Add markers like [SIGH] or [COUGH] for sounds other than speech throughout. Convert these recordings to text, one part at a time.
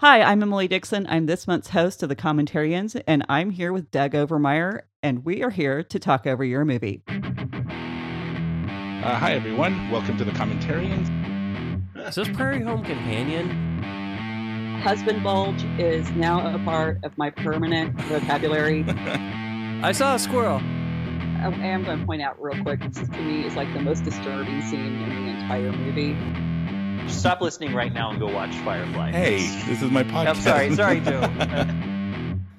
Hi, I'm Emily Dixon. I'm this month's host of the Commentarians, and I'm here with Doug Overmyer, and we are here to talk over your movie. Uh, hi, everyone. Welcome to the Commentarians. Is this Prairie Home Companion? Husband bulge is now a part of my permanent vocabulary. [LAUGHS] I saw a squirrel. I am going to point out real quick this is, to me is like the most disturbing scene in the entire movie. Stop listening right now and go watch Firefly. Hey, this is my podcast. I'm sorry, sorry, Joe. [LAUGHS]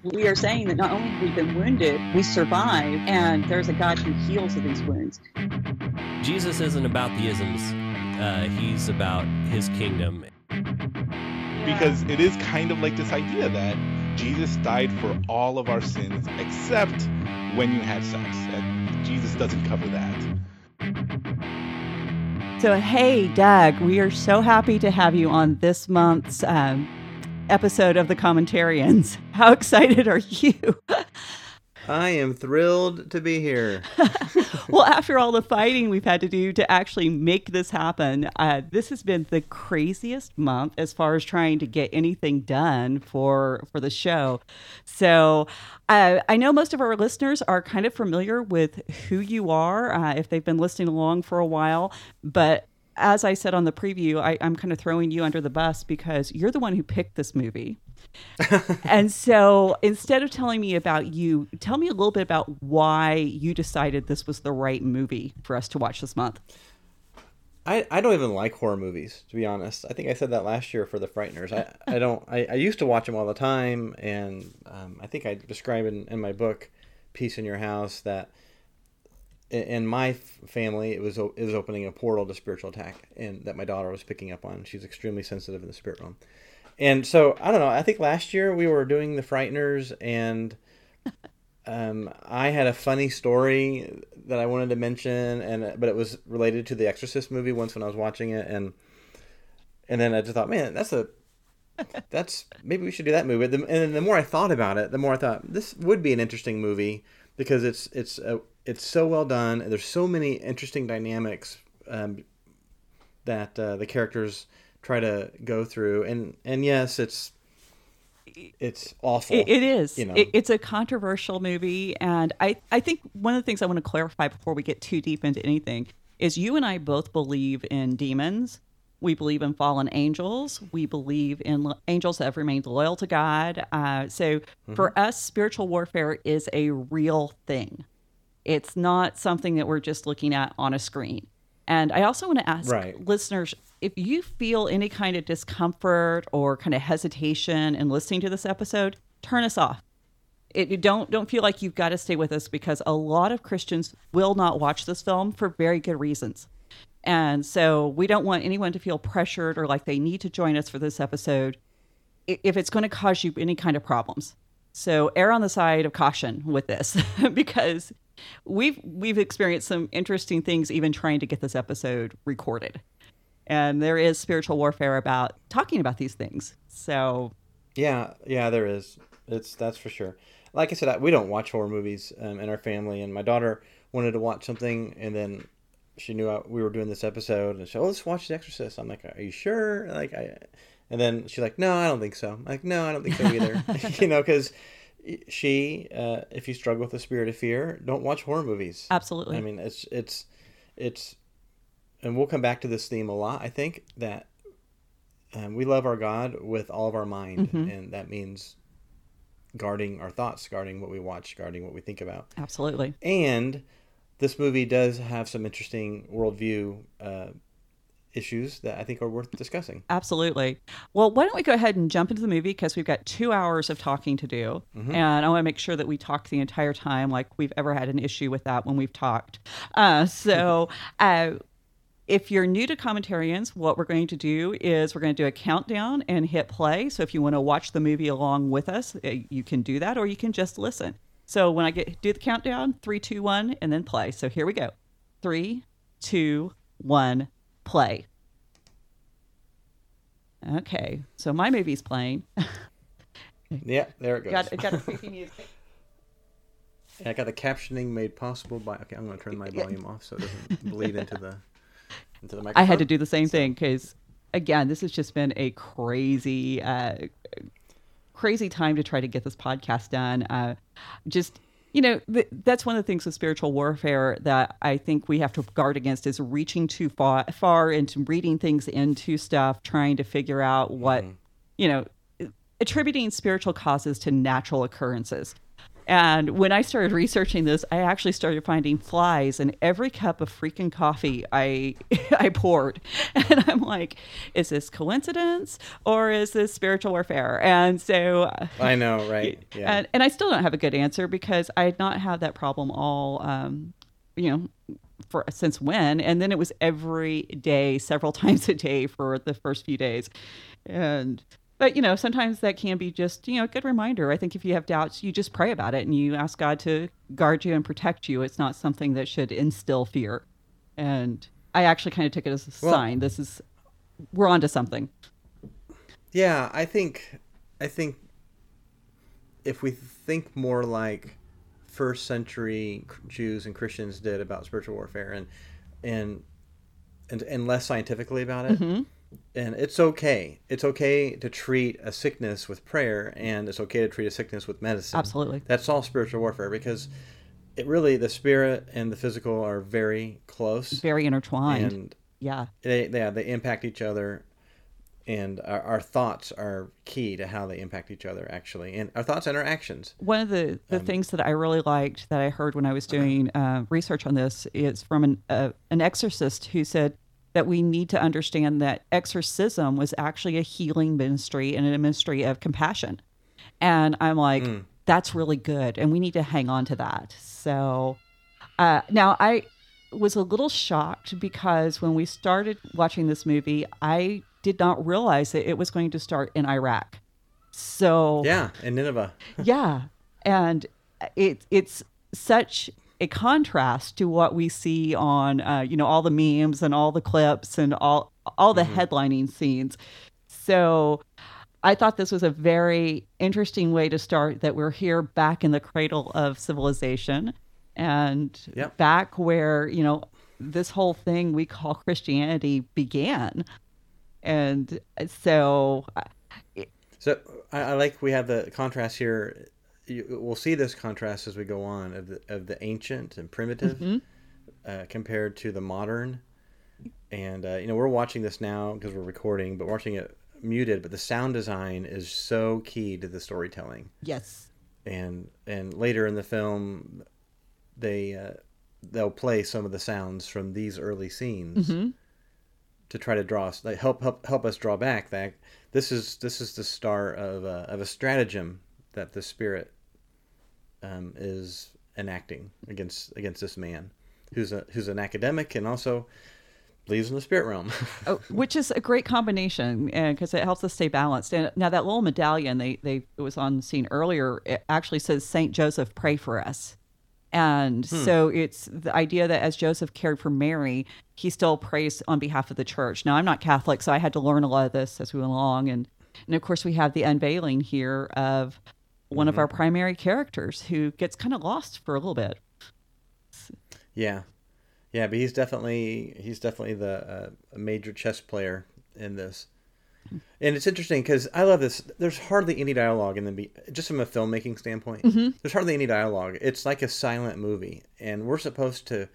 We are saying that not only have we been wounded, we survive, and there's a God who heals of these wounds. Jesus isn't about the isms. Uh, he's about his kingdom. because it is kind of like this idea that Jesus died for all of our sins except when you had sex. And Jesus doesn't cover that. So, hey, Doug, we are so happy to have you on this month's um, episode of the Commentarians. [LAUGHS] How excited are you? [LAUGHS] I am thrilled to be here. [LAUGHS] well, after all the fighting we've had to do to actually make this happen, uh, this has been the craziest month as far as trying to get anything done for for the show. So, uh, I know most of our listeners are kind of familiar with who you are uh, if they've been listening along for a while, but as I said on the preview, I, I'm kind of throwing you under the bus because you're the one who picked this movie. [LAUGHS] and so instead of telling me about you, tell me a little bit about why you decided this was the right movie for us to watch this month. I, I don't even like horror movies, to be honest. I think I said that last year for The Frighteners. I, I don't I, I used to watch them all the time, and um, I think I describe in, in my book, Peace in Your House, that in, my family, it was it was opening a portal to spiritual attack, and that my daughter was picking up on. She's extremely sensitive in the spirit realm. And so, I don't know, I think last year we were doing The Frighteners, and um, I had a funny story that I wanted to mention, and but it was related to the Exorcist movie once when I was watching it, and and then I just thought, man, that's a [LAUGHS] that's maybe we should do that movie. And then the more I thought about it, the more I thought this would be an interesting movie because it's it's a, it's so well done. And there's so many interesting dynamics um, that uh, the characters try to go through, and and yes, it's it's awful. It, it is. You know. It, it's a controversial movie, and I I think one of the things I want to clarify before we get too deep into anything is you and I both believe in demons. We believe in fallen angels. We believe in lo- angels that have remained loyal to God. Uh, so Mm-hmm. for us, spiritual warfare is a real thing. It's not something that we're just looking at on a screen. And I also want to ask Right. listeners if you feel any kind of discomfort or kind of hesitation in listening to this episode, turn us off. It, you don't don't feel like you've got to stay with us because a lot of Christians will not watch this film for very good reasons. And so we don't want anyone to feel pressured or like they need to join us for this episode if it's going to cause you any kind of problems. So err on the side of caution with this [LAUGHS] because we've we've experienced some interesting things even trying to get this episode recorded. And there is spiritual warfare about talking about these things. So Yeah, yeah, there is. It's that's for sure. Like I said, I, we don't watch horror movies um, in our family, and my daughter wanted to watch something, and then she knew I, we were doing this episode, and she said, "Oh, let's watch The Exorcist." I'm like, "Are you sure?" Like, I, and then she's like, "No, I don't think so." I'm like, "No, I don't think so either." [LAUGHS] [LAUGHS] you know, because she, uh, if you struggle with the spirit of fear, don't watch horror movies. absolutely. I mean, it's it's it's, and we'll come back to this theme a lot. I think that um, we love our God with all of our mind, Mhm. and that means guarding our thoughts, guarding what we watch, guarding what we think about. absolutely. And this movie does have some interesting worldview uh, issues that I think are worth discussing. Absolutely. Well, why don't we go ahead and jump into the movie because we've got two hours of talking to do. And I want to make sure that we talk the entire time like we've ever had an issue with that when we've talked. Uh, so, [LAUGHS] uh, if you're new to commentarians, what we're going to do is we're going to do a countdown and hit play. So if you want to watch the movie along with us, uh, you can do that or you can just listen. So when I get do the countdown, three, two, one, and then play. So here we go. Three, two, one, play. Okay, so my movie's playing. [LAUGHS] Yeah, there it goes. got got a creepy [LAUGHS] music. I got the captioning made possible by. Okay, I'm going to turn my volume off so it doesn't bleed into the into the microphone. [LAUGHS] I had to do the same thing because again, this has just been a crazy, uh, crazy time to try to get this podcast done. Uh, just you know, th- that's one of the things with spiritual warfare that I think we have to guard against is reaching too far, far into reading things into stuff, trying to figure out what, mm-hmm. you know, attributing spiritual causes to natural occurrences. And when I started researching this, I actually started finding flies in every cup of freaking coffee I [LAUGHS] I poured. [LAUGHS] And I'm like, is this coincidence or is this spiritual warfare? And so uh, I know, right? Yeah. and, and I still don't have a good answer because I had not had that problem all, um, you know, for since when. And then it was every day, several [LAUGHS] times a day for the first few days. And, but, you know, sometimes that can be just, you know, a good reminder. I think if you have doubts, you just pray about it and you ask God to guard you and protect you. It's not something that should instill fear. And I actually kind of took it as a Well- sign. This is, we're onto something. Yeah, I think I think if we think more like first century Jews and Christians did about spiritual warfare and and and, and less scientifically about it. Mm-hmm. And it's okay. It's okay to treat a sickness with prayer and it's okay to treat a sickness with medicine. Absolutely. That's all spiritual warfare because it really the spirit and the physical are very close Very intertwined. and yeah. they yeah they impact each other and our, our thoughts are key to how they impact each other actually and our thoughts and our actions one of the, the things that I really liked that I heard when I was doing uh, research on this is from an, uh, an exorcist who said that we need to understand that exorcism was actually a healing ministry and a ministry of compassion. And I'm like, that's really good. And we need to hang on to that. So uh, now I was a little shocked because when we started watching this movie, I did not realize that it was going to start in Iraq. So yeah in nineveh yeah and it it's such a contrast to what we see on uh, you know all the memes and all the clips and all all the headlining scenes. So i thought this was a very interesting way to start that we're here back in the cradle of civilization and Yep. back where you know this whole thing we call christianity began. And so so I, I like we have the contrast here you, we'll see this contrast as we go on of the, of the ancient and primitive uh, compared to the modern. And uh, you know we're watching this now because we're recording but watching it muted but the sound design is so key to the storytelling. Yes. And and later in the film they uh, they'll play some of the sounds from these early scenes to try to draw us like help help help us draw back that this is this is the start of a, of a stratagem that the spirit um, is enacting against against this man who's a who's an academic and also believes in the spirit realm [LAUGHS] Oh, which is a great combination because it helps us stay balanced. And now that little medallion they they it was on the scene earlier. It actually says Saint Joseph, pray for us. And so it's the idea that as Joseph cared for Mary, he still prays on behalf of the church. Now I'm not Catholic, so I had to learn a lot of this as we went along. And and of course we have the unveiling here of one of our primary characters who gets kind of lost for a little bit. Yeah, yeah, but he's definitely he's definitely the uh, major chess player in this, and it's interesting because I love this. There's hardly any dialogue in the be- just from a filmmaking standpoint. There's hardly any dialogue. It's like a silent movie, and we're supposed to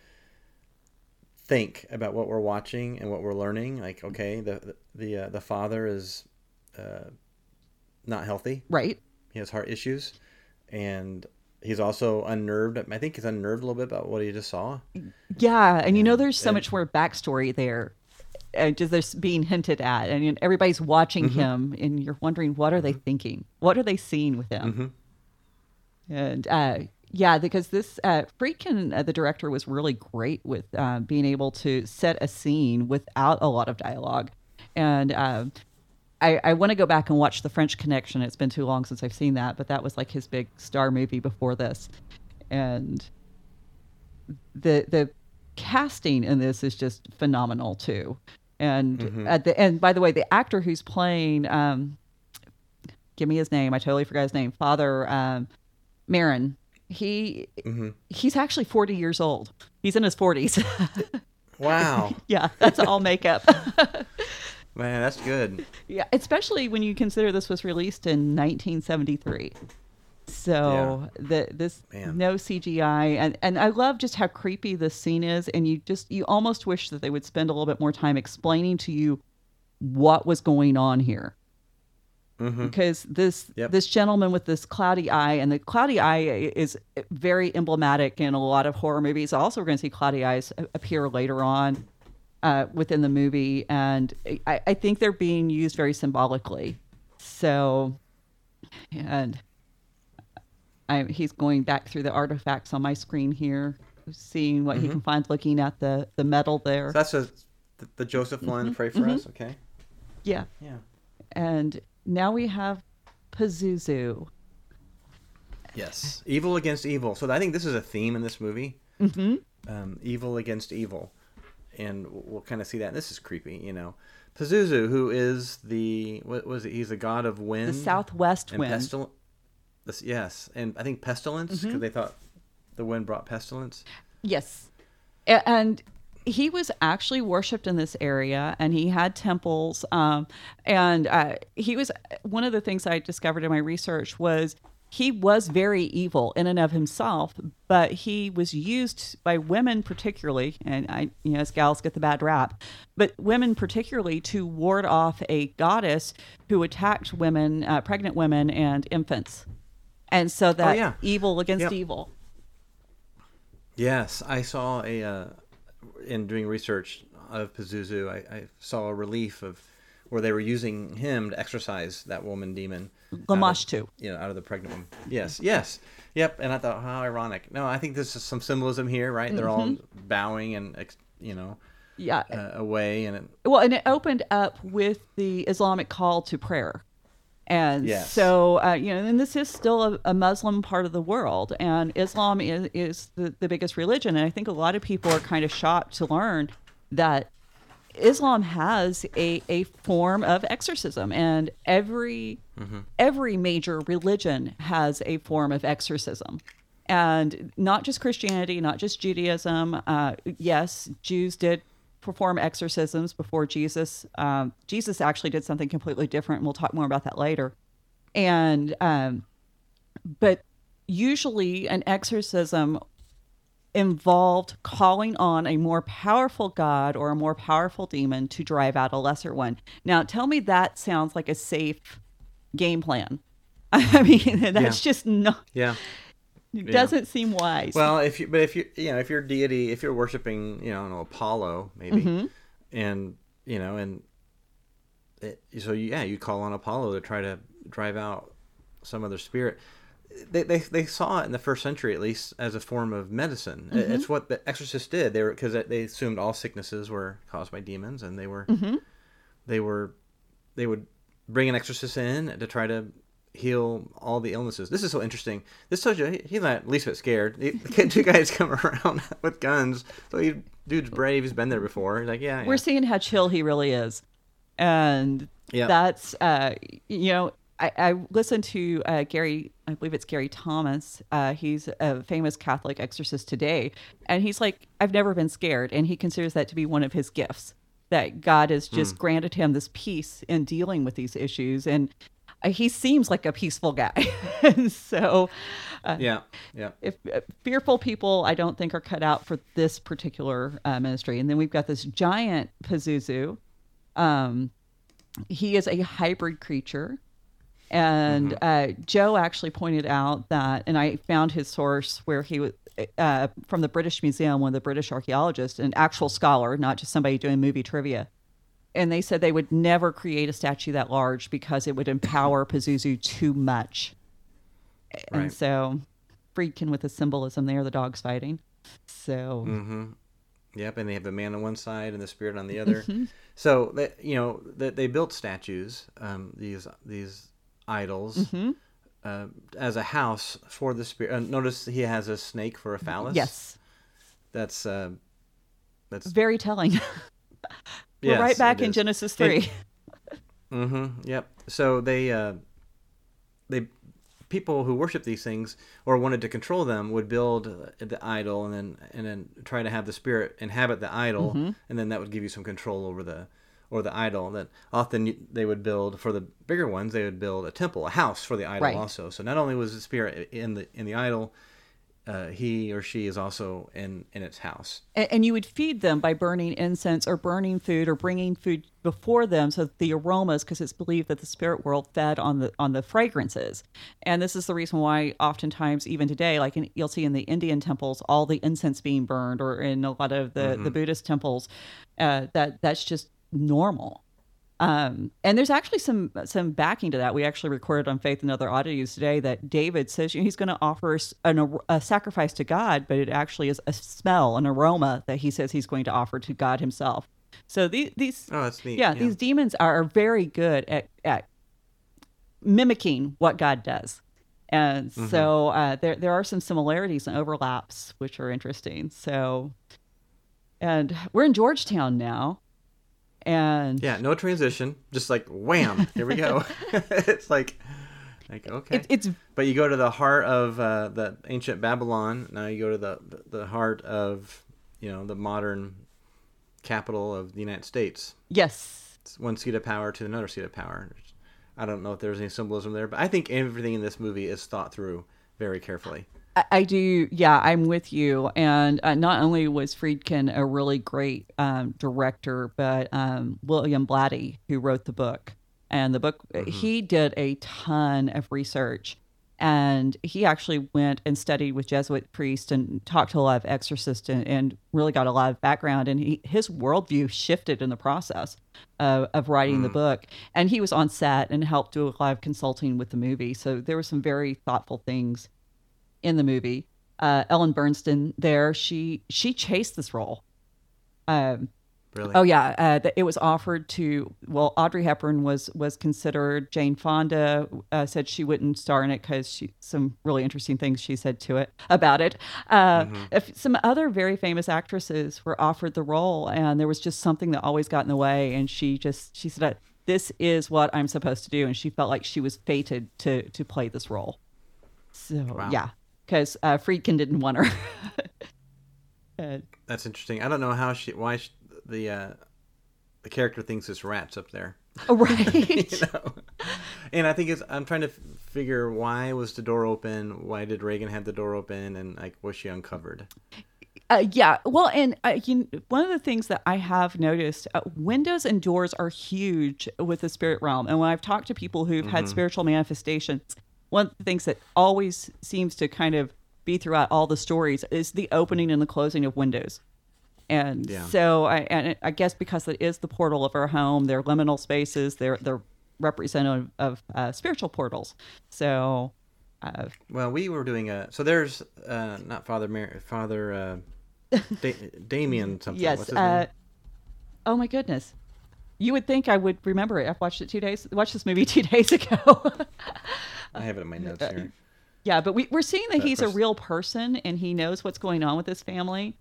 think about what we're watching and what we're learning. Like, okay, the the the, uh, the father is uh, not healthy. Right? He has heart issues, and he's also unnerved. I think he's unnerved a little bit about what he just saw. Yeah, and you know, there's so and- much more backstory there, uh, just there's being hinted at, and everybody's watching Mm-hmm. him, and you're wondering what are they thinking, what are they seeing with him, Mm-hmm. and uh, yeah, because this uh, Friedkin, uh, the director, was really great with uh, being able to set a scene without a lot of dialogue, and. I, I want to go back and watch The French Connection. It's been too long since I've seen that, but that was like his big star movie before this. And the the casting in this is just phenomenal too. And at the and by the way, the actor who's playing um give me his name, I totally forgot his name, Father um Merrin, he he's actually 40 years old. He's in his 40s. [LAUGHS] Wow. yeah, that's all makeup. [LAUGHS] Man, that's good. [LAUGHS] Yeah, especially when you consider this was released in 1973. So the this Man. no CGI and and I love just how creepy this scene is and you just you almost wish that they would spend a little bit more time explaining to you what was going on here. Because this Mm-hmm. Yep. this gentleman with this cloudy eye and the cloudy eye is very emblematic in a lot of horror movies. Also, we're going to see cloudy eyes appear later on uh, within the movie, and I, I think they're being used very symbolically. So, and I, he's going back through the artifacts on my screen here, seeing what he can find, looking at the the metal there. So that's a, the, the Joseph line. Pray for us. Okay. yeah, Yeah. and now we have Pazuzu. Yes. Evil against evil. So I think this is a theme in this movie. Mm-hmm. Um, evil against evil, and we'll kind of see that. This is creepy, you know. Pazuzu, who is the what was it? He's the god of wind, The Southwest and Wind. pestilence. This, yes, and I think pestilence because they thought the wind brought pestilence. Yes. And he was actually worshipped in this area and he had temples. Um, and uh, he was one of the things I discovered in my research was he was very evil in and of himself, but he was used by women particularly, and I, you know, as gals get the bad rap, but women particularly to ward off a goddess who attacked women, uh, pregnant women, and infants. And so that yeah. evil against Yep. evil. Yes, I saw a uh, in doing research of Pazuzu. I, I saw a relief of where they were using him to exorcise that woman demon. out too. You know, out of the pregnant woman. Yes, yes, yep. And I thought, how ironic. No, I think this is some symbolism here, right? They're all Mm-hmm. bowing and you know Yeah. uh, away, and it, Well, and it opened up with the Islamic call to prayer. And Yes. so, uh, you know, and this is still a, a Muslim part of the world, and Islam is, is the, the biggest religion. And I think a lot of people are kind of shocked to learn that Islam has a, a form of exorcism, and every every major religion has a form of exorcism, and not just Christianity, not just Judaism. Uh, yes, Jews did perform exorcisms before Jesus. Um, Jesus actually did something completely different, and we'll talk more about that later. And um, but usually, an exorcism involved calling on a more powerful god or a more powerful demon to drive out a lesser one. Now, tell me that sounds like a safe game plan. [LAUGHS] I mean, [LAUGHS] that's Yeah. just not. yeah. It doesn't seem wise. Well, if you but if you you know if your deity if you're worshiping you know I don't know, Apollo maybe, Mm-hmm. and you know and it, so yeah you call on Apollo to try to drive out some other spirit. They, they, they saw it in the first century at least as a form of medicine. Mm-hmm. It's what the exorcists did. They were because they assumed all sicknesses were caused by demons, and they were Mm-hmm. they were they would bring an exorcist in to try to heal all the illnesses. This is so interesting. This tells you he- he's not at least a bit scared. The the two guys [LAUGHS] come around [LAUGHS] with guns, so he dude's brave. He's been there before. He's like, yeah, yeah. we're seeing how chill he really is and Yeah. that's uh you know I, I listened to uh, Gary, I believe it's Gary Thomas. Uh, he's a famous Catholic exorcist today. And he's like, I've never been scared. And he considers that to be one of his gifts that God has just granted him this peace in dealing with these issues. And uh, he seems like a peaceful guy. [LAUGHS] so, uh, yeah, yeah. if uh, fearful people i don't think are cut out for this particular uh, ministry and then we've got this giant pazuzu um, he is a hybrid creature and uh, joe actually pointed out that and i found his source where he was uh, from the british museum one of the british archaeologists an actual scholar not just somebody doing movie trivia and they said they would never create a statue that large because it would empower [COUGHS] pazuzu too much Right. and so Friedkin with the symbolism there, the dogs fighting. So Mm-hmm. Yep, and they have the man on one side and the spirit on the other. Mm-hmm. So that you know that they built statues, um, these these idols, Mm-hmm. uh, as a house for the spirit. Uh, notice he has a snake for a phallus. yes, that's uh, that's very telling. [LAUGHS] We're yes, right back in is. Genesis three. [LAUGHS] Mm-hmm. Yep. So they uh, they people who worship these things or wanted to control them would build the idol and then and then try to have the spirit inhabit the idol, Mm-hmm. and then that would give you some control over the or the idol that often they would build for the bigger ones they would build a temple a house for the idol Right. also so not only was the spirit in the in the idol uh, he or she is also in in its house And, and you would feed them by burning incense or burning food or bringing food before them, so the aromas, because it's believed that the spirit world fed on the on the fragrances. And this is the reason why, oftentimes, even today, like in, you'll see in the Indian temples, all the incense being burned, or in a lot of the the Buddhist temples, uh, that that's just normal. Um, and there's actually some some backing to that. We actually recorded on Faith and Other Oddities today that David says you know, he's going to offer an, a sacrifice to God, but it actually is a smell, an aroma that he says he's going to offer to God himself. So these, these oh that's neat yeah, these demons are very good at, at mimicking what God does. And so uh, there there are some similarities and overlaps which are interesting. So, and we're in Georgetown now, and yeah no transition just like wham here we go [LAUGHS] [LAUGHS] it's like like okay it, it's But you go to the heart of uh, the ancient Babylon. Now you go to the the heart of you know the modern capital of the United States. yes, It's one seat of power to another seat of power. I don't know if there's any symbolism there, but I think everything in this movie is thought through very carefully. I, do. Yeah, I'm with you. And uh, not only was Friedkin a really great um, director, but um, William Blatty, who wrote the book, and the book he did a ton of research. And he actually went and studied with Jesuit priests and talked to a lot of exorcists and, and really got a lot of background. And he, his worldview shifted in the process of, of writing the book. And he was on set and helped do a lot of consulting with the movie. So there were some very thoughtful things in the movie. Uh, Ellen Burstyn there, she she chased this role. Um, Really. oh yeah, uh, th- it was offered to. Well, Audrey Hepburn was was considered. Jane Fonda uh, said she wouldn't star in it because she some really interesting things she said to it about it. Uh, if some other very famous actresses were offered the role, and there was just something that always got in the way, and she just she said, "This is what I'm supposed to do," and she felt like she was fated to to play this role. So yeah, because uh, Friedkin didn't want her. [LAUGHS] Uh, That's interesting. I don't know how she why she, the uh, the character thinks it's rats up there. right. [LAUGHS] you know? And I think it's I'm trying to f- figure why was the door open? Why did Regan have the door open? And like was she uncovered? Uh, yeah. Well, and uh, you, one of the things that I have noticed, uh, windows and doors are huge with the spirit realm. And when I've talked to people who've had spiritual manifestations, one of the things that always seems to kind of be throughout all the stories is the opening and the closing of windows. And Yeah. so I, and I guess because it is the portal of our home, they're liminal spaces. They're they're representative of uh, spiritual portals. So, uh, Well, we were doing a so there's uh, not Father Mar- Father uh, [LAUGHS] da- Damien something. yes. Uh, oh my goodness. You would think I would remember it. I've watched it two days. Watched this movie [LAUGHS] two days ago. [LAUGHS] I have it in my notes here. yeah, but we, we're seeing that But he's a real person and he knows what's going on with his family.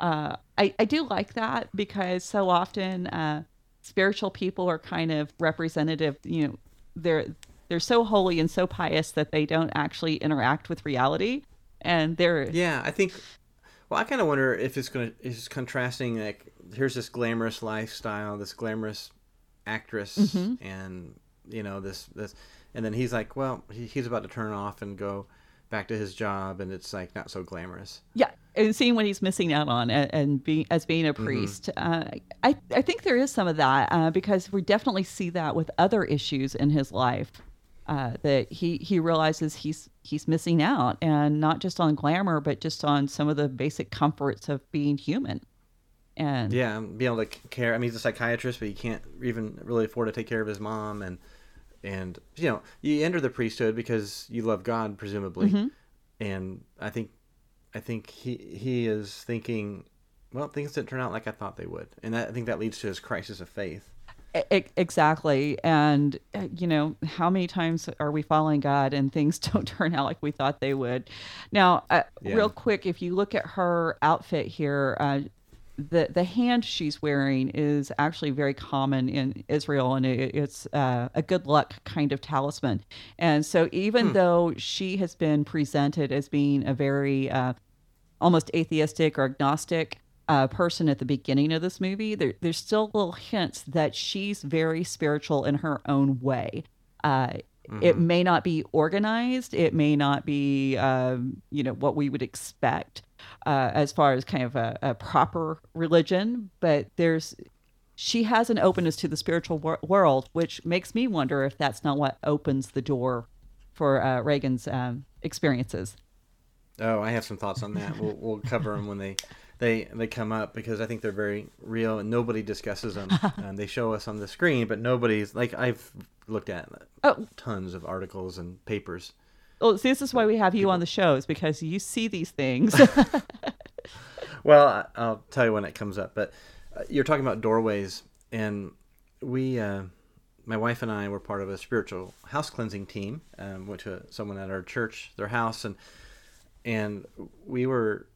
Uh, I I do like that because so often uh, spiritual people are kind of representative. You know, they're they're so holy and so pious that they don't actually interact with reality, and they're Yeah, I think. Well, I kind of wonder if it's gonna is contrasting like here's this glamorous lifestyle, this glamorous actress, Mm-hmm. and you know this this, and then he's like, well, he, he's about to turn off and go back to his job, and it's like not so glamorous. Yeah, and seeing what he's missing out on, and, and being as being a priest, uh, I I think there is some of that uh, because we definitely see that with other issues in his life. Uh, that he he realizes he's he's missing out, and not just on glamour, but just on some of the basic comforts of being human. And Yeah, being able to care. I mean, he's a psychiatrist, but he can't even really afford to take care of his mom, and and you know, you enter the priesthood because you love God, presumably, Mm-hmm. and I think, I think he he is thinking, well, things didn't turn out like I thought they would, and that, I think that leads to his crisis of faith. Exactly and uh, you know how many times are we following god and things [LAUGHS] don't turn out like we thought they would now uh, Yeah. real quick if you look at her outfit here uh, the the hand she's wearing is actually very common in Israel, and it, it's uh, a good luck kind of talisman. And so, even though she has been presented as being a very uh, almost atheistic or agnostic uh, person at the beginning of this movie, there, there's still little hints that she's very spiritual in her own way. Uh, It may not be organized. It may not be, um, you know, what we would expect uh, as far as kind of a, a proper religion. But there's, she has an openness to the spiritual wor- world, which makes me wonder if that's not what opens the door for uh, Regan's um, experiences. Oh, I have some thoughts on that. We'll, we'll cover them when they, they they come up because I think they're very real and nobody discusses them. um, [LAUGHS] they show us on the screen, but nobody's like I've looked at Oh. tons of articles and papers. Well, see, this is why we have you on the show is because you see these things. [LAUGHS] Well, I'll tell you when it comes up. But uh, you're talking about doorways, and we, uh, my wife and I, were part of a spiritual house cleansing team. Um, went to someone at our church, their house, and and we were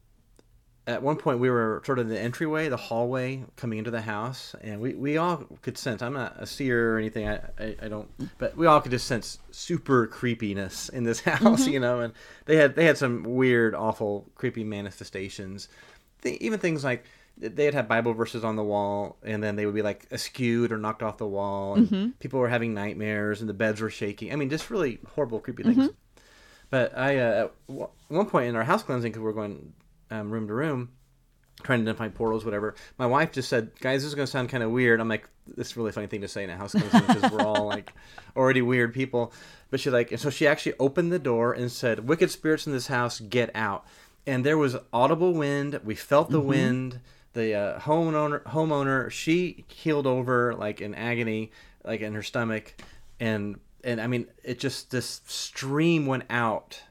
at one point we were sort of in the entryway, the hallway coming into the house, and we, we all could sense. I'm not a seer or anything. I, I, I don't, but we all could just sense super creepiness in this [LAUGHS] house, mm-hmm. you know. And they had they had some weird, awful, creepy manifestations. Th- even things like they'd have Bible verses on the wall, and then they would be like askewed or knocked off the wall, and mm-hmm. people were having nightmares, and the beds were shaking. I mean, just really horrible, creepy things. Mm-hmm. But I, uh, at w- one point in our house cleansing, because we're going um, room to room, trying to identify portals, whatever. My wife just said, "Guys, this is going to sound kind of weird." I'm like, "This is a really funny thing to say in a house because we're all like already weird people." But she like, and so she actually opened the door and said, "Wicked spirits in this house, get out!" And there was audible wind. We felt the wind. The uh, homeowner, homeowner, she keeled over like in agony, like in her stomach, and and I mean, it just this stream went out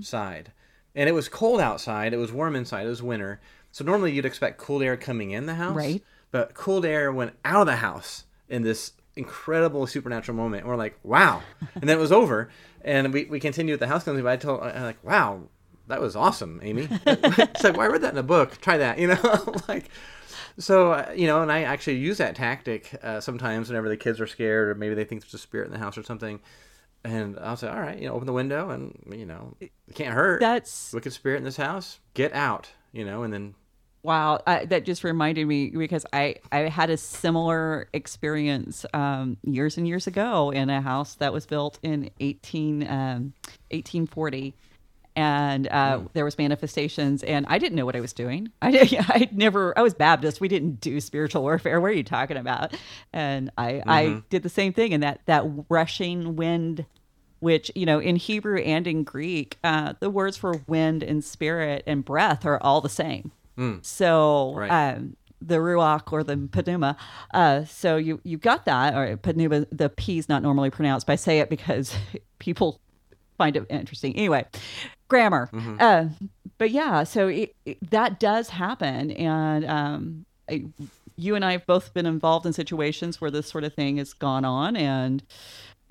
side. And it was cold outside. It was warm inside. It was winter. So normally you'd expect cool air coming in the house. Right. But cold air went out of the house in this incredible supernatural moment. And we're like, wow. And then it was over. And we, we continued with the house cleansing. But I told, I'm like, wow, that was awesome, Amy. [LAUGHS] it's like, well, I read that in a book. Try that, you know? [LAUGHS] like, so, uh, you know, and I actually use that tactic uh, sometimes whenever the kids are scared or maybe they think there's a spirit in the house or something. And I'll say, all right, you know, open the window and, you know, it can't hurt. That's Wicked spirit in this house, get out, you know, and then, wow. I, that just reminded me because I I had a similar experience um, years and years ago in a house that was built in 18 um, 1840. And uh, there was manifestations, and I didn't know what I was doing. [LAUGHS] I I never. I was Baptist. We didn't do spiritual warfare. What are you talking about? And I, I did the same thing. And that that rushing wind which you know in hebrew and in greek uh, the words for wind and spirit and breath are all the same so Right. um, the ruach or the pneuma uh, so you you got that or pneuma the p is not normally pronounced but i say it because [LAUGHS] people find it interesting anyway grammar. Uh, but yeah so it, it- that does happen. And um, I, you and i have both been involved in situations where this sort of thing has gone on. And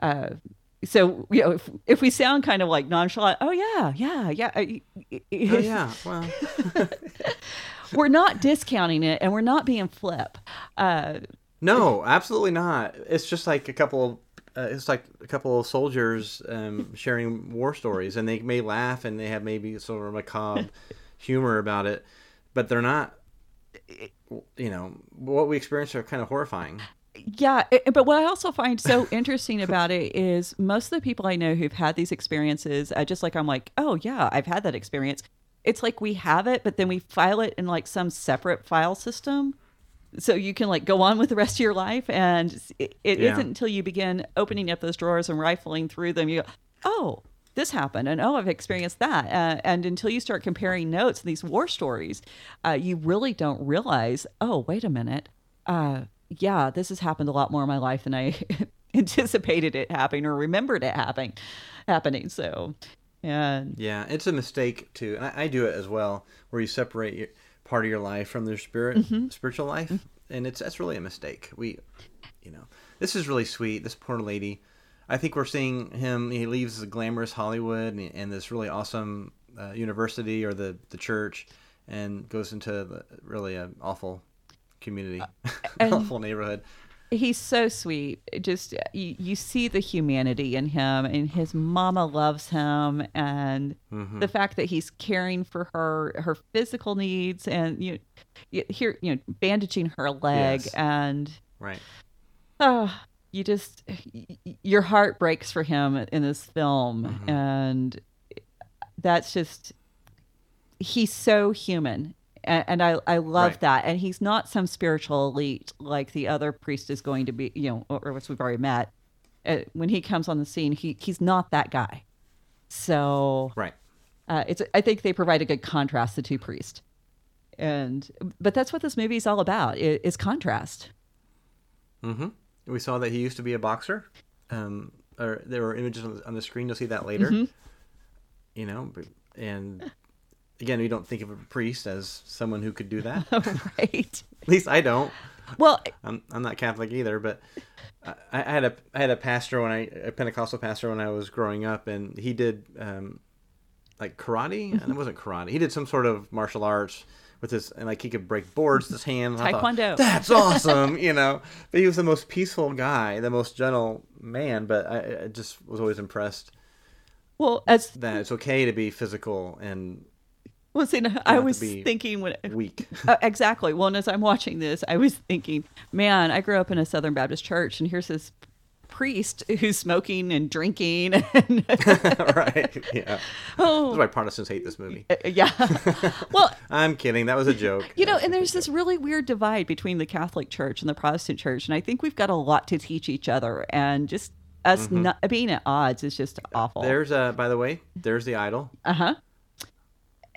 uh, so you know if, if we sound kind of like nonchalant oh yeah yeah yeah oh, [LAUGHS] yeah, well, [LAUGHS] we're not discounting it and we're not being flip. Uh, no, absolutely not. It's just like a couple, uh, it's like a couple of soldiers um, [LAUGHS] sharing war stories, and they may laugh and they have maybe sort of macabre [LAUGHS] humor about it, but they're not, you know, what we experience are kind of horrifying. Yeah, it- but what I also find so [LAUGHS] interesting about it is most of the people I know who've had these experiences, uh, just like I'm like, oh yeah, I've had that experience. It's like we have it, but then we file it in like some separate file system, so you can like go on with the rest of your life. And it, it Yeah. not until you begin opening up those drawers and rifling through them, you go, oh. This happened, and oh, I've experienced that. Uh, and until you start comparing notes and these war stories, uh, you really don't realize. Oh, wait a minute uh, yeah, this has happened a lot more in my life than I [LAUGHS] anticipated it happening or remembered it happening. Happening. So, and Yeah, it's a mistake to, and I, I do it as well, where you separate your, part of your life from their spirit, mm-hmm. spiritual life, mm-hmm. and it's that's really a mistake. We, you know, this is really sweet. This poor lady, I think we're seeing him. He leaves the glamorous Hollywood and, and this really awesome uh, university or the the church, and goes into the, really an awful community, uh, [LAUGHS] and- awful neighborhood. He's so sweet. Just you, you see the humanity in him, and his mama loves him, and Mm-hmm. the fact that he's caring for her her physical needs, and you, you here you know bandaging her leg, Yes. and Right. oh, you just your heart breaks for him in this film, Mm-hmm. and that's just he's so human. And, and I, I love Right. that. And he's not some spiritual elite like the other priest is going to be, you know, or, or which we've already met. Uh, when he comes on the scene, he he's not that guy. So Right. uh, it's I think they provide a good contrast the two priests, and but that's what this movie is all about i- is contrast. Mm-hmm. We saw that he used to be a boxer. Um, or there were images on the, on the screen. You'll see that later. Mm-hmm. You know, and again, we don't think of a priest as someone who could do that. [LAUGHS] right. At least I don't. Well, I'm, I'm not Catholic either, but I, I had a I had a pastor when I a Pentecostal pastor when I was growing up, and he did um, like karate, and it wasn't karate. He did some sort of martial arts with his, and like he could break boards with his hands. and I thought, Taekwondo. That's [LAUGHS] awesome, you know. But he was the most peaceful guy, the most gentle man. But I, I just was always impressed well, as that it's okay to be physical and well, see, I was thinking when weak. Uh, [LAUGHS] exactly. Well, and as I'm watching this, I was thinking, man, I grew up in a Southern Baptist church, and here's this priest who's smoking and drinking. [LAUGHS] And, [LAUGHS] right? Yeah. oh, That's why Protestants hate this movie. uh, yeah. well, I'm kidding. That was a joke. you know, and there's this really weird divide between the Catholic Church and the Protestant Church, and I think we've got a lot to teach each other, and just us not being at odds is just awful. There's a, by the way, there's the idol. uh huh.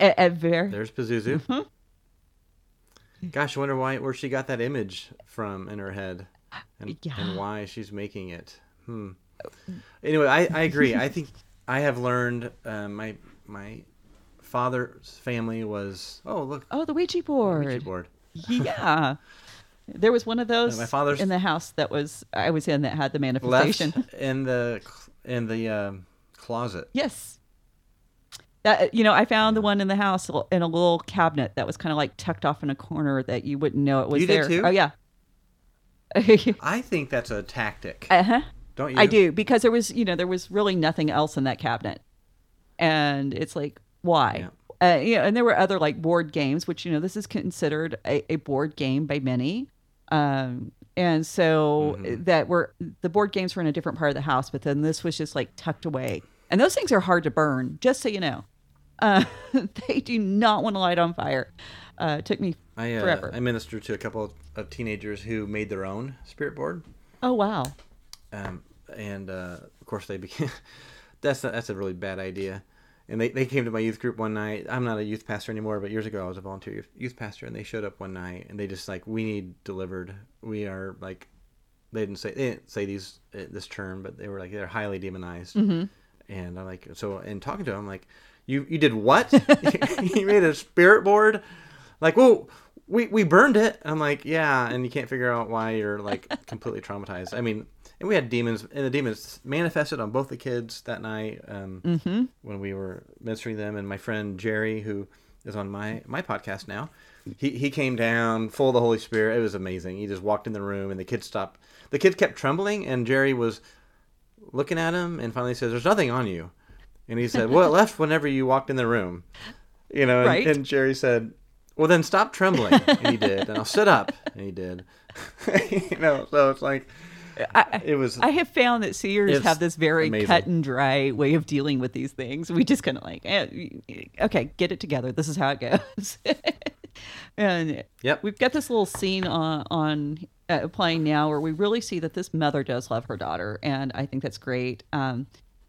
At, at ver- There's Pazuzu. Mm-hmm. Gosh, I wonder why where she got that image from in her head, and, Yeah. and why she's making it. Hmm. Anyway, I, I agree. I think I have learned. Uh, my my father's family was oh look oh, the Ouija board. Ouija board. Yeah. [LAUGHS] There was one of those my father's- in the house that was I was in that had the left manifestation. in the in the um, closet. Yes. That you know, I found the one in the house in a little cabinet that was kind of like tucked off in a corner that you wouldn't know it was You did there. too? Oh yeah. [LAUGHS] I think that's a tactic. uh-huh. Don't you? I do because there was, you know, there was really nothing else in that cabinet, and it's like, why? Uh, you know, and there were other like board games, which you know, this is considered a, a board game by many, um, and so Mm-hmm. that were the board games were in a different part of the house, but then this was just like tucked away, and those things are hard to burn. Just so you know, uh, [LAUGHS] they do not want to light on fire. Uh, it took me I uh, forever. I ministered to a couple of, of teenagers who made their own spirit board. oh wow, um, and uh, of course they became. [LAUGHS] that's a, that's a really bad idea. And they, they came to my youth group one night. I'm not a youth pastor anymore, but years ago I was a volunteer youth- youth pastor, and they showed up one night and they just like we need delivered. We are like they didn't say they didn't say these uh, this term, but they were like they're highly demonized. And I'm like so in talking to them, I'm like you you did what? [LAUGHS] [LAUGHS] you made a spirit board? Like well we we burned it. I'm like, yeah, and you can't figure out why you're like [LAUGHS] completely traumatized. I mean, and we had demons, and the demons manifested on both the kids that night um, when we were ministering them. And my friend Jerry, who is on my my podcast now, he he came down full of the Holy Spirit. It was amazing. He just walked in the room, and the kids stopped. The kids kept trembling, and Jerry was looking at him, and finally says, "There's nothing on you." And he said, "Well, it left whenever you walked in the room." You know, and, Right. and Jerry said, "Well, then stop trembling." And he did. And I'll sit up. And he did. [LAUGHS] you know, so it's like I, it was. I have found that seers have this very amazing. cut and dry way of dealing with these things. We just kind of like, eh, okay, get it together. This is how it goes. [LAUGHS] and Yep. we've got this little scene on, on uh, playing now where we really see that this mother does love her daughter, and I think that's great. Um,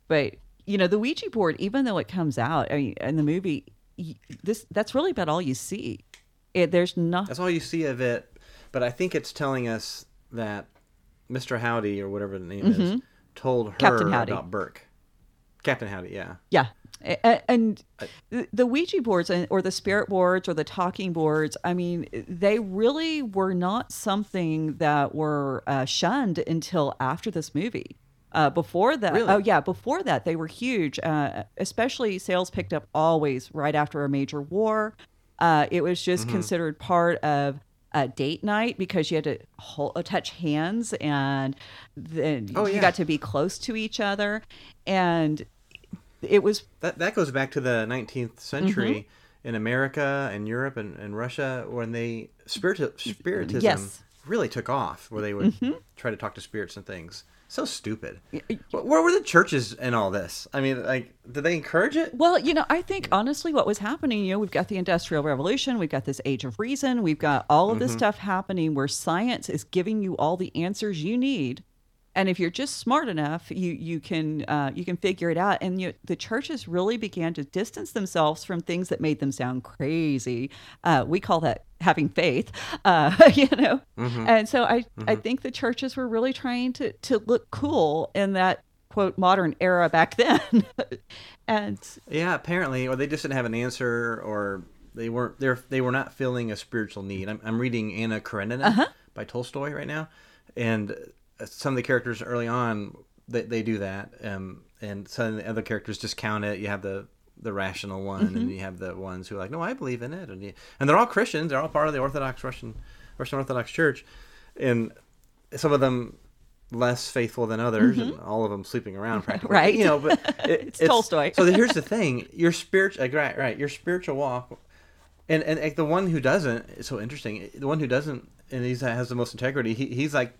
but you know, the Ouija board, even though it comes out I mean, in the movie, this that's really about all you see. It, there's not That's all you see of it. But I think it's telling us that Mr. Howdy or whatever the name is told her Mm-hmm. Captain Howdy. about Burke. Captain Howdy, yeah. Yeah. And the- the Ouija boards or the spirit boards or the talking boards, I mean, they really were not something that were uh, shunned until after this movie. Uh, before that, Really? oh yeah, before that they were huge. Uh, especially sales picked up always right after a major war. Uh, it was just considered part of a date night because you had to hold, touch hands and then Oh, you yeah. got to be close to each other. And it was That that goes back to the 19th century Mm-hmm. in America and Europe and, and Russia when they spirit spiritism Yes. Mm-hmm. really took off, where they would try to talk to spirits and things. So stupid. Where were the churches in all this? I mean, like, did they encourage it? Well, you know, I think honestly, what was happening, you know, we've got the Industrial Revolution, we've got this Age of Reason, we've got all of this mm-hmm. stuff happening where science is giving you all the answers you need, and if you're just smart enough, you you can uh, you can figure it out. And you, the churches really began to distance themselves from things that made them sound crazy. Uh, we call that having faith, [LAUGHS] uh, [LAUGHS] you know. And so I I think the churches were really trying to to look cool in that quote modern era back [LAUGHS] then. and Yeah, apparently, or they just didn't have an answer, or they weren't they they were not feeling a spiritual need. I'm, I'm reading Anna Karenina Uh-huh. by Tolstoy right now, and some of the characters early on they, they do that, um, and some of the other characters discount it. You have the the rational one, Mm-hmm. and you have the ones who are like, no, I believe in it, and you, and they're all Christians. They're all part of the Orthodox Russian Russian Orthodox Church, and some of them less faithful than others, and all of them sleeping around [LAUGHS] practically. Mm-hmm. Right. You know, but [LAUGHS] it, It's Tolstoy. so here's the thing: your spiritual, like, right, right, your spiritual walk, and and like, the one who doesn't, it's so interesting. The one who doesn't, and he's has the most integrity. He, he's like,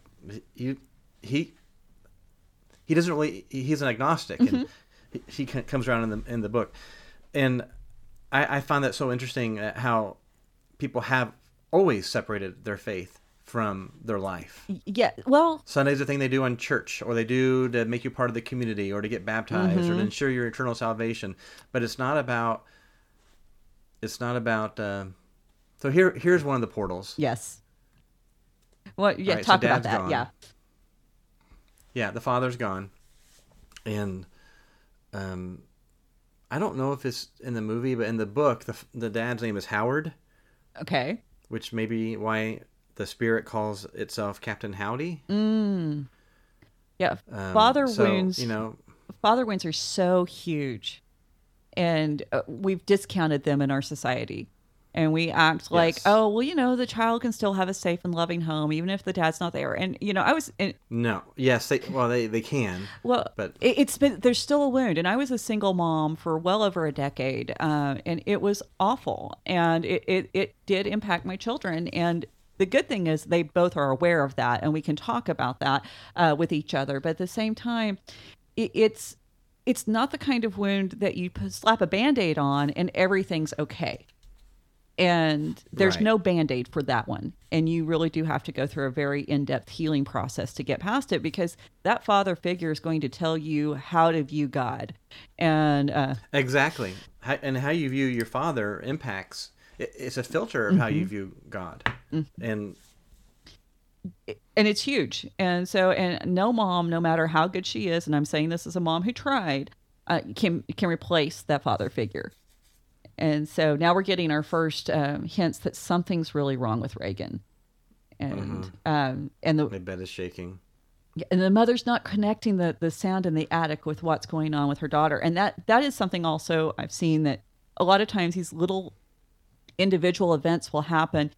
he he he doesn't really. He's an agnostic, and he, he comes around in the in the book, and I, I find that so interesting uh, how people have always separated their faith from their life. yeah, well, Sunday's the thing they do in church, or they do to make you part of the community, or to get baptized, Mm-hmm. or to ensure your eternal salvation. But it's not about. It's not about. Uh, so here, here's one of the portals. yes. Well, yeah, right, so talk about that. gone. Yeah. Yeah, the father's gone, and um, I don't know if it's in the movie, but in the book, the the dad's name is Howard, Okay. which may be why the spirit calls itself Captain Howdy. Yeah. Um, Father so, wounds. you know, father wounds are so huge, and uh, we've discounted them in our society. And we act like, Yes. oh, well, you know, the child can still have a safe and loving home, even if the dad's not there. And you know, I was, and, no, yes, they well they they can. Well, But- it, it's been there's still a wound, and I was a single mom for well over a decade, uh, and it was awful, and it, it it did impact my children. And the good thing is they both are aware of that, and we can talk about that uh, with each other. But at the same time, it, it's it's not the kind of wound that you slap a band-aid on and everything's okay and there's Right. no band-aid for that one and you really do have to go through a very in-depth healing process to get past it because that father figure is going to tell you how to view god and uh, Exactly. How, and how you view your father impacts. It, it's a filter of how Mm-hmm. you view God. And and it's huge and so and no mom no matter how good she is and i'm saying this as a mom who tried uh, can can replace that father figure and so now we're getting our first um, hints that something's really wrong with Regan and um, and the my bed is shaking. and the mother's not connecting the the sound in the attic with what's going on with her daughter and that that is something also i've seen that a lot of times these little individual events will happen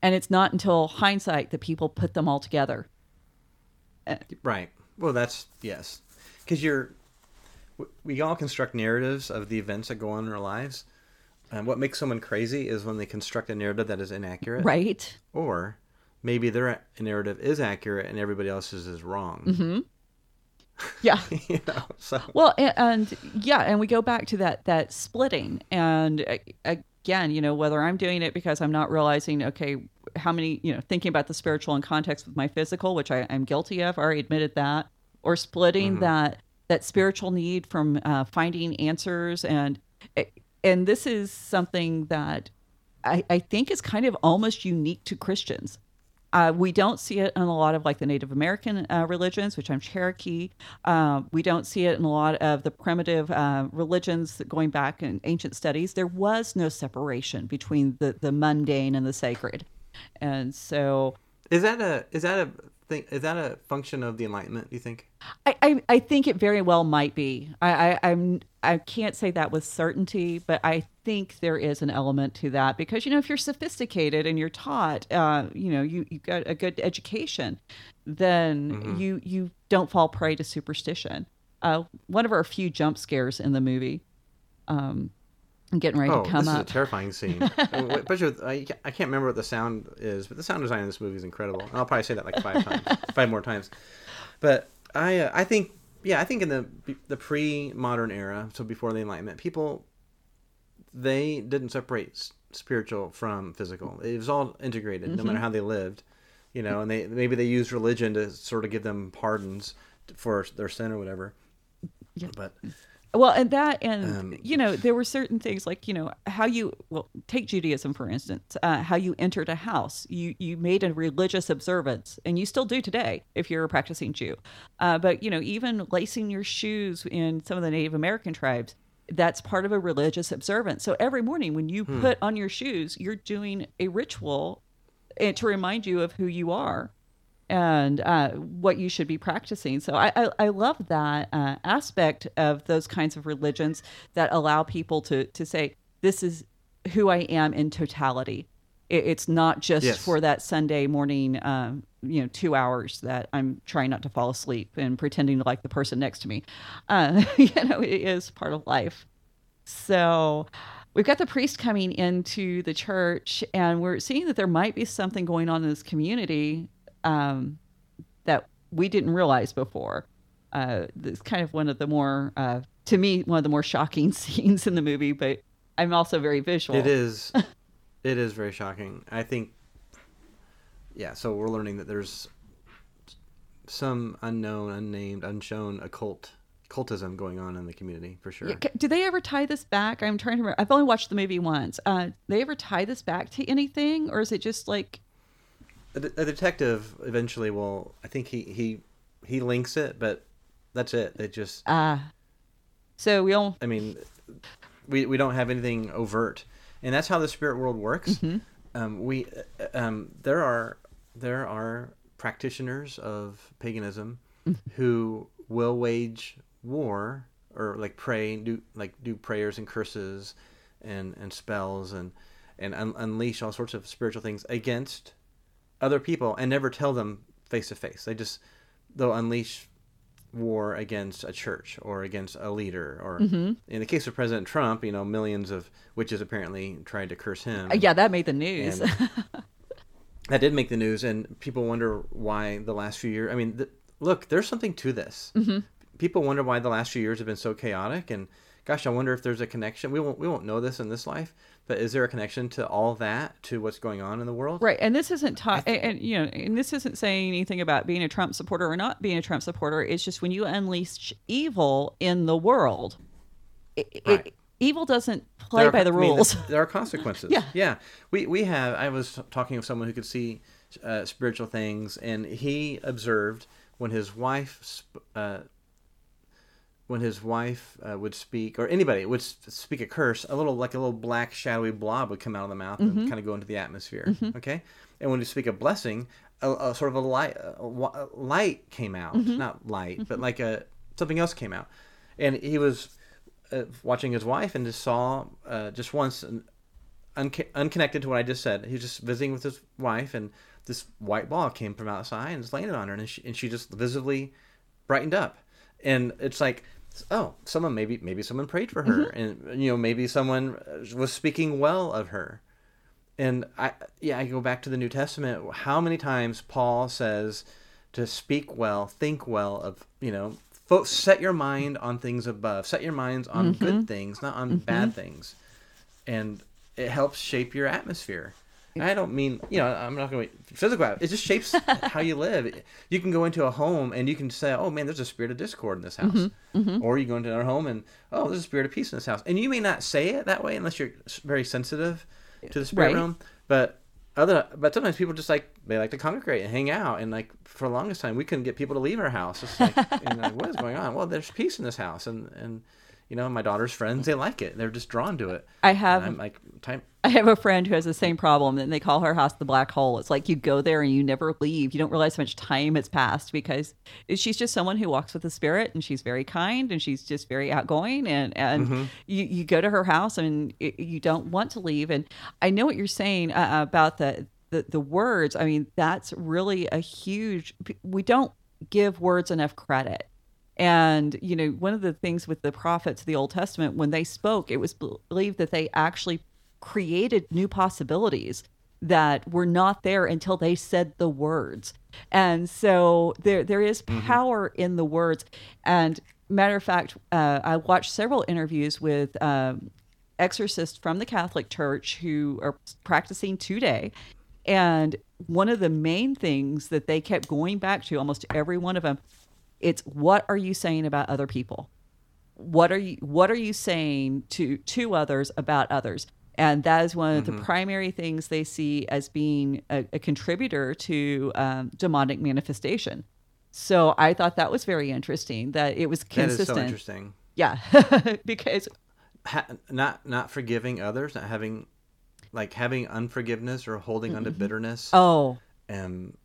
and it's not until hindsight that people put them all together Right. Well, that's yes, because you're. We all construct narratives of the events that go on in our lives, and what makes someone crazy is when they construct a narrative that is inaccurate, right. Or maybe their narrative is accurate and everybody else's is wrong. Mm-hmm. [LAUGHS] yeah. You know, so. Well, and, and yeah, and we go back to that that splitting, and again, you know, whether I'm doing it because I'm not realizing, okay, how many, you know, thinking about the spiritual in context with my physical, which I, I'm guilty of, I already admitted that, or splitting that that spiritual need from uh, finding answers, and and this is something that I, I think is kind of almost unique to Christians. Uh, we don't see it in a lot of like the Native American uh, religions, which I'm Cherokee. Uh, we don't see it in a lot of the primitive uh, religions going back in ancient studies. There was no separation between the, the mundane and the sacred. And so, is that a is that a is that a function of the Enlightenment? Do you think? I, I, I think it very well might be. I, I I'm I can't say that with certainty, but I think there is an element to that because you know if you're sophisticated and you're taught, uh, you know, you you got a good education, then you you don't fall prey to superstition. Uh, one of our few jump scares in the movie, um, getting ready Oh, to come this up. is a terrifying scene. [LAUGHS] What- with, I, I can't remember what the sound is, but the sound design in this movie is incredible. And I'll probably say that like five times, [LAUGHS] five more times. But I, uh, I think, yeah, I think in the the pre-modern era, so before the Enlightenment, people they didn't separate s- spiritual from physical. It was all integrated, no Mm-hmm. matter how they lived. You know, and they maybe they used religion to sort of give them pardons for their sin or whatever. Yeah. But Well, and that, and Um, you know, there were certain things like you know how you well take Judaism for instance, uh, how you entered a house, you you made a religious observance, and you still do today if you're a practicing Jew. Uh, but you know, even lacing your shoes in some of the Native American tribes, that's part of a religious observance. So every morning when you put on your shoes, you're doing a ritual and to remind you of who you are and uh, what you should be practicing. So I, I, I love that uh, aspect of those kinds of religions that allow people to, to say, this is who I am in totality. It, it's not just Yes. for that Sunday morning, um, you know, two hours that I'm trying not to fall asleep and pretending to like the person next to me. Uh, [LAUGHS] you know, it is part of life. So we've got the priest coming into the church, and we're seeing that there might be something going on in this community um, that we didn't realize before. Uh, it's kind of one of the more, uh, to me, one of the more shocking [LAUGHS] scenes in the movie, but I'm also very visual. It is. [LAUGHS] it is very shocking. I think. Yeah, so we're learning that there's some unknown, unnamed, unshown occult cultism going on in the community for sure. Yeah, do they ever tie this back? I'm trying to remember. I've only watched the movie once. Uh, they ever tie this back to anything, or is it just like A, a detective eventually will. I think he he he links it, but that's it. They just. ah? so we all I mean, we we don't have anything overt, and that's how the spirit world works. Um, we uh, um, there are there are practitioners of paganism who will wage war or like pray do like do prayers and curses and and spells and and un- unleash all sorts of spiritual things against other people and never tell them face to face. They just they'll unleash war against a church or against a leader or in the case of President Trump, you know, millions of witches apparently tried to curse him. Uh, yeah, that made the news. [LAUGHS] That did make the news and people wonder why the last few years I mean, th- look, there's something to this. Mm-hmm. People wonder why the last few years have been so chaotic and gosh, I wonder if there's a connection. We won't we won't know this in this life, but is there a connection to all that to what's going on in the world? Right, and this isn't ta- and, and, you know, and this isn't saying anything about being a Trump supporter or not being a Trump supporter. It's just when you unleash evil in the world, it, it- evil doesn't play are- by the I mean, rules. there are consequences. [LAUGHS] Yeah. yeah. We we have. I was talking with someone who could see uh, spiritual things, and he observed when his wife, sp- uh, when his wife uh, would speak, or anybody would speak a curse, a little like a little black shadowy blob would come out of the mouth Mm-hmm. and kind of go into the atmosphere. Okay, and when you speak a blessing, a, a sort of a light, a, a light came out, Mm-hmm. not light, but like a something else came out, and he was uh, watching his wife and just saw uh, just once an, unconnected to what I just said. He was just visiting with his wife, and this white ball came from outside and just landed on her, and she, and she just visibly brightened up. And it's like, oh, someone maybe maybe someone prayed for her, mm-hmm. and you know maybe someone was speaking well of her. And I yeah, I go back to the New Testament. How many times Paul says to speak well, think well of you know, fo- set your mind on things above, set your minds on good mm-hmm. things, not on mm-hmm. bad things, and it helps shape your atmosphere. And I don't mean you know I'm not going to be physical. It just shapes [LAUGHS] how you live. You can go into a home and you can say, "Oh man, there's a spirit of discord in this house," mm-hmm, mm-hmm. or you go into another home and, "Oh, there's a spirit of peace in this house." And you may not say it that way unless you're very sensitive to the spirit Right. realm, but other but sometimes people just like they like to congregate and hang out and like for the longest time we couldn't get people to leave our house. It's like, and like what is going on? Well, there's peace in this house and and you know, my daughter's friends, they like it. They're just drawn to it. I And have I'm like, time. I have a friend who has the same problem, and they call her house the black hole. It's like you go there and you never leave. You don't realize how much time has passed because she's just someone who walks with the spirit, and she's very kind, and she's just very outgoing, and and you, you go to her house and you don't want to leave. And I know what you're saying uh, about the, the the words. I mean, that's really a huge. We don't give words enough credit. And, you know, one of the things with the prophets of the Old Testament, when they spoke, it was believed that they actually created new possibilities that were not there until they said the words. And so there there is power in the words. And matter of fact, uh, I watched several interviews with um, exorcists from the Catholic Church who are practicing today. And one of the main things that they kept going back to, almost every one of them, it's what are you saying about other people? What are you what are you saying to to others about others? And that is one of the primary things they see as being a, a contributor to um, demonic manifestation. So I thought that was very interesting that it was consistent. is so interesting. Yeah, [LAUGHS] because Ha- not not forgiving others, not having like having unforgiveness or holding onto bitterness. oh and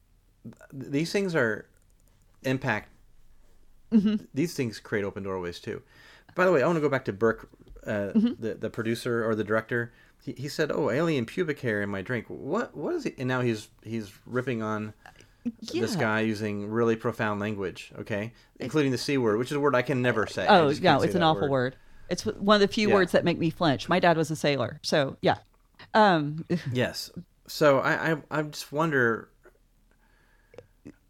these things are impact Mm-hmm. these things create open doorways too by the way i want to go back to burke uh, Mm-hmm. the, the producer or the director he, he said oh alien pubic hair in my drink what what is he and now he's he's ripping on this guy using really profound language okay including the c word which is a word i can never say oh no, it's an awful word. It's one of the few Yeah. words that make me flinch. My dad was a sailor, so yeah. Um, [LAUGHS] yes so i i, I just wonder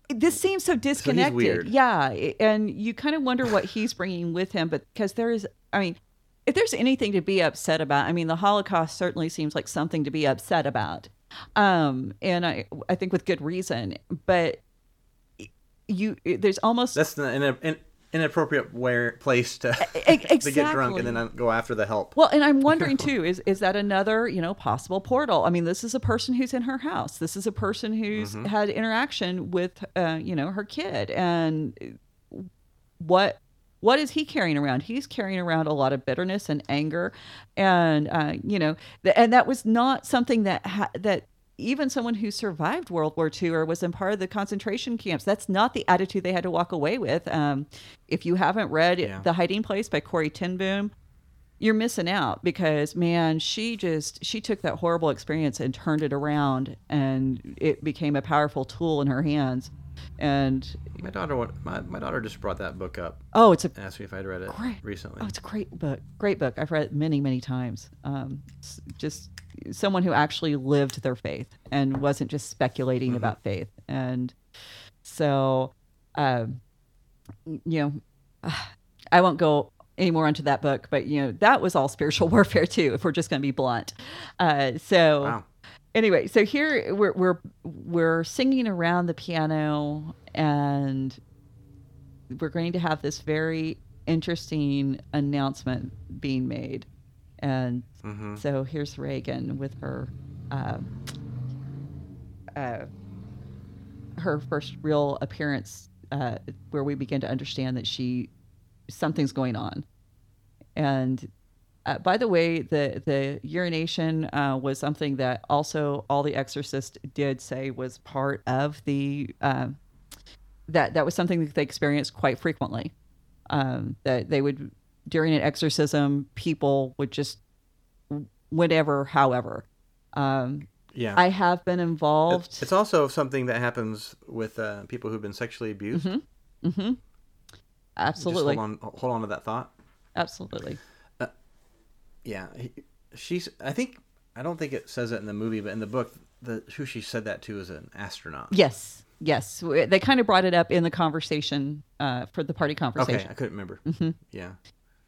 this seems so disconnected. weird. Yeah, and you kind of wonder what he's bringing with him, but because there is, I mean, if there's anything to be upset about, I mean, the Holocaust certainly seems like something to be upset about, um, and I, I think with good reason. But you, there's almost that's an, an, an inappropriate where place to, E- [LAUGHS] to get drunk and then go after the help Well, and I'm wondering [LAUGHS] too is is that another you know possible portal? I mean, this is a person who's in her house. This is a person who's Mm-hmm. had interaction with uh, you know her kid, and what what is he carrying around? He's carrying around a lot of bitterness and anger, and uh, you know, th- and that was not something that ha- that even someone who survived World War II or was in part of the concentration camps, that's not the attitude they had to walk away with. Um, if you haven't read Yeah. The Hiding Place by Corrie ten Boom, you're missing out because man she just she took that horrible experience and turned it around and it became a powerful tool in her hands and My daughter, my, my daughter just brought that book up oh it's a and asked me if I'd read it great recently. oh it's a great book great book. I've read it many many times. Um just someone who actually lived their faith and wasn't just speculating about faith. And so um you know [SIGHS] i won't go any more onto that book but you know that was all spiritual [LAUGHS] warfare too if we're just going to be blunt. Uh so Wow. Anyway so here we're we're we're singing around the piano and we're going to have this very interesting announcement being made and Mm-hmm. so here's Regan with her uh, uh, her first real appearance uh, where we begin to understand that she something's going on and uh, by the way, the the urination uh, was something that also all the exorcists did say was part of the uh, that that was something that they experienced quite frequently. Um, that they would during an exorcism, people would just whatever, however. Um, Yeah. I have been involved. It's also something that happens with uh, people who've been sexually abused. Mm-hmm. Just absolutely, hold on, hold on to that thought. absolutely. Yeah, he, she's. I think I don't think it says it in the movie, but in the book, the who she said that to is an astronaut. Yes, yes. They kind of brought it up in the conversation uh, for the party conversation. Okay. I couldn't remember. Mm-hmm. Yeah.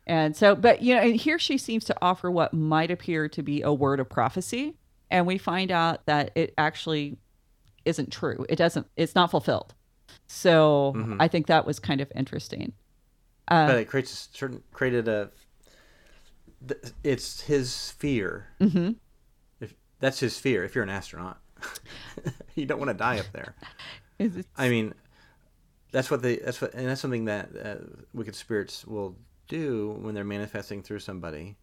And so, but you know, and here she seems to offer what might appear to be a word of prophecy, and we find out that it actually isn't true. It doesn't. It's not fulfilled. So I think that was kind of interesting. Uh, but it creates a certain created a. th- It's his fear. Mm-hmm. If that's his fear, if you're an astronaut, [LAUGHS] you don't want to die up there. Is it- I mean, that's what they. That's what, and that's something that uh, wicked spirits will do when they're manifesting through somebody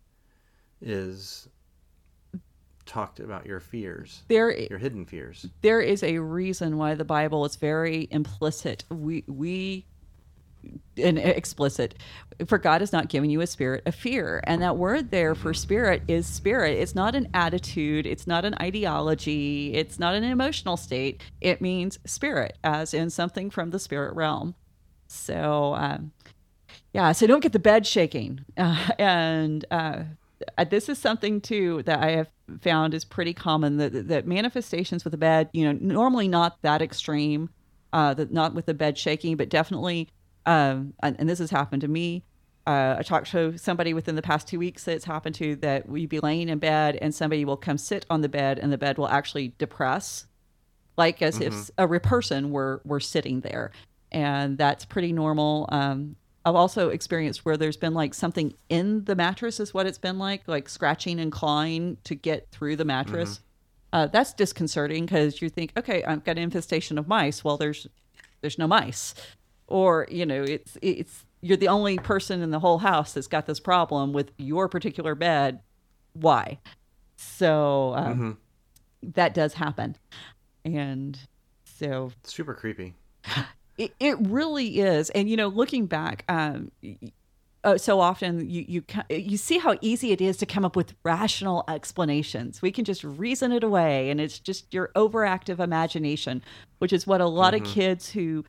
is talked about your fears, There, your hidden fears. there is a reason why the Bible is very implicit. We we and explicit. For God has not given you a spirit of fear, and that word there for spirit is spirit. It's not an attitude. It's not an ideology. It's not an emotional state. It means spirit, as in something from the spirit realm. So. Um, yeah, so don't get the bed shaking. Uh, [LAUGHS] and uh, uh, this is something too that I have found is pretty common that, that manifestations with the bed, you know, normally not that extreme, uh, that not with the bed shaking, but definitely, um, and, and this has happened to me. Uh, I talked to somebody within the past two weeks that it's happened to that we'd be laying in bed and somebody will come sit on the bed and the bed will actually depress, like as if a person were were sitting there, and that's pretty normal. Um, I've also experienced where there's been like something in the mattress is what it's been like, like scratching and clawing to get through the mattress. Uh, that's disconcerting because you think, okay, I've got an infestation of mice. Well, there's there's no mice, or you know, it's it's you're the only person in the whole house that's got this problem with your particular bed. Why? So um, that does happen, and so Super creepy. [LAUGHS] it, it really is and you know looking back um uh, so often you you you see how easy it is to come up with rational explanations we can just reason it away and it's just your overactive imagination which is what a lot of kids who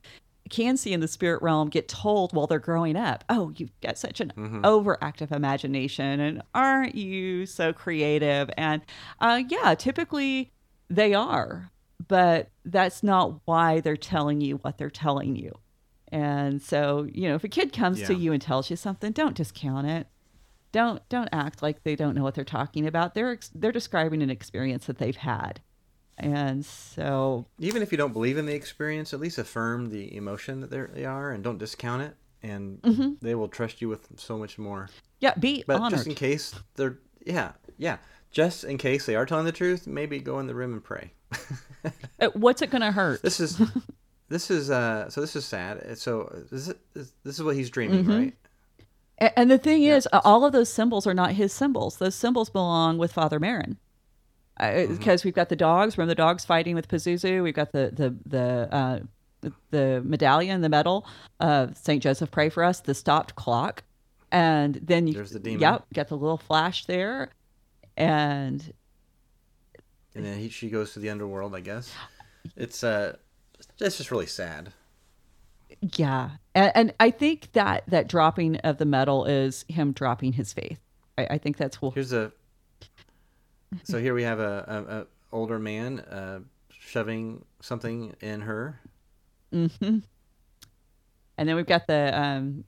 can see in the spirit realm get told while they're growing up oh you've got such an overactive imagination and aren't you so creative? And uh, yeah typically they are but that's not why they're telling you what they're telling you. And so you know if a kid comes to you and tells you something don't discount it. Don't don't act like they don't know what they're talking about. They're they're describing an experience that they've had and so Even if you don't believe in the experience, at least affirm the emotion that they're, and don't discount it. And they will trust you with so much more. yeah be But honored just in case they're, yeah, yeah. Just in case they are telling the truth, maybe go in the room and pray. [LAUGHS] Uh, what's it going to hurt This is, this is, uh, so this is sad. So this is, this is what he's dreaming, Mm-hmm. right? And the thing is, uh, all of those symbols are not his symbols. Those symbols belong with Father Merrin. Because we've got the dogs. Remember the dogs fighting with Pazuzu. We've got the the the uh, the medallion, the medal. Uh, Saint Joseph, pray for us. The stopped clock, and then you, There's the demon. Yep, got the little flash there, and And then he, she goes to the underworld, I guess. It's, uh, it's just really sad. yeah, and, and I think that that dropping of the medal is him dropping his faith. I, I think that's cool. Here's a. So here we have a, a, a older man uh, shoving something in her. And then we've got the um,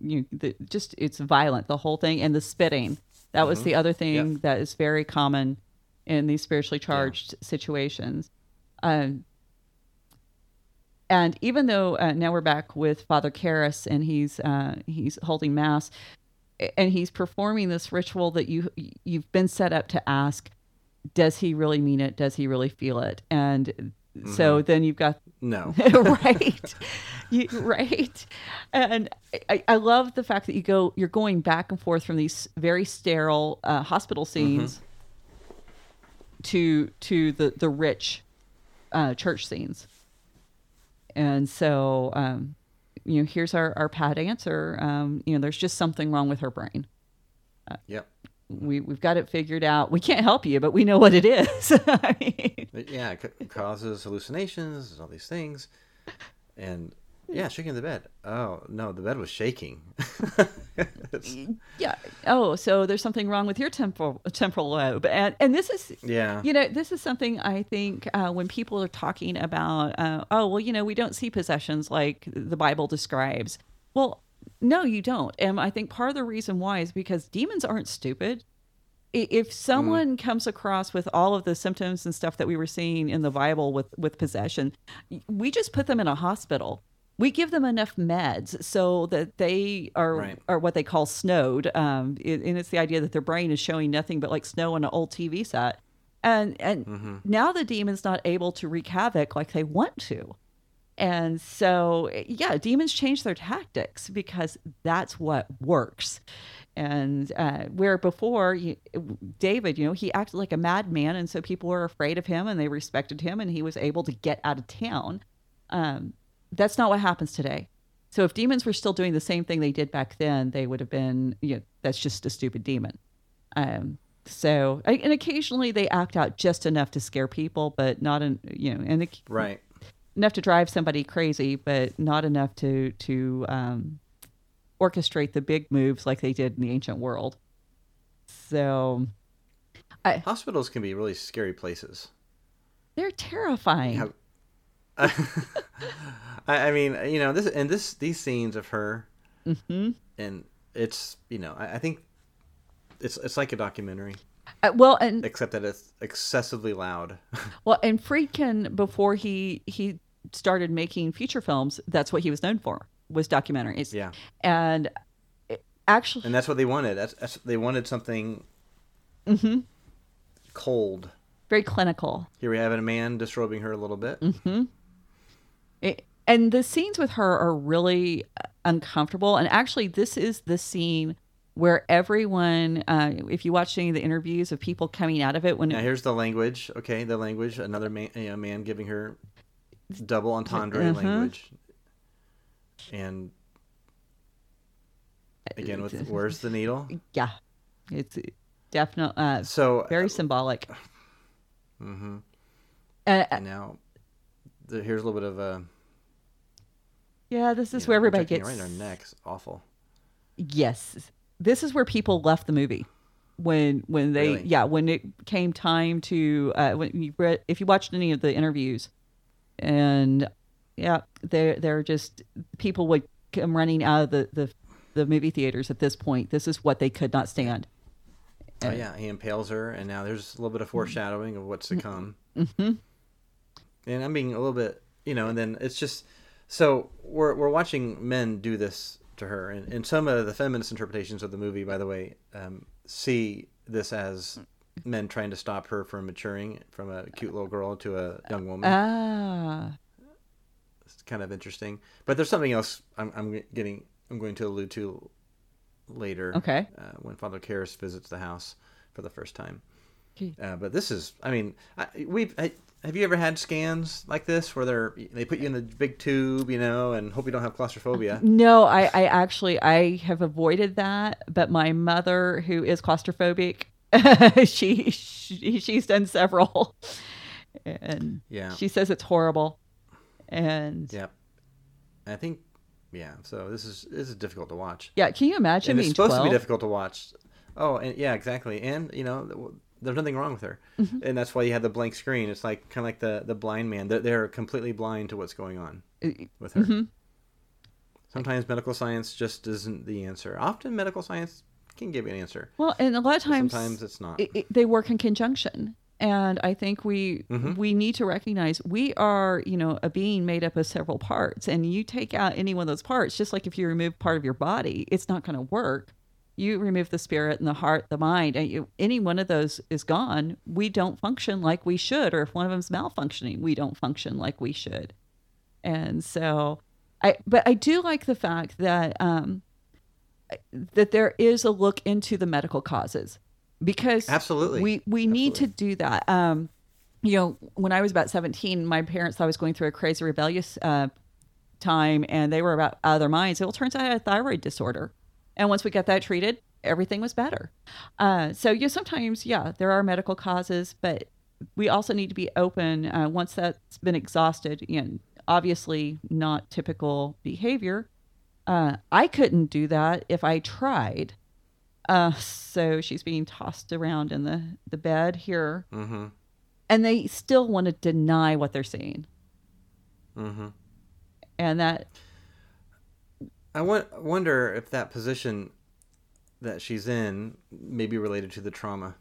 you the just it's violent the whole thing and the spitting. That was the other thing Mm-hmm. Yep. that is very common in these spiritually charged situations. Um, and even though uh, now we're back with Father Karras and he's uh, he's holding mass and he's performing this ritual that you you've been set up to ask, does he really mean it? Does he really feel it? And so Mm-hmm. then you've got No. [LAUGHS] right you, right and I, I love the fact that you go you're going back and forth from these very sterile uh, hospital scenes to to the the rich uh, church scenes and so um, you know here's our our pat answer um, you know there's just something wrong with her brain Yep. we we've got it figured out we can't help you but we know what it is [LAUGHS] I mean, yeah, it causes hallucinations, all these things. And yeah, shaking the bed. Oh, no, the bed was shaking. [LAUGHS] Yeah. Oh, so there's something wrong with your temporal temporal lobe, and and this is yeah. you know this is something I think uh, when people are talking about uh, oh well you know we don't see possessions like the Bible describes. Well, no, you don't, and I think part of the reason why is because demons aren't stupid. If someone comes across with all of the symptoms and stuff that we were seeing in the Bible with with possession, we just put them in a hospital. We give them enough meds so that they are Right. are what they call snowed, um, it- and it's the idea that their brain is showing nothing but like snow on an old TV set, and and now the demon's not able to wreak havoc like they want to. And so, yeah, demons change their tactics because that's what works. And uh, where before you, David, you know, he acted like a madman, and so people were afraid of him and they respected him, and he was able to get out of town. Um, that's not what happens today. So if demons were still doing the same thing they did back then, they would have been, you know, that's just a stupid demon. Um, so and occasionally they act out just enough to scare people, but not in, you know, and it, Right. enough to drive somebody crazy, but not enough to to um, orchestrate the big moves like they did in the ancient world. So Hospitals can be really scary places. they're terrifying. [LAUGHS] I, I mean, you know, this and this these scenes of her, hmm and it's you know, I, I think it's it's like a documentary, Uh, well, and except that it's excessively loud. [LAUGHS] well, and Friedkin before he he started making feature films, that's what he was known for was documentaries. yeah, and actually, and that's what they wanted. That's, that's they wanted something hmm cold. very clinical. Here we have a man disrobing her a little bit. Mm. It, and the scenes with her are really uncomfortable. And actually, this is the scene where everyone, uh, if you watch any of the interviews of people coming out of it, when Now here's the language. Okay, the language. Another man, man giving her double entendre Uh-huh. language, and again with where's the needle? yeah, it's definitely uh, So very symbolic. Mm-hmm. Uh, And now the, here's a little bit of a. yeah, this is know, where everybody gets in our necks. Awful. Yes. This is where people left the movie when when they Really? yeah when it came time to uh when you read if you watched any of the interviews and yeah they're they're just people would come running out of the the, the movie theaters at this point this is what they could not stand Oh yeah, he impales her, and now there's a little bit of foreshadowing of what's to come. mm-hmm. And I'm being a little bit, you know, and then it's just so we're we're watching men do this to her, and, and some of the feminist interpretations of the movie, by the way, um, see this as men trying to stop her from maturing from a cute little girl to a young woman. ah it's kind of interesting, but there's something else I'm, I'm getting I'm going to allude to later. Okay. Uh, when Father Karras visits the house for the first time. Uh, but this is, I mean, I, we've. I, have you ever had scans like this where they're they put you in the big tube, you know, and hope you don't have claustrophobia? no I, I actually i have avoided that but my mother who is claustrophobic [LAUGHS] she, she she's done several and Yeah. she says it's horrible and yeah, Yep. I think, yeah. So this is this is difficult to watch, Yeah, can you imagine and it's supposed 12 to be difficult to watch. Oh, and yeah, exactly. And you know, there's nothing wrong with her, Mm-hmm. and that's why you have the blank screen. It's like kind of like the the blind man. They're, they're completely blind to what's going on with her. Mhm. Sometimes medical science just isn't the answer. Often medical science can give you an answer. well and a lot of times Sometimes it's not. it, it- they work in conjunction and i think we Mhm. we need to recognize we are you know a being made up of several parts and you take out any one of those parts just like if you remove part of your body it's not going to work you remove the spirit and the heart the mind and you, any one of those is gone we don't function like we should or if one of them's malfunctioning we don't function like we should. And so i but i do like the fact that um that there is a look into the medical causes because Absolutely. we we need to do that. Um you know when i was about 17 my parents thought i was going through a crazy rebellious uh time and they were about out of their minds. Well it turns out i had a thyroid disorder and once we got that treated everything was better uh so you know, sometimes yeah there are medical causes but we also need to be open uh, once that's been exhausted you know obviously not typical behavior uh, I couldn't do that if I tried. Uh, so she's being tossed around in the, the bed here, mm-hmm. and they still want to deny what they're seeing. Mm-hmm. And that, I wonder if that position that she's in may be related to the trauma.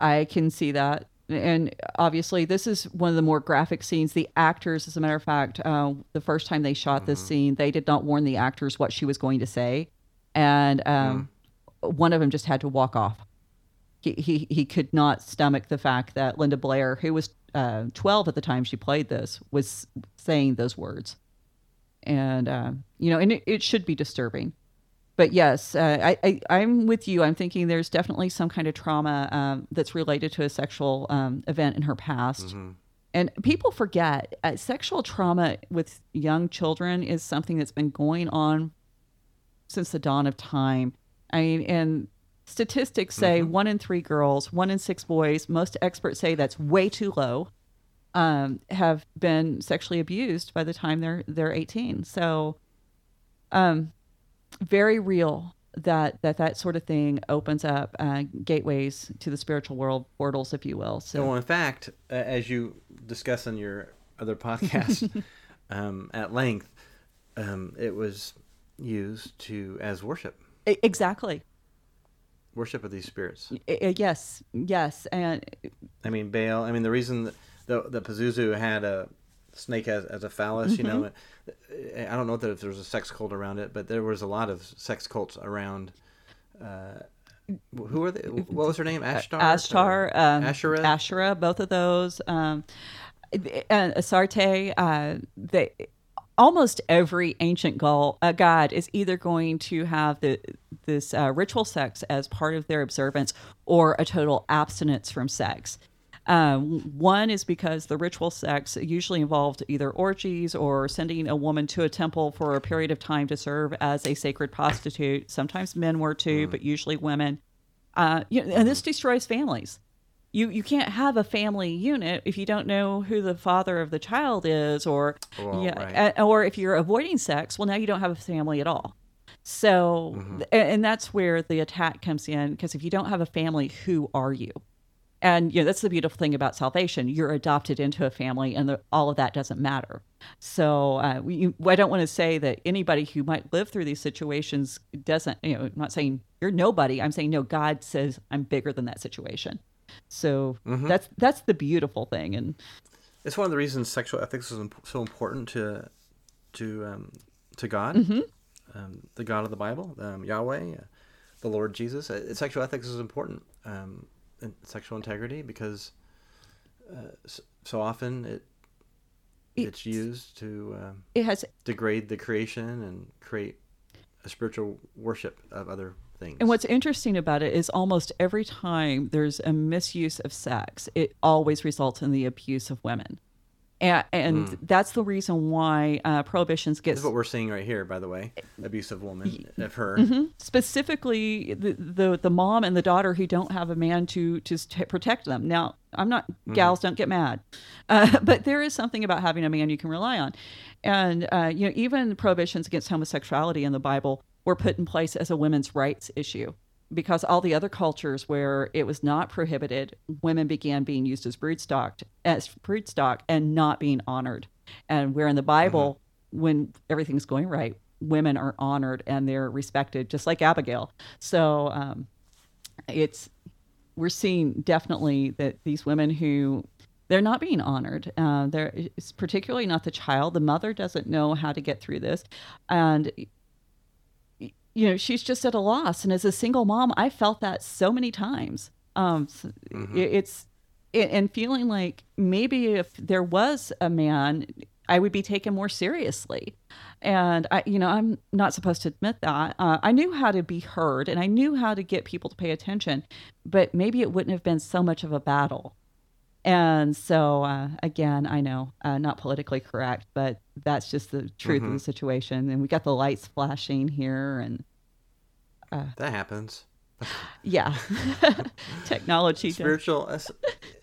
I can see that. And obviously, this is one of the more graphic scenes. The actors, as a matter of fact, uh, the first time they shot this scene, they did not warn the actors what she was going to say. And um, one of them just had to walk off. He, he, he could not stomach the fact that Linda Blair, who was uh, 12 at the time she played this, was saying those words. And, uh, you know, and it, it should be disturbing. But yes, uh, I, I, I'm with you. I'm thinking there's definitely some kind of trauma um, that's related to a sexual um, event in her past. And people forget uh, sexual trauma with young children is something that's been going on since the dawn of time. I mean, and statistics say one in three girls, one in six boys, most experts say that's way too low, um, have been sexually abused by the time they're they're 18. So, um, very real that that that sort of thing opens up uh, gateways to the spiritual world, portals, if you will. So, So, in fact, uh, as you discuss in your other podcast [LAUGHS] um, at length, um, it was used to as worship, exactly. worship of these spirits. Yes, yes, and I mean, Baal. I mean, the reason that the, the Pazuzu had a snake as, as a phallus, you know, Mm-hmm. I don't know that if there was a sex cult around it, but there was a lot of sex cults around. Uh, who are they? What was her name? Ashtar. Ashtar, um, Asherah. Asherah, both of those, um, and Asarte. Uh, they almost every ancient Gaul, uh, god is either going to have the this uh, ritual sex as part of their observance or a total abstinence from sex. Um, one is because the ritual sex usually involved either orgies or sending a woman to a temple for a period of time to serve as a sacred prostitute. Sometimes men were too, but usually women. Uh, you know, and this destroys families. You you can't have a family unit if you don't know who the father of the child is, or Well, yeah, right. or if you're avoiding sex. Well, now you don't have a family at all. So, Mm-hmm. and that's where the attack comes in because if you don't have a family, who are you? And you know that's the beautiful thing about salvation. You're adopted into a family, and the, all of that doesn't matter. So uh, we, I don't want to say that anybody who might live through these situations doesn't. You know, I'm not saying you're nobody. I'm saying no. God says I'm bigger than that situation. So Mm-hmm. that's that's the beautiful thing. And It's one of the reasons sexual ethics is so important to to um, to God, Mm-hmm. um, the God of the Bible, um, Yahweh, uh, the Lord Jesus. Uh, sexual ethics is important, um, sexual integrity, because uh, so often it it's used to um, it has degrade the creation and create a spiritual worship of other things. And what's interesting about it is almost every time there's a misuse of sex, it always results in the abuse of women. And, and that's the reason why uh, prohibitions this get is what we're seeing right here, by the way. Abusive woman of her. Mm-hmm. specifically the, the the mom and the daughter who don't have a man to to protect them. Now, I'm not gals don't get mad, uh, [LAUGHS] but there is something about having a man you can rely on, and uh, you know even prohibitions against homosexuality in the Bible were put in place as a women's rights issue because all the other cultures where it was not prohibited, women began being used as broodstock as broodstock and not being honored, and where in the Bible when everything's going right women are honored and they're respected, just like Abigail. So um, it's we're seeing definitely that these women who they're not being honored. Uh, they're it's particularly not the child. The mother doesn't know how to get through this, and you know she's just at a loss. And as a single mom, I felt that so many times. Um, it- it's it, and feeling like maybe if there was a man i would be taken more seriously and i you know i'm not supposed to admit that uh, i knew how to be heard and i knew how to get people to pay attention but maybe it wouldn't have been so much of a battle and so uh, again i know uh, not politically correct but that's just the truth of the situation. And we got the lights flashing here and That happens. [LAUGHS] yeah. [LAUGHS] Technology spiritual uh,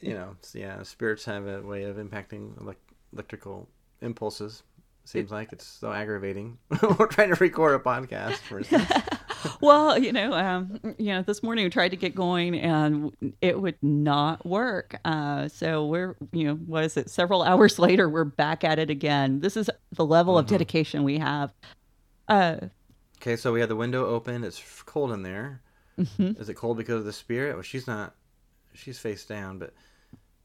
you know yeah spirits have a way of impacting elec electrical impulses. Seems like it's so aggravating. [LAUGHS] We're trying to record a podcast for instance [LAUGHS] well, you know, um, you know, this morning we tried to get going and it would not work. Uh, so we're, you know, what is it? Several [LAUGHS] hours later, we're back at it again. This is the level of dedication we have. Uh, okay so we had the window open it's cold in there Mm-hmm. is it cold because of the spirit well she's not she's face down but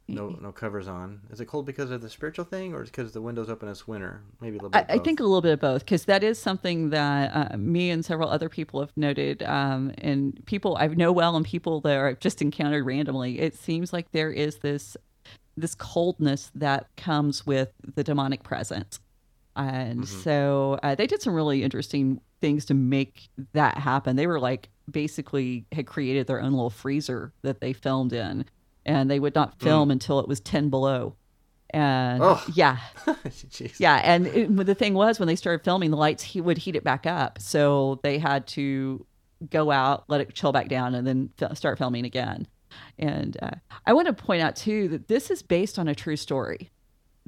no no covers on is it cold because of the spiritual thing or is because the window's open it's winter maybe a little bit I both. think a little bit of both because that is something that uh, me and several other people have noted, um, and people I know well and people that I've just encountered randomly. It seems like there is this this coldness that comes with the demonic presence. And Mm-hmm. so uh, they did some really interesting things to make that happen. They were like basically had created their own little freezer that they filmed in, and they would not film until it was 10 below. And Mm. Oh. yeah, [LAUGHS] yeah, and it, the thing was when they started filming, the lights he would heat it back up, so they had to go out, let it chill back down, and then fi- start filming again. And uh, I want to point out too that this is based on a true story.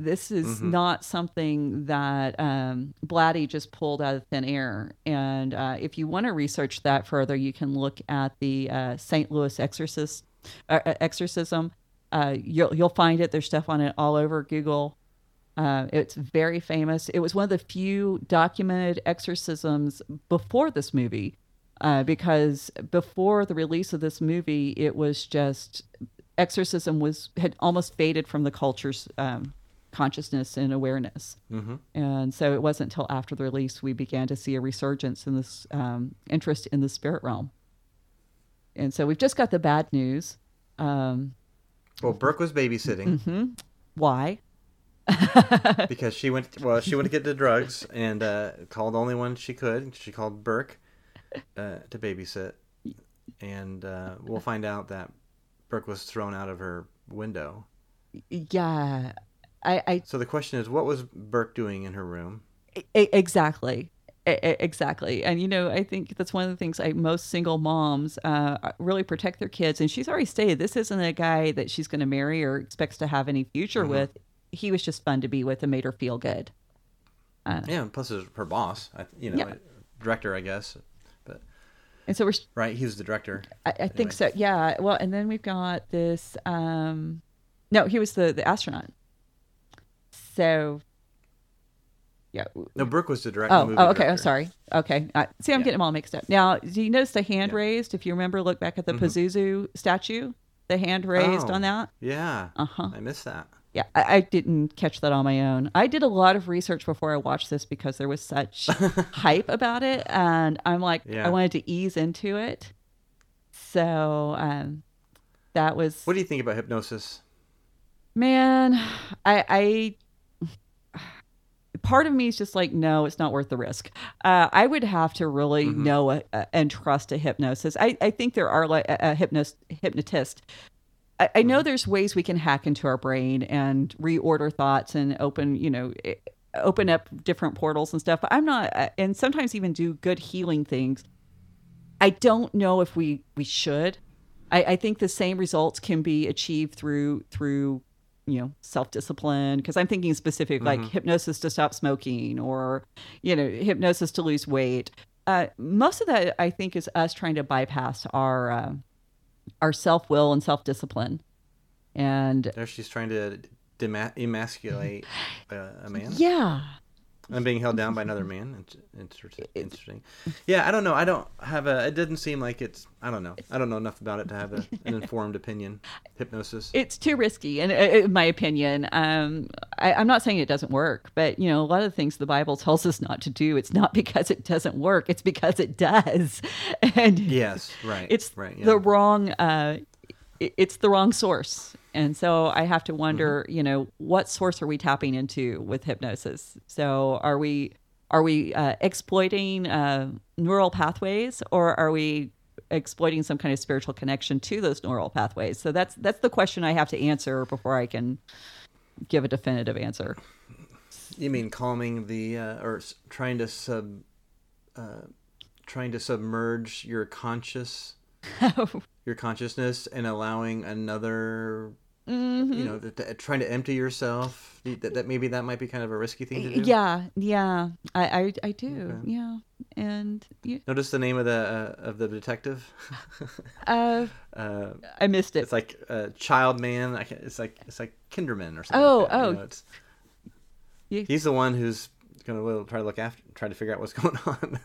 This is not something that um, Blatty just pulled out of thin air. And uh, if you want to research that further, you can look at the uh, St. Louis exorcist uh, exorcism. Uh, you'll you'll find it. There's stuff on it all over Google. Uh, it's very famous. It was one of the few documented exorcisms before this movie, uh, because before the release of this movie, it was just exorcism was had almost faded from the culture's um, consciousness and awareness. Mm-hmm. And so it wasn't until after the release we began to see a resurgence in this um, interest in the spirit realm. And so we've just got the bad news. Um, Well, Burke was babysitting Mm-hmm. why? [LAUGHS] because she went. Well, she went to get the drugs and uh, called the only one she could. She called Burke uh, to babysit, and uh, we'll find out that Burke was thrown out of her window. Yeah, I, I So the question is, what was Burke doing in her room? Exactly exactly and you know i think that's one of the things I, most single moms uh, really protect their kids and she's already stated this isn't a guy that she's going to marry or expects to have any future with he was just fun to be with and made her feel good Yeah, and plus her boss. You know, Yeah. director, I guess. But and so we're right, he was the director. I, I think so. Yeah. Well, and then we've got this. Um, no, he was the the astronaut. So. Yeah. No, Burke was the director. Oh, movie oh, okay. I'm sorry. Okay. Uh, see, I'm Yeah. getting them all mixed up. Now, do you notice the hand Yeah. raised? If you remember, look back at the Mhm. Pazuzu statue. The hand raised Oh. on that. Yeah, Uh huh. I missed that. Yeah, I, I didn't catch that on my own. I did a lot of research before I watched this because there was such [LAUGHS] hype about it, and I'm like, Yeah. I wanted to ease into it. So um, that was What do you think about hypnosis? man. I, I part of me is just like, no, it's not worth the risk. Uh, I would have to really Mhm. know a, a, and trust a hypnosis. I, I think there are like a, a hypnos, hypnotist. I, I know there's ways we can hack into our brain and reorder thoughts and open, you know, open up different portals and stuff. But I'm not, uh, and sometimes even do good healing things. I don't know if we we should. I, I think the same results can be achieved through through you know self discipline because I'm thinking specific like hypnosis to stop smoking or you know hypnosis to lose weight. Uh, most of that I think is us trying to bypass our uh, our self will and self discipline. And There, she's trying to dema- emasculate uh, a man. yeah, I'm being held down by another [LAUGHS] man. Inter- Interesting. Yeah, I don't know. I don't have a. It doesn't seem like it's. I don't know. I don't know enough about it to have a, an informed opinion. [LAUGHS] Hypnosis. it's too risky, and in my opinion, um, I, I'm not saying it doesn't work, but you know, a lot of the things the Bible tells us not to do, it's not [LAUGHS] because it doesn't work; it's because it does, and yes. Right. it's right. Yeah. the wrong uh it's the wrong source and so i have to wonder Mm-hmm. you know what source are we tapping into with hypnosis? So are we are we uh, exploiting uh, neural pathways or are we exploiting some kind of spiritual connection to those neural pathways? So that's that's the question i have to answer before i can give a definitive answer. You mean calming the uh, or trying to sub, uh, trying to submerge your conscious, [LAUGHS] your consciousness, and allowing another, Mm-hmm. you know, th- th- trying to empty yourself. That, that maybe that might be kind of a risky thing to do. yeah yeah i i, I do Okay. yeah and you, Notice the name of the uh, of the detective. uh [LAUGHS] uh, i missed it it's like uh, child man. I can't- It's like it's like Kinderman or something. Oh, like that, you oh. know, You- he's the one who's gonna try to look after, try to figure out what's [LAUGHS] going on.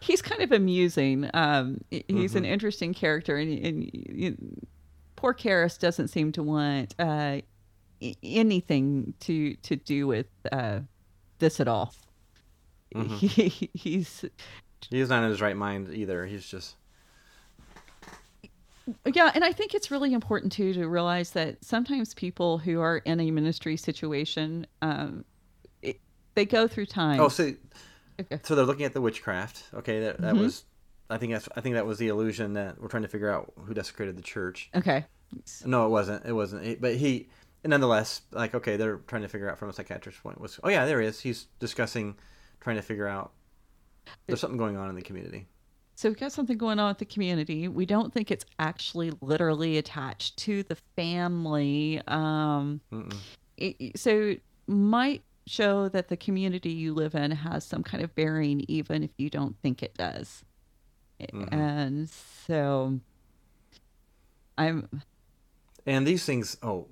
he's kind of amusing. Um, he's an Mm-hmm. interesting character, and, and, you- poor Karras doesn't seem to want uh, i- anything to to do with uh, this at all. Mm-hmm. [LAUGHS] He, he's he's not in his right mind either. He's just Yeah, and I think it's really important too to realize that sometimes people who are in a ministry situation, um, it, they go through time. Oh, so Okay. so they're looking at the witchcraft. Okay, that, that Mm-hmm. was. I think that's. I think that was the illusion that we're trying to figure out who desecrated the church. Okay. No, it wasn't. It wasn't. But he, nonetheless, like okay, they're trying to figure out from a psychiatrist's point. Was oh yeah, there he is. He's discussing, trying to figure out. There's something going on in the community. So we've got something going on with the community. We don't think it's actually literally attached to the family. Um, it, so might show that the community you live in has some kind of bearing, even if you don't think it does. And so I'm And these things, oh,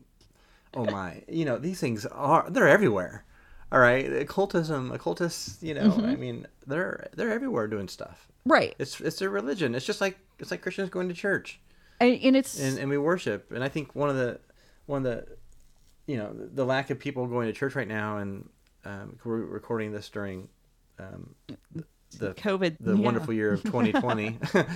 oh my, you know, these things are they're everywhere. All right, occultism, occultists, you know, I mean, they're they're everywhere doing stuff. right. It's it's their religion. It's just like it's like Christians going to church And, and it's and, and we worship. And I think one of the one of the you know the, the lack of people going to church right now, and um, we're recording this during um, the COVID. the yeah. wonderful year of [LAUGHS] 2020. [LAUGHS]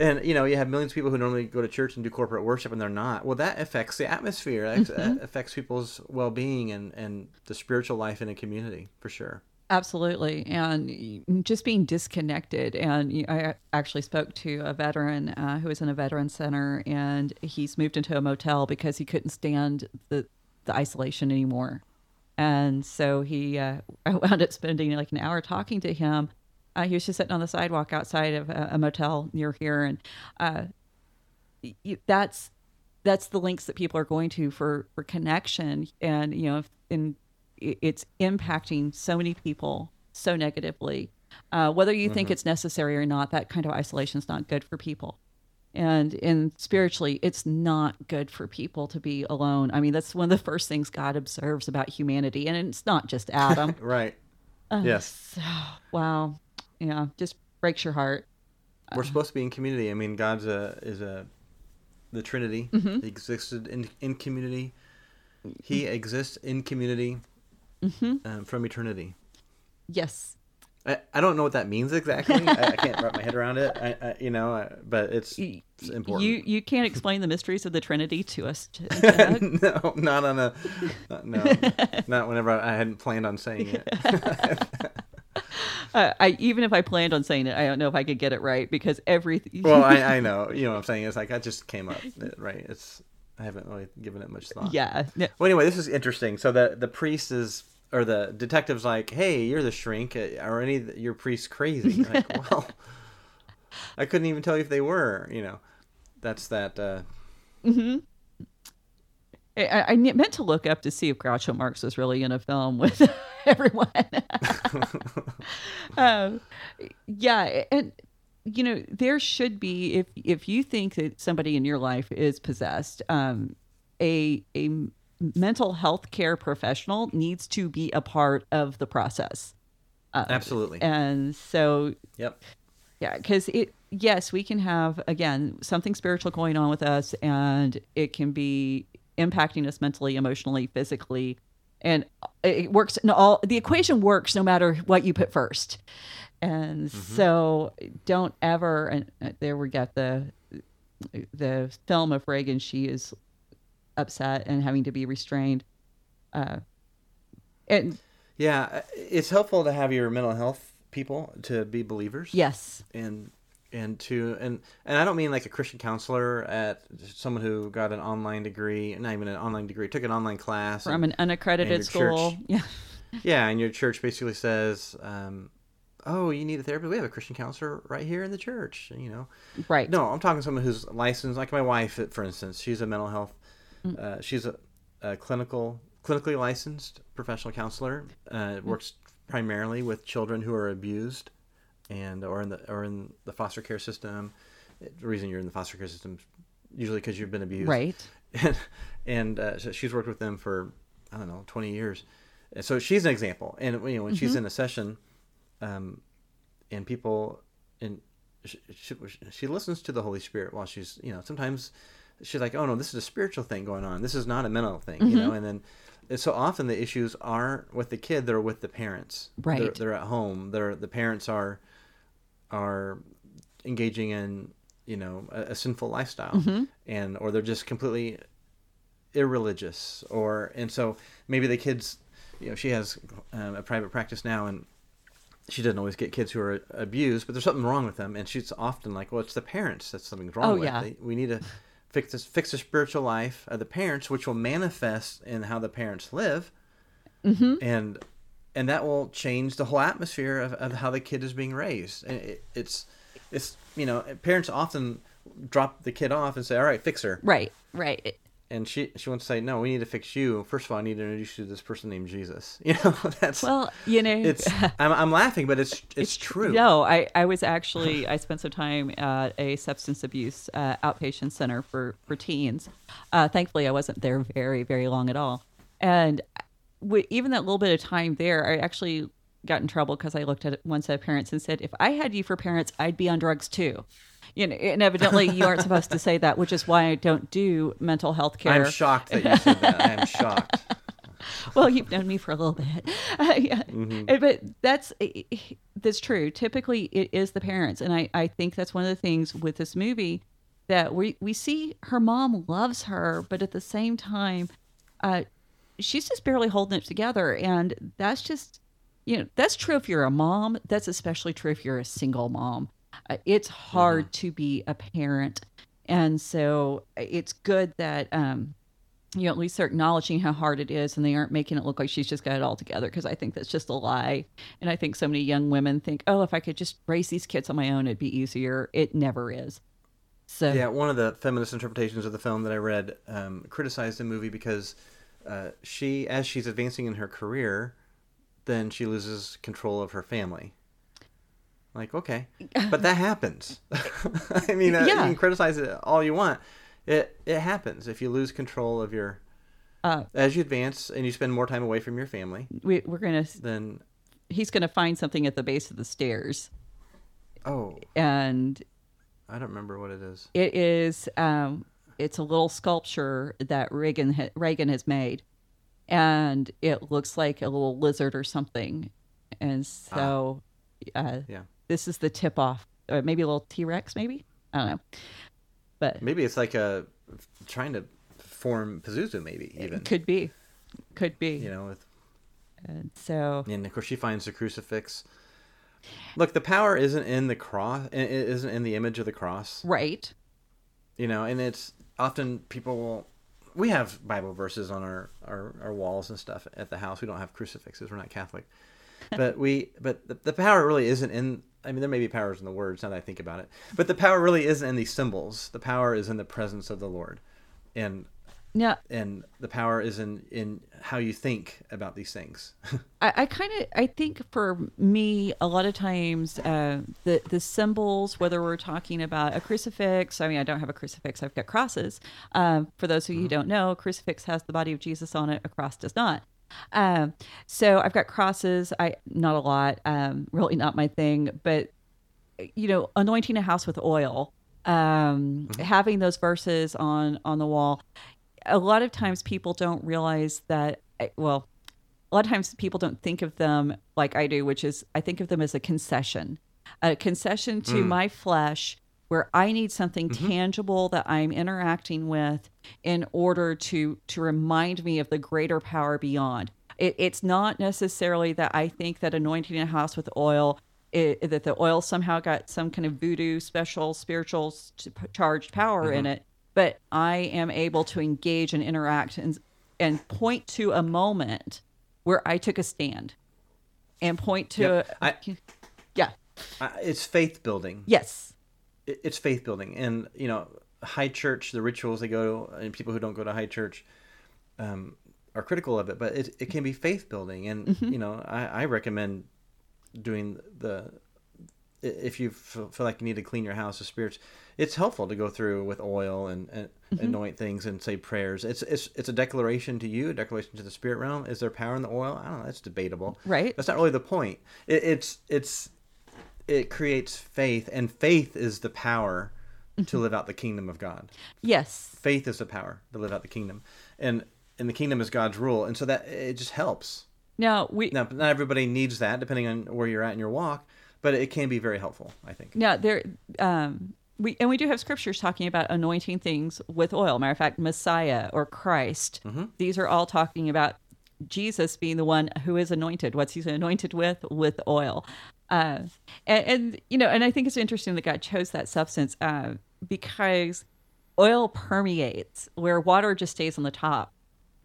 and you know, you have millions of people who normally go to church and do corporate worship, and they're not. Well, that affects the atmosphere. That Mm-hmm. that affects people's well-being and and the spiritual life in a community for sure. Absolutely. And just being disconnected. And I actually spoke to a veteran uh, who was in a veteran center and he's moved into a motel because he couldn't stand the, the isolation anymore. And so he, uh, I [LAUGHS] wound up spending like an hour talking to him. Uh, he was just sitting on the sidewalk outside of a, a motel near here. And uh, you, that's that's the links that people are going to for for connection. And you know if- and it's impacting so many people so negatively. Uh, whether you think it's necessary or not that kind of isolation is not good for people. And and spiritually it's not good for people to be alone. I mean that's one of the first things god observes about humanity. And it's not just adam. [LAUGHS] Right. Uh, yes. wow yeah just breaks your heart We're supposed to be in community. I mean, God's a is a the Trinity. Mm-hmm. He existed in in community. He exists in community Mm-hmm. um, from eternity. yes I, I don't know what that means exactly. I, I can't wrap my head around it. I, I, you know, but it's, it's important. You you can't explain the mysteries of the Trinity to us. [LAUGHS] No, not on a uh, no, [LAUGHS] not whenever I hadn't planned on saying it. [LAUGHS] [LAUGHS] uh, I even if I planned on saying it, I don't know if I could get it right because everything. well, I, [LAUGHS] I know, you know what I'm saying. It's like I just came up, right? It's I haven't really given it much thought. yeah, Well, anyway, this is interesting. So the the priest is, or the detective's like, "Hey, you're the shrink. uh, Are any of your priests crazy?" Like, [LAUGHS] well, I couldn't even tell you if they were. You know, that's that. Uh, I, I meant to look up to see if Groucho Marx was really in a film with [LAUGHS] everyone. [LAUGHS] um, yeah, and you know there should be if if you think that somebody in your life is possessed, um, a a mental health care professional needs to be a part of the process. absolutely. And so Yep. yeah, because it, yes, we can have, again, something spiritual going on with us, and it can be impacting us mentally, emotionally, physically. And it works, no, all the equation works no matter what you put first. And so don't ever, and uh, there we got the, the film of Regan, she is upset and having to be restrained. Uh, and Yeah, uh, it's helpful to have your mental health people to be believers. yes, and and to and and I don't mean like a Christian counselor at someone who got an online degree, not even an online degree, took an online class. from and- an unaccredited school. church. [LAUGHS] Yeah. yeah, and your church basically says, um, "Oh, you need a therapist? We have a Christian counselor right here in the church." You know, Right. no, I'm talking to someone who's licensed, like my wife, for instance. She's a mental health. Uh, she's a, a clinical, clinically licensed professional counselor. Uh, works primarily with children who are abused, and or in the or in the foster care system. The reason you're in the foster care system is usually because you've been abused, Right. and, [LAUGHS] and uh, so she's worked with them for I don't know 20 years. And so she's an example. And you know when she's in a session, um, and people and she, she, she listens to the Holy Spirit while she's you know sometimes she's like oh no this is a spiritual thing going on this is not a mental thing you know and then and so often the issues aren't with the kid they're with the parents they're, Right. they're at home they're the parents are are engaging in you know a, a sinful lifestyle Mm-hmm. and or they're just completely irreligious or and so maybe the kids you know she has um, a private practice now and she doesn't always get kids who are abused but there's something wrong with them and she's often like well it's the parents that's something's wrong Oh, with yeah. They- we need to fix this fix the spiritual life of the parents which will manifest in how the parents live Mm-hmm. and and that will change the whole atmosphere of, of how the kid is being raised. And it, it's it's you know parents often drop the kid off and say all right fix her. Right, right. and she she wants to say no we need to fix you. First of all i need to introduce you to this person named jesus. [LAUGHS] You know that's Well, you know, it's [LAUGHS] I'm, I'm laughing but it's it's, true. No, I, I was actually I spent some time at a substance abuse uh, outpatient center for for teens. Uh, thankfully, I wasn't there very very long at all, and w- even that little bit of time there, I actually got in trouble because I looked at one set of parents and said, "If I had you for parents, I'd be on drugs too." You know, and evidently you aren't supposed to say that, which is why I don't do mental health care. i'm shocked that you said that i'm shocked [LAUGHS] well, you've known me for a little bit, Uh, [LAUGHS] yeah. Uh, but that's that's true. Typically, it is the parents, and I I think that's one of the things with this movie that we we see her mom loves her, but at the same time, uh, she's just barely holding it together, and that's just you know that's true if you're a mom. That's especially true if you're a single mom. Uh, it's hard to be a parent, and so uh, it's good that. um you know, at least they're acknowledging how hard it is and they aren't making it look like she's just got it all together because I think that's just a lie. And I think so many young women think, oh, if I could just raise these kids on my own, it'd be easier. It never is. So, Yeah, one of the feminist interpretations of the film that I read um, criticized the movie because uh, she, as she's advancing in her career, then she loses control of her family. Like, okay, but that happens. [LAUGHS] I mean, uh, you can criticize it all you want. It it happens if you lose control of your uh, as you advance and you spend more time away from your family. we, we're going to, Then he's going to find something at the base of the stairs. oh, And I don't remember what it is. it is, um, it's a little sculpture that Regan, ha- Regan has made. And it looks like a little lizard or something. And so, uh, Yeah, this is the tip off, or maybe a little T Rex, maybe I don't know, but maybe it's like a trying to form Pazuzu, maybe even could be, could be. you know with And so And of course, she finds the crucifix. Look, the power isn't in the cross. It isn't in the image of the cross. right, You know, and it's often people will. We have Bible verses on our, our, our walls and stuff at the house. We don't have crucifixes. We're not Catholic, [LAUGHS] but we. But the, the power really isn't in. I mean, there may be powers in the words now that I think about it, but the power really isn't in these symbols. The power is in the presence of the Lord, and now and the power is in in how you think about these things. [LAUGHS] I, I kind of I think for me a lot of times uh, the the symbols whether we're talking about a crucifix I mean I don't have a crucifix I've got crosses um, for those of you who don't know a crucifix has the body of Jesus on it a cross does not. Um, so I've got crosses I not a lot um, really not my thing but you know anointing a house with oil um, having those verses on on the wall a lot of times people don't realize that eh, well a lot of times people don't think of them like I do, which is I think of them as a concession, a concession to hmm. my flesh where I need something mm-hmm. tangible that I'm interacting with in order to to remind me of the greater power beyond. It, it's not necessarily that I think that anointing a house with oil it, that the oil somehow got some kind of voodoo special spiritual charged power in mm-hmm. it but i am able to engage and interact and and point to a moment where i took a stand and point to Yep. a, I- yeah Uh, it's faith building. yes it- it's faith building and you know high church the rituals they go to, and people who don't go to high church um, are critical of it but it, it can be faith building and Mm-hmm. you know I, I recommend doing the if you f- feel like you need to clean your house of spirits it's helpful to go through with oil and, and Mm-hmm. anoint things and say prayers. It's, it's it's a declaration to you a declaration to the spirit realm. Is there power in the oil? I don't know. That's debatable. Right. that's not really the point. It, it's it's it creates faith and faith is the power to live out the kingdom of god. Yes. Faith is the power to live out the kingdom. And and the kingdom is god's rule. And so that it just helps. Now we now not everybody needs that depending on where you're at in your walk but it can be very helpful i think. Now there um we and we do have scriptures talking about anointing things with oil. Matter of fact, Messiah or Christ. These are all talking about Jesus being the one who is anointed. What's he's anointed with? With oil. Uh, and, and you know, and I think it's interesting that God chose that substance uh, because oil permeates where water just stays on the top.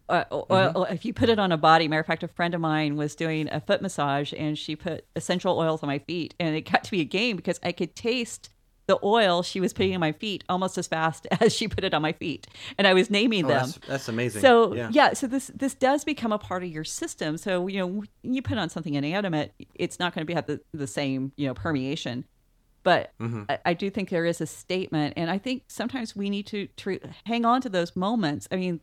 Uh, oil, If you put it on a body, matter of fact, a friend of mine was doing a foot massage and she put essential oils on my feet, and it got to be a game because I could taste the oil she was putting on my feet almost as fast [LAUGHS] as she put it on my feet, and I was naming Oh, them. that's, that's amazing. So yeah. yeah. so this this does become a part of your system. So you know, when you put on something inanimate, it's not going to be have the, the same you know permeation. But Mm-hmm. I, I do think there is a statement, and I think sometimes we need to, to hang on to those moments. I mean,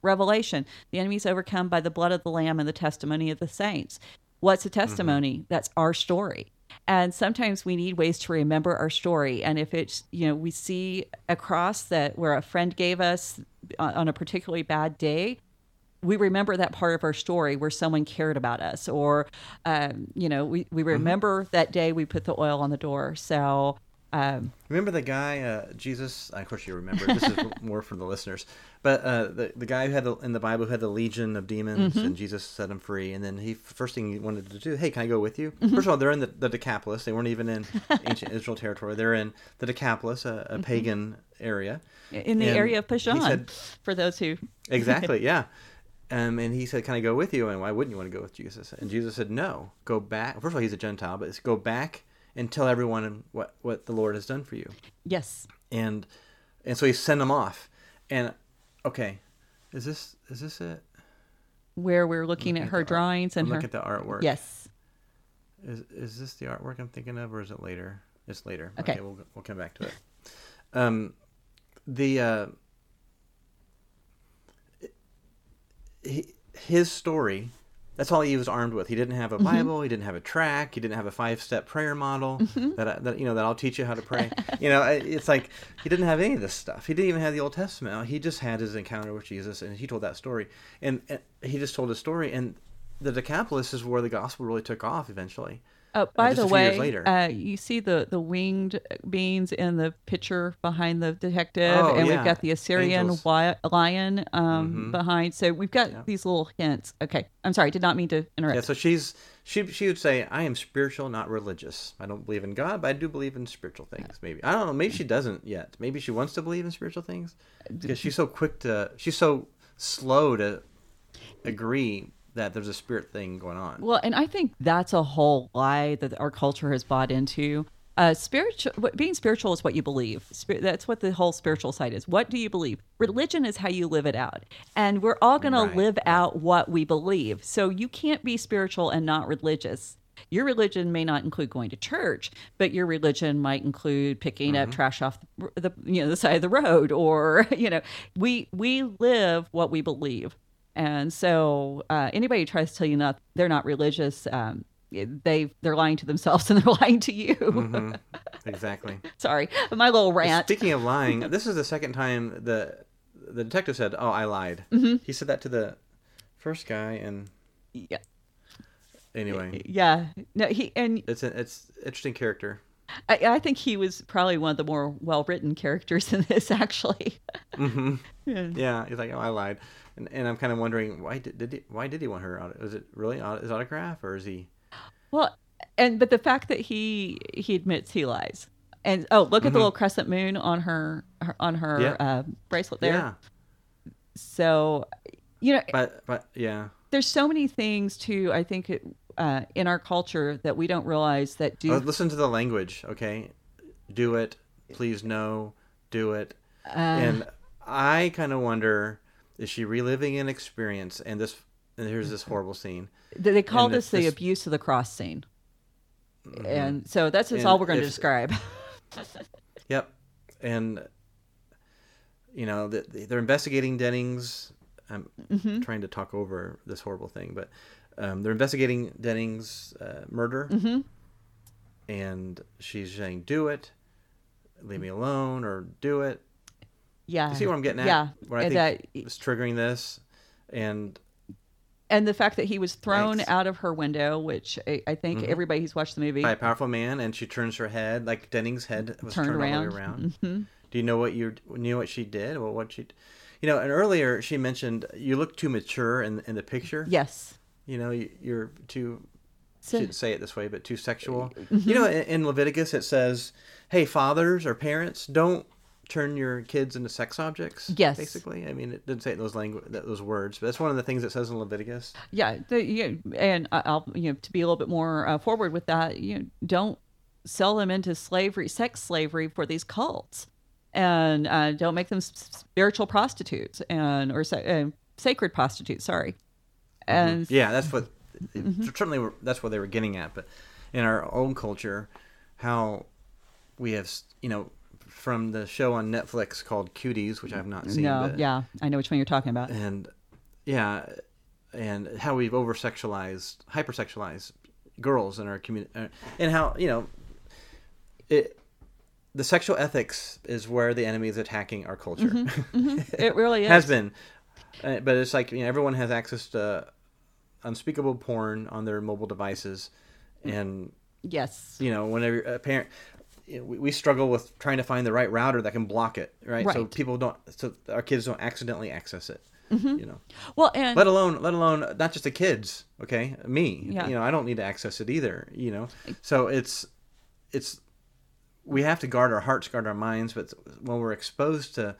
Revelation: the enemy is overcome by the blood of the Lamb and the testimony of the saints. What's a testimony? That's our story. And sometimes we need ways to remember our story. And if it's, you know, we see a cross that where a friend gave us on a particularly bad day, we remember that part of our story where someone cared about us, or, um, you know, we, we remember that day we put the oil on the door. So, um, Remember the guy, uh, Jesus? Of course, you remember. This is [LAUGHS] more for the listeners. But uh, the the guy who had the, in the Bible who had the legion of demons, Mm-hmm. and Jesus set him free. And then he first thing he wanted to do, hey, can I go with you? Mm-hmm. First of all, they're in the, the Decapolis. They weren't even in ancient [LAUGHS] Israel territory. They're in the Decapolis, a, a pagan area. in the And area of Pajan, said- for those who [LAUGHS] Exactly, yeah. Um, and he said, "Can I go with you?" And why wouldn't you want to go with Jesus? And Jesus said, "No, go back." First of all, he's a Gentile, but it's go back and tell everyone what what the Lord has done for you. yes, And and so he sent them off. And okay, is this is this it? where we're looking at at her drawings and her looking at the artwork. yes, Is is this the artwork I'm thinking of, or is it later? It's later. Okay. we'll we'll come back to it. Um, the uh, his story. That's all he was armed with. He didn't have a Mm-hmm. Bible. He didn't have a track. He didn't have a five-step prayer model Mm-hmm. that, I, that you know that I'll teach you how to pray. you know, it's like he didn't have any of this stuff. He didn't even have the Old Testament. He just had his encounter with Jesus, and he told that story. And, and he just told his story. And the Decapolis is where the gospel really took off eventually. Oh, by just the a few years way, uh, you see the the winged beings in the picture behind the detective, Oh, and yeah. we've got the Assyrian wi- lion um, Mhm. behind. So we've got these little hints. Okay, I'm sorry, did not mean to interrupt. Yeah, so she's she she would say, "I am spiritual, not religious. I don't believe in God, but I do believe in spiritual things." Maybe I don't know. Maybe she doesn't yet. Maybe she wants to believe in spiritual things because she's so quick to. She's so slow to agree that there's a spirit thing going on. Well, and I think that's a whole lie that our culture has bought into. Uh, spiritual, being spiritual is what you believe. Spir- that's what the whole spiritual side is. What do you believe? Religion is how you live it out, and we're all going Right, to live out what we believe. So you can't be spiritual and not religious. Your religion may not include going to church, but your religion might include picking Mm-hmm. up trash off the, the you know the side of the road, or [LAUGHS] you know we we live what we believe. And so, uh, anybody who tries to tell you not they're not religious, um, they they're lying to themselves [LAUGHS] and they're lying to you. Mhm. [LAUGHS] Exactly. Sorry, my little rant. Speaking of lying, [LAUGHS] this is the second time the the detective said, "Oh, I lied." Mm-hmm. He said that to the first guy, and Yeah, anyway, yeah. No, he and it's an it's interesting character. I, I think he was probably one of the more well written characters in this. Actually, hmm Yeah. Yeah, he's like, oh, I lied, and, and I'm kind of wondering why did, did he why did he want her? auto- Was it really his autograph, or is he? well, and but the fact that he he admits he lies, and oh, look at the little crescent moon on her, her on her Mm-hmm. Yeah. uh, bracelet there. Yeah, So, you know, but but yeah, there's so many things too. I think it, uh, in our culture that we don't realize that do Oh, listen to the language, okay? Do it, please no, do it, Uh. and I kind of wonder is she reliving an experience? And this and here's this horrible scene. They call And this the this- abuse of the cross scene. And so that's just And all we're going to describe. [LAUGHS] Yep, and you know the, the- they're investigating Dennings. I'm Mm-hmm. trying to talk over this horrible thing, but um, they're investigating Dennings' uh, murder, Mm-hmm. and she's saying, "Do it, leave me alone, or do it." Yeah. You see what I'm getting at? Yeah. What I And think uh, that- is triggering this, and and the fact that he was thrown Thanks. out of her window, which I, I think mm-hmm. everybody who's watched the movie, by a powerful man, and she turns her head like Denning's head was Turned turned, all around. the way around. Mm-hmm. Do you know what you knew what she did? Well, what she, you know, and earlier she mentioned you look too mature in in the picture. yes, You know, you, you're too. So- shouldn't say it this way, but too sexual. Mm-hmm. You know, in, in Leviticus it says, "Hey, fathers or parents, don't turn your kids into sex objects." Yes. basically. I mean, it didn't say those language those words, but that's one of the things it says in Leviticus. yeah, the, yeah, and I'll you know to be a little bit more uh, forward with that, you know, don't sell them into slavery, sex slavery for these cults, and uh, don't make them spiritual prostitutes and or uh, sacred prostitutes. Sorry, and Yeah, that's what Mm-hmm. certainly were- that's what they were getting at. But in our own culture, how we have, you know, from the show on Netflix called Cuties, which I've not seen. no, but, yeah, I know which one you're talking about. and yeah, and how we've over sexualized, hypersexualized girls in our community, uh, and how you know it. The sexual ethics is where the enemy is attacking our culture. Mm-hmm, mm-hmm. [LAUGHS] It really is. has been, uh, but it's like you know everyone has access to unspeakable porn on their mobile devices, mm. and Yes. you know whenever a parent. We, we struggle with trying to find the right router that can block it, right? So people don't, so our kids don't accidentally access it. Mm-hmm. You know, Well, and let alone, let alone not just the kids. Okay, me. Yeah. You know, I don't need to access it either. You know, so it's, it's, we have to guard our hearts, guard our minds. But when we're exposed to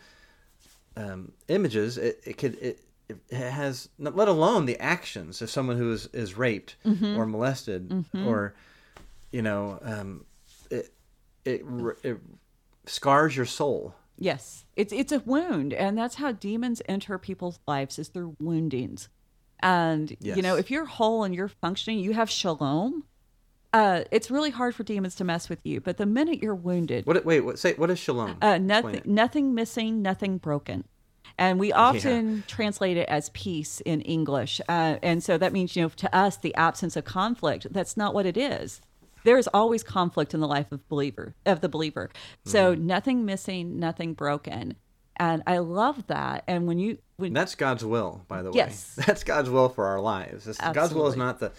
um, images, it, it could it, it has let alone the actions of someone who is, is raped Mm-hmm. or molested or you know um, it, it it scars your soul. Yes, it's it's a wound, and that's how demons enter people's lives is through woundings. And you know, if you're whole and you're functioning, you have shalom. Uh, it's really hard for demons to mess with you. But the minute you're wounded, What wait what say what is shalom? uh, nothing, nothing missing, nothing broken. And we often translate it as peace in English. Uh, and so that means, you know, to us, the absence of conflict. That's not what it is. There is always conflict in the life of believer of the believer. So Mm-hmm. nothing missing, nothing broken. And I love that. And when you when that's God's will, by the way. Yes. [LAUGHS] That's God's will for our lives. This- God's will is not the,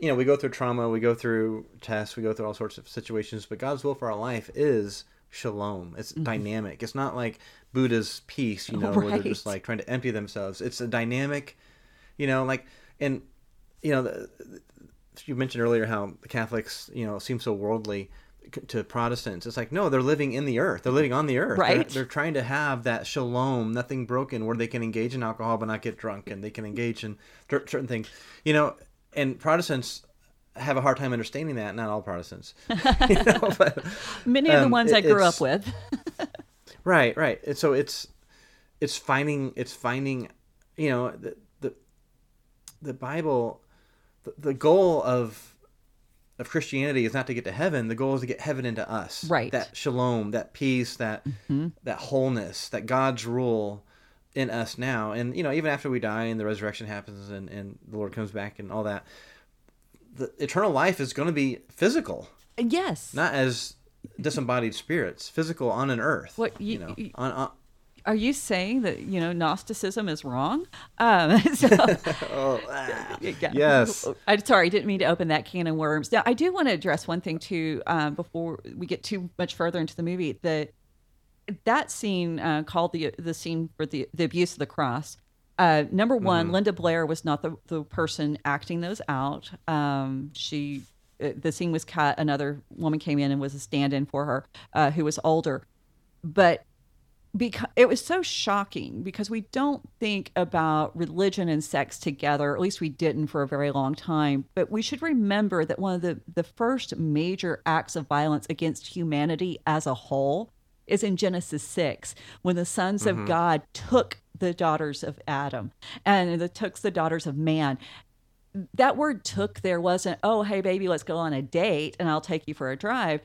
you know, we go through trauma, we go through tests, we go through all sorts of situations, but God's will for our life is shalom. It's Mm-hmm. dynamic. It's not like Buddha's peace, you [LAUGHS] know, where they're just like trying to empty themselves. It's a dynamic, you know, like, and, you know, the, you mentioned earlier how the Catholics, you know, seem so worldly to Protestants. It's like, no, they're living in the earth. They're living on the earth. They're- Right. They're, trying to have that shalom, nothing broken, where they can engage in alcohol but not get drunk, and they can engage in certain things. You know, and Protestants have a hard time understanding that. Not all Protestants. [LAUGHS] you know, [LAUGHS] but, many of the um, ones I grew up with. [LAUGHS] Right, right. And so it's it's finding it's finding you know the the, the Bible the, the goal of of Christianity is not to get to heaven. The goal is to get heaven into us. Right. That shalom, that peace, that mm-hmm. that wholeness, that God's rule in us now. And you know, even after we die and the resurrection happens and, and the Lord comes back and all that, the eternal life is going to be physical, yes. not as disembodied spirits, physical on an earth. What you, you- know, you- on, on Are you saying that, you know, Gnosticism is wrong? Um, [LAUGHS] so, [LAUGHS] [LAUGHS] yeah. Yes. I, sorry, I didn't mean to open that can of worms. Now, I do want to address one thing too um, before we get too much further into the movie. The that scene uh, called the the scene for the the abuse of the cross. Uh, number one, Linda Blair was not the, the person acting those out. Um, she uh, the scene was cut. Another woman came in and was a stand-in for her, uh, who was older. But because it was so shocking because we don't think about religion and sex together at least we didn't for a very long time but we should remember that one of the the first major acts of violence against humanity as a whole is in Genesis 6 when the sons of mm-hmm. God took the daughters of Adam and the took the daughters of man. That word took there wasn't oh hey baby let's go on a date and i'll take you for a drive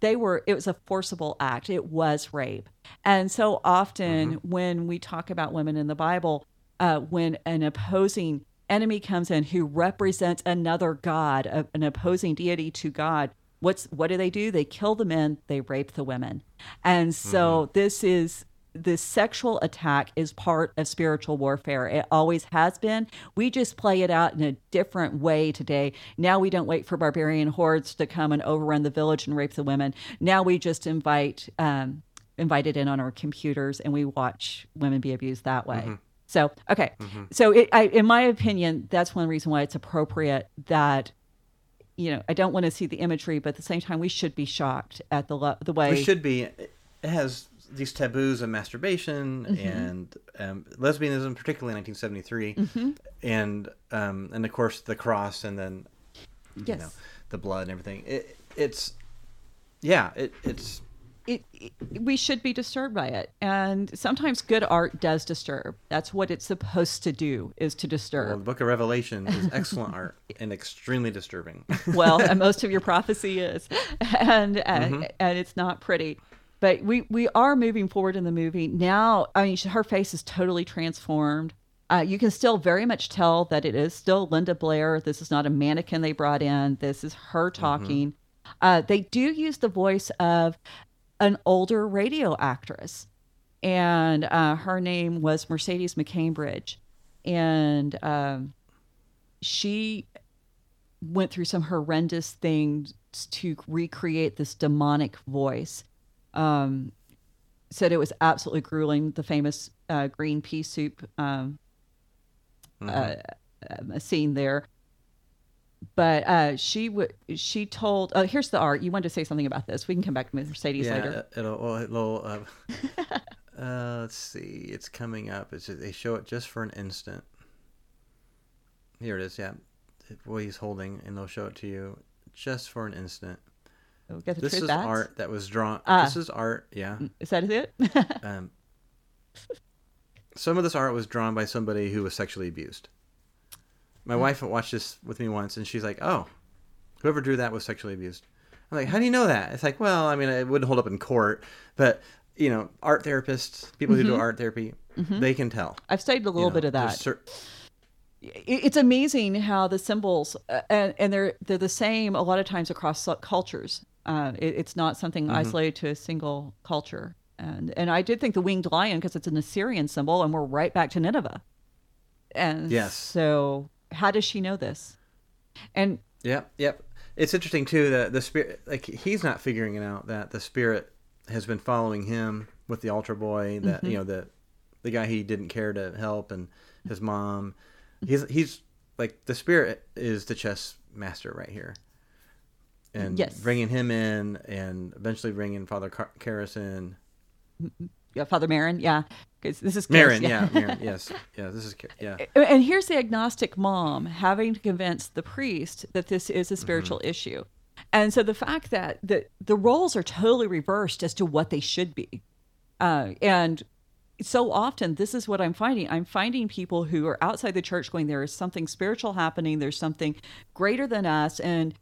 they were it was a forcible act. It was rape. And so often when we talk about women in the bible uh, when an opposing enemy comes in who represents another god a- an opposing deity to god what's what do they do? They kill the men they rape the women. And so this is the sexual attack is part of spiritual warfare. It always has been. We just play it out in a different way today. Now we don't wait for barbarian hordes to come and overrun the village and rape the women. Now we just invite um, invite it in on our computers and we watch women be abused that way. So okay, so it, I, in my opinion, that's one reason why it's appropriate that you know I don't want to see the imagery, but at the same time we should be shocked at the lo- the way It should be. It has these taboos of masturbation Mm-hmm. and um, lesbianism, particularly in 1973, Mm-hmm. and um, and of course the cross, and then you Yes. know the blood and everything. It, it's yeah, it, it's it, it- we should be disturbed by it and sometimes good art does disturb that's what it's supposed to do is to well, the Book of Revelation is excellent art [LAUGHS] and extremely disturbing. well, [LAUGHS] and most of your prophecy is [LAUGHS] and uh, Mm-hmm. and it's not pretty but we we are moving forward in the movie. Now i mean her face is totally transformed. Uh, you can still very much tell that it is still linda blair. This is not a mannequin they brought in. This is her Mm-hmm. talking. Uh, they do use the voice of an older radio actress. And uh, her name was mercedes mccambridge. And um, she went through some horrendous things to recreate this demonic voice. Um, said it was absolutely grueling. The famous uh, green pea soup um, uh, uh, scene there. But uh, she would. She told. Oh, here's the art. You wanted to say something about this. We can come back to Mercedes yeah, later. it'll, it'll uh, [LAUGHS] uh, let's see, it's coming up. It's just, they show it just for an instant. Here it is. Yeah, what he's holding, and they'll show it to you just for an instant. We got the This is bats? art that was drawn. Ah. This is art. Yeah. Is that it? [LAUGHS] Um, some of this art was drawn by somebody who was sexually abused. My wife watched this with me once, and she's like, "Oh, whoever drew that was sexually abused." I'm like, "How do you know that?" It's like, "Well, I mean, it wouldn't hold up in court, but you know, art therapists, people who do art therapy, they can tell." I've studied a you little know, bit of that. cer- it's amazing how the symbols uh, and, and they're they're the same a lot of times across cultures. Uh, it, it's not something Mm-hmm. isolated to a single culture. And and I did think the winged lion because it's an Assyrian symbol, and we're right back to Nineveh. And Yes. so how does she know this? And Yep, yep. It's interesting too that the spirit, like he's not figuring it out that the spirit has been following him with the altar boy. That you know the the guy he didn't care to help and his mom. He's he's like the spirit is the chess master right here, and Yes. bringing him in and eventually bringing Father Car- Karras in. yeah, Father Merrin, yeah, because this is Merrin, yeah. yeah, Merrin, [LAUGHS] yes, yeah. This is yeah. and here's the agnostic mom having to convince the priest that this is a spiritual Mm-hmm. issue and so the fact that the, the roles are totally reversed as to what they should be uh, and so often this is what i'm finding i'm finding people who are outside the church going there is something spiritual happening there's something greater than us and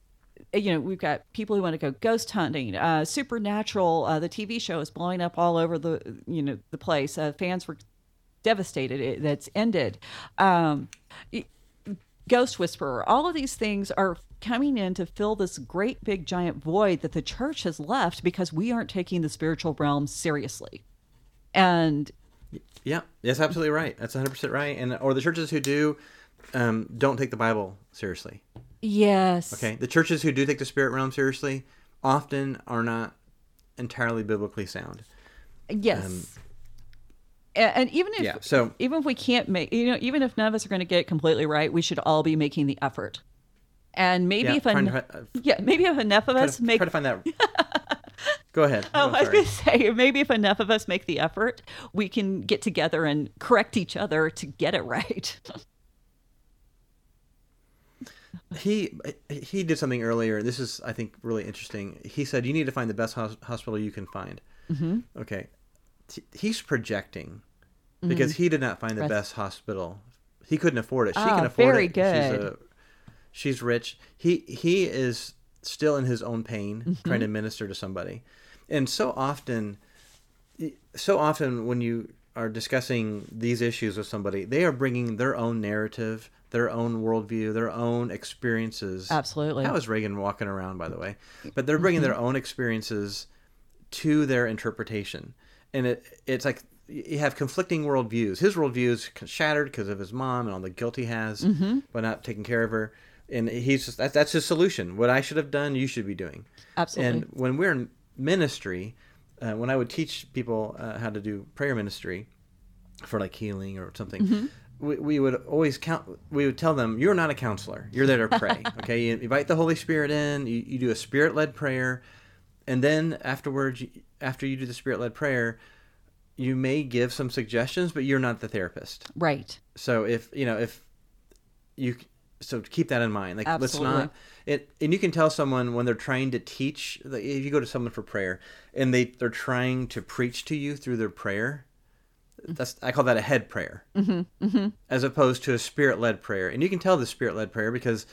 you know we've got people who want to go ghost hunting uh, supernatural uh, the tv show is blowing up all over the you know the place uh, fans were devastated it, that's ended um, ghost whisperer all of these things are coming in to fill this great big giant void that the church has left because we aren't taking the spiritual realm seriously and Yeah, that's absolutely right. That's 100 percent right. And or the churches who do um, don't take the Bible seriously. Yes Okay, the churches who do take the spirit realm seriously often are not entirely biblically sound. yes um, and, even if Yeah, so- even if we can't make you know even if none of us are going to get it completely right we should all be making the effort and maybe Yeah, if en- to- uh, yeah maybe if enough of us to, make try to find that. [LAUGHS] Go ahead. Oh, I was going to say, maybe if enough of us make the effort, we can get together and correct each other to get it right. [LAUGHS] He he did something earlier. This is I think really interesting. He said you need to find the best hos- hospital you can find. Mm-hmm. Okay, T- he's projecting because he did not find the best hospital. He couldn't afford it. She Ah, can afford very it. She's, good. a, she's rich. He he is still in his own pain, Mm-hmm. trying to minister to somebody, and so often, so often when you are discussing these issues with somebody, they are bringing their own narrative, their own worldview, their own experiences. Absolutely. How is Regan walking around, by the way? But they're bringing their own experiences to their interpretation, and it it's like you have conflicting worldviews. His worldview is shattered because of his mom and all the guilt he has Mm-hmm. by not taking care of her. And he's just that, that's his solution. What I should have done, you should be doing. Absolutely. And when we're in ministry, uh, when I would teach people uh, how to do prayer ministry for like healing or something, Mm-hmm. We, we would always count. We would tell them, "You're not a counselor. You're there to [LAUGHS] pray. okay, you invite the Holy Spirit in. You, you do a spirit led prayer, and then afterwards, after you do the spirit led prayer, you may give some suggestions, but you're not the therapist. right. So if you know if you so keep that in mind. Like Absolutely. let's not it and you can tell someone when they're trying to teach like if you go to someone for prayer and they they're trying to preach to you through their prayer that's I call that a head prayer mm-hmm, as opposed to a spirit led prayer and you can tell the spirit led prayer because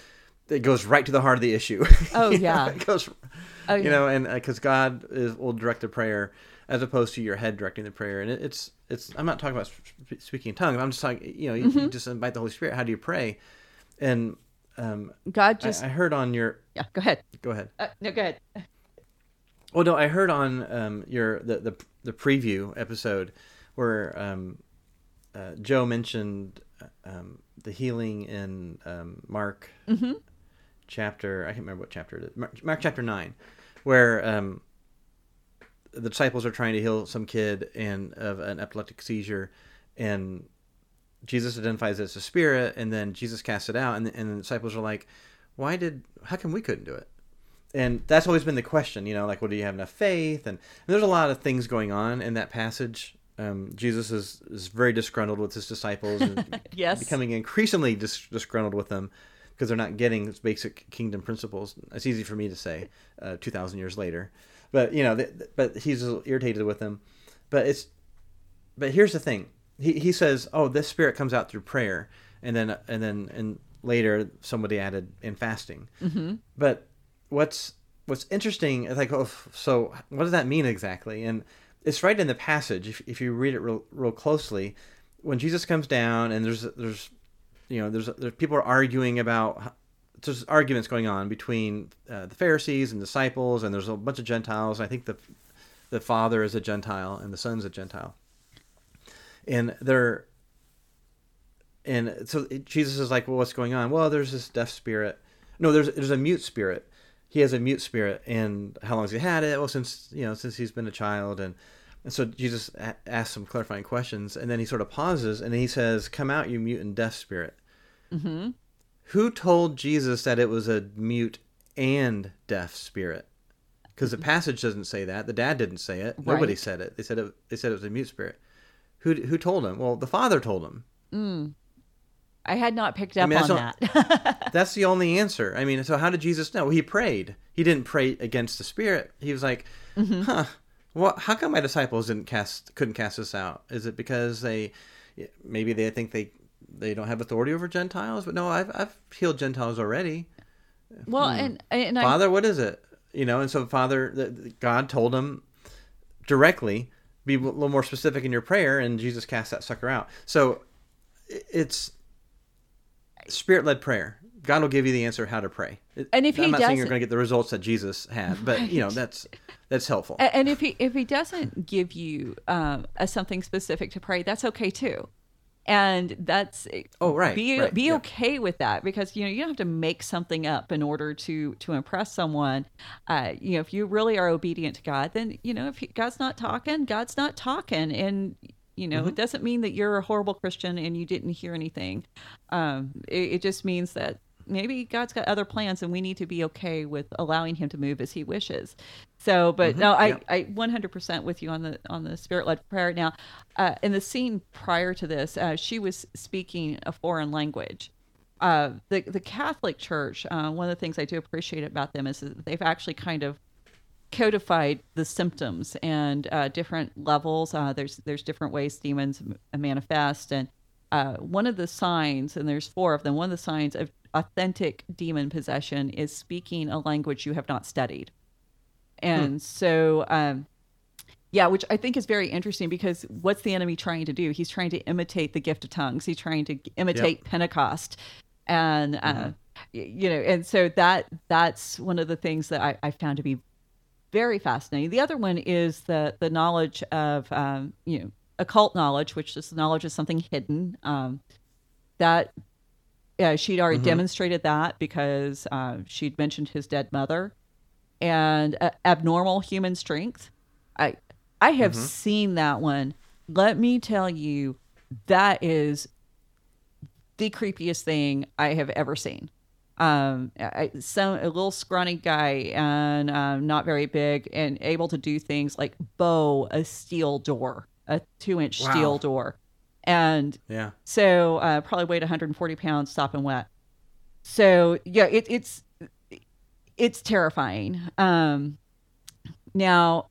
it goes right to the heart of the issue. Oh, [LAUGHS] know, yeah. it goes Oh, you yeah. know and because God is, will direct the prayer as opposed to your head directing the prayer and it, it's it's I'm not talking about sp- speaking in tongues I'm just talking you know you, Mm-hmm. you just invite the Holy Spirit how do you pray and um, God I, just I heard on your yeah. Go ahead. go ahead Uh, no, go ahead. well no I heard on um, your the, the the preview episode where um, uh, Joe mentioned uh, um, the healing in um, Mark chapter I can't remember what chapter it is Mark, Mark chapter nine where um, the disciples are trying to heal some kid and of an epileptic seizure and Jesus identifies it as a spirit and then Jesus casts it out and, and the disciples are like why did how come we couldn't do it? And that's always been the question you know like well do you have enough faith? And, and there's a lot of things going on in that passage um, jesus is, is very disgruntled with his disciples and [LAUGHS] Yes. becoming increasingly dis- disgruntled with them because they're not getting his basic kingdom principles. It's easy for me to say uh, 2000 years later. But you know th- th- but he's irritated with them. But it's but here's the thing. He, he says oh this spirit comes out through prayer. And then and then and later somebody added in fasting. Mm-hmm. but what's what's interesting is like oh so what does that mean exactly? And it's right in the passage if, if you read it real, real closely. When jesus comes down and there's there's you know there's, there's people are arguing about there's arguments going on between uh, the pharisees and disciples and there's a bunch of gentiles. I think the the father is a gentile and the son's a gentile. And they're and so jesus is like well what's going on? Well there's this deaf spirit. No there's there's a mute spirit. He has a mute spirit and how long has he had it? Well since you know since he's been a child and and so jesus a- asks some clarifying questions and then he sort of pauses and he says come out you mute and deaf spirit Mm-hmm. who told jesus that it was a mute and deaf spirit because the mm-hmm. passage doesn't say that the dad didn't say it nobody Right. said it they said it they said it was a mute spirit who who told him well the father told him mm. I had not picked up mean, on that's that. [LAUGHS] That's the only answer. I mean, so how did Jesus know? He prayed. He didn't pray against the spirit. He was like, mm-hmm. "Huh? Well, how come my disciples didn't cast couldn't cast this out? Is it because they maybe they think they they don't have authority over Gentiles? But no, I've I've healed Gentiles already. well, hmm. and and I Father, what is it? You know, and so Father, the- the- God told him directly, be a little more specific in your prayer, and Jesus cast that sucker out. So it's spirit led prayer. God will give you the answer how to pray. And if I'm he not saying you're going to get the results that Jesus had, but you know that's that's helpful. And if he if he doesn't give you um, a something specific to pray, that's okay too. And that's Oh, right, Be right, be yeah. okay with that because you know you don't have to make something up in order to to impress someone. Uh, you know, if you really are obedient to God, then you know if he, God's not talking, God's not talking, and you know Mm-hmm. it doesn't mean that you're a horrible Christian and you didn't hear anything. Um, it, it just means that maybe God's got other plans and we need to be okay with allowing him to move as he wishes. So, but no, I, yeah. I 100% with you on the, on the spirit led prayer. Now, uh, in the scene prior to this, uh, she was speaking a foreign language. Uh, the, the Catholic Church, uh, one of the things I do appreciate about them is that they've actually kind of codified the symptoms and uh, different levels. Uh, there's there's different ways demons manifest, and uh, one of the signs, and there's four of them. One of the signs of authentic demon possession is speaking a language you have not studied, and so. Um, yeah, which I think is very interesting because what's the enemy trying to do? He's trying to imitate the gift of tongues. He's trying to imitate Pentecost, and uh, y- you know, and so that that's one of the things that I, I found to be very fascinating. The other one is the the knowledge of um, you know occult knowledge, which is knowledge of something hidden. Um, that yeah, she'd already demonstrated that because uh, she'd mentioned his dead mother and uh, abnormal human strength. I I have seen that one. Let me tell you, that is the creepiest thing I have ever seen. Um, I, some a little scrawny guy and um, not very big and able to do things like bow a steel door, a two inch Wow. steel door, and Yeah. so uh, probably weighed 140 pounds, sopping wet. So yeah, it, it's it's terrifying. Um, now,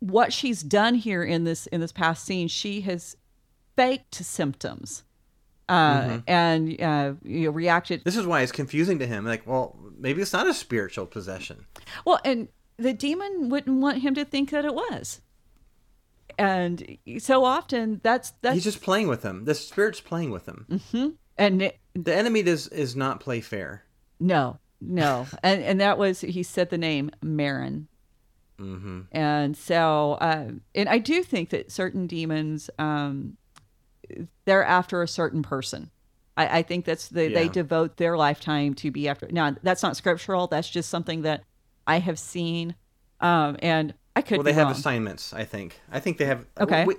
what she's done here in this in this past scene, she has faked symptoms, uh, and uh, you know, reacted This is why it's confusing to him. Like, well, maybe it's not a spiritual possession. Well, and the demon wouldn't want him to think that it was. And so often that's that's He's just playing with them. The spirit's playing with him. and it, The enemy does is not play fair. no, no. [LAUGHS] and and that was he said the name Merrin. Mm-hmm. And so uh, and I do think that certain demons um they're after a certain person. I, I think that's the they devote their lifetime to be after. Now that's not scriptural. That's just something that I have seen, um, and I could. Well, they have wrong. assignments. I think. I think they have. Okay. we-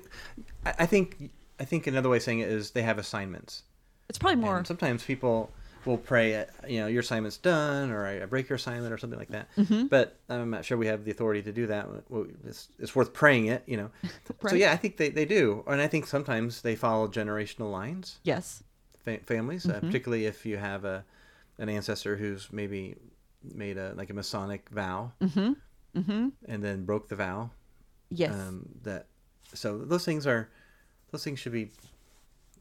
I think. I think another way of saying it is they have assignments. It's probably more. And sometimes people will pray, uh, you know, your assignment's done, or I break your assignment, or something like that. Mm-hmm. But I'm not sure we have the authority to do that. It's, it's worth praying it, you know. [LAUGHS] So yeah, I think they, they do, and I think sometimes they follow generational lines, Yes. fa- families, uh, particularly if you have a an ancestor who's maybe made a like a Masonic vow, Mm-hmm. Mm-hmm. and then broke the vow. Yes. Um, that so those things are those things should be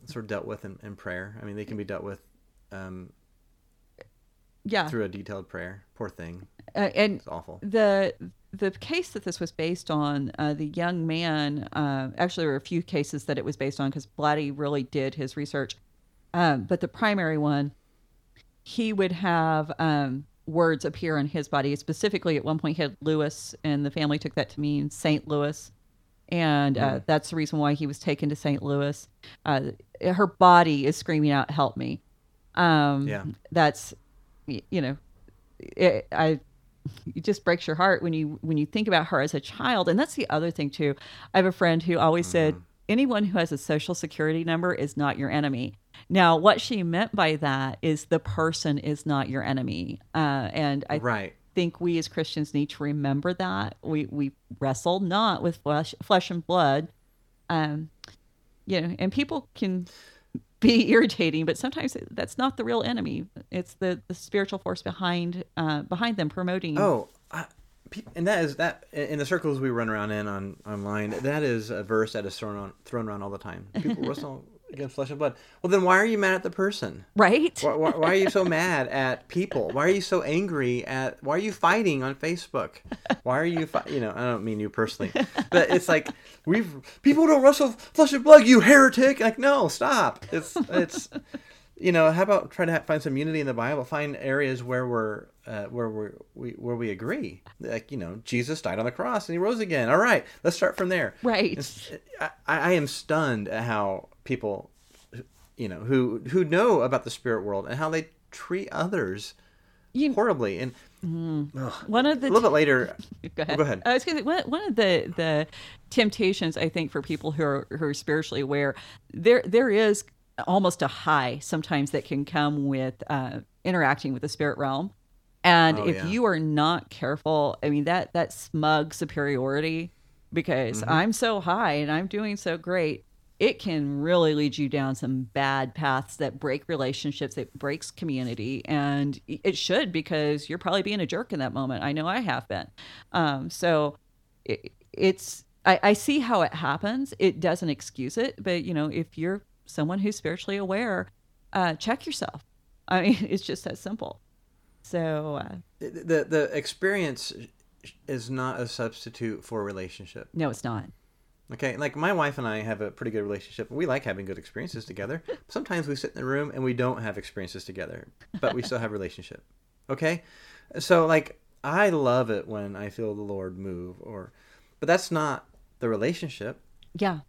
sort of dealt with in, in prayer. I mean, they can be dealt with um, yeah. through a detailed prayer. Poor thing, Uh, and it's awful. the the case that this was based on, uh, the young man. Uh, actually, there were a few cases that it was based on because Blatty really did his research. Um, but the primary one, he would have um, words appear on his body. Specifically, at one point, he had Lewis, and the family took that to mean Saint Louis. And uh, that's the reason why he was taken to St. Louis. Uh, her body is screaming out, "Help me!" Um, Yeah. that's you know, it, I it just breaks your heart when you when you think about her as a child. And that's the other thing too. I have a friend who always said, "Anyone who has a social security number is not your enemy." Now, what she meant by that is the person is not your enemy, uh, and I Right. think we as Christians need to remember that we we wrestle not with flesh flesh and blood, um, you know, and people can be [LAUGHS] irritating, but sometimes that's not the real enemy. It's the the spiritual force behind uh, behind them promoting. Oh, I, and that is that in the circles we run around in on online. That is a verse that is thrown on thrown around all the time. People [LAUGHS] wrestle against flesh and blood. Well, then why are you mad at the person? right? Why, why, why are you so [LAUGHS] mad at people? Why are you so angry at? Why are you fighting on Facebook? Why are you? Fi- you know, I don't mean you personally, but it's like we've people don't wrestle flesh and blood. You heretic! Like, no, stop. It's it's. You know, how about try to ha- find some unity in the Bible? Find areas where we're uh, where we're, we where we agree. Like you know, Jesus died on the cross and he rose again. All right, let's start from there. Right. It's- I, I am stunned at how people, you know, who who know about the spirit world and how they treat others You- horribly. And One of the a little bit later, [LAUGHS] Go ahead. go ahead. I was going one, one of the the temptations I think for people who are who are spiritually aware, there there is almost a high sometimes that can come with uh, interacting with the spirit realm, and Oh, if yeah. you are not careful, I mean that that smug superiority because Mm-hmm. I'm so high and I'm doing so great. It can really lead you down some bad paths that break relationships, it breaks community, and it should because you're probably being a jerk in that moment. I know I have been. Um, so it, it's I, I see how it happens. It doesn't excuse it, but you know, if you're someone who's spiritually aware, uh, check yourself. [LAUGHS] I mean, it's just that simple. So uh, the the experience is not a substitute for a relationship. no, it's not. Okay, like my wife and I have a pretty good relationship. We like having good experiences together. [LAUGHS] Sometimes we sit in the room and we don't have experiences together, but we still have relationship. Okay, so like I love it when I feel the Lord move, or but that's not the relationship. Yeah,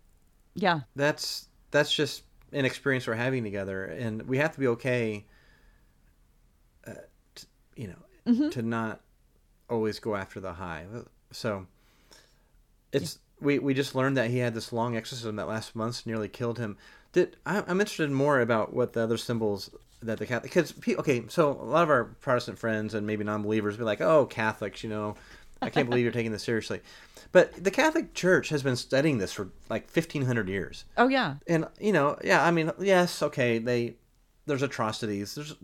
Yeah. that's that's just an experience we're having together, and we have to be okay. Uh, t- you know, to not always go after the high. So it's we we just learned that he had this long exorcism that last months nearly killed him. Did I, I'm interested more about what the other symbols that the Catholic because okay, so a lot of our Protestant friends and maybe non-believers be like, oh, Catholics, you know, I can't believe you're taking this seriously. But the Catholic Church has been studying this for like 1500 years Oh yeah. and you know, yeah, I mean, yes, okay, they there's atrocities, there's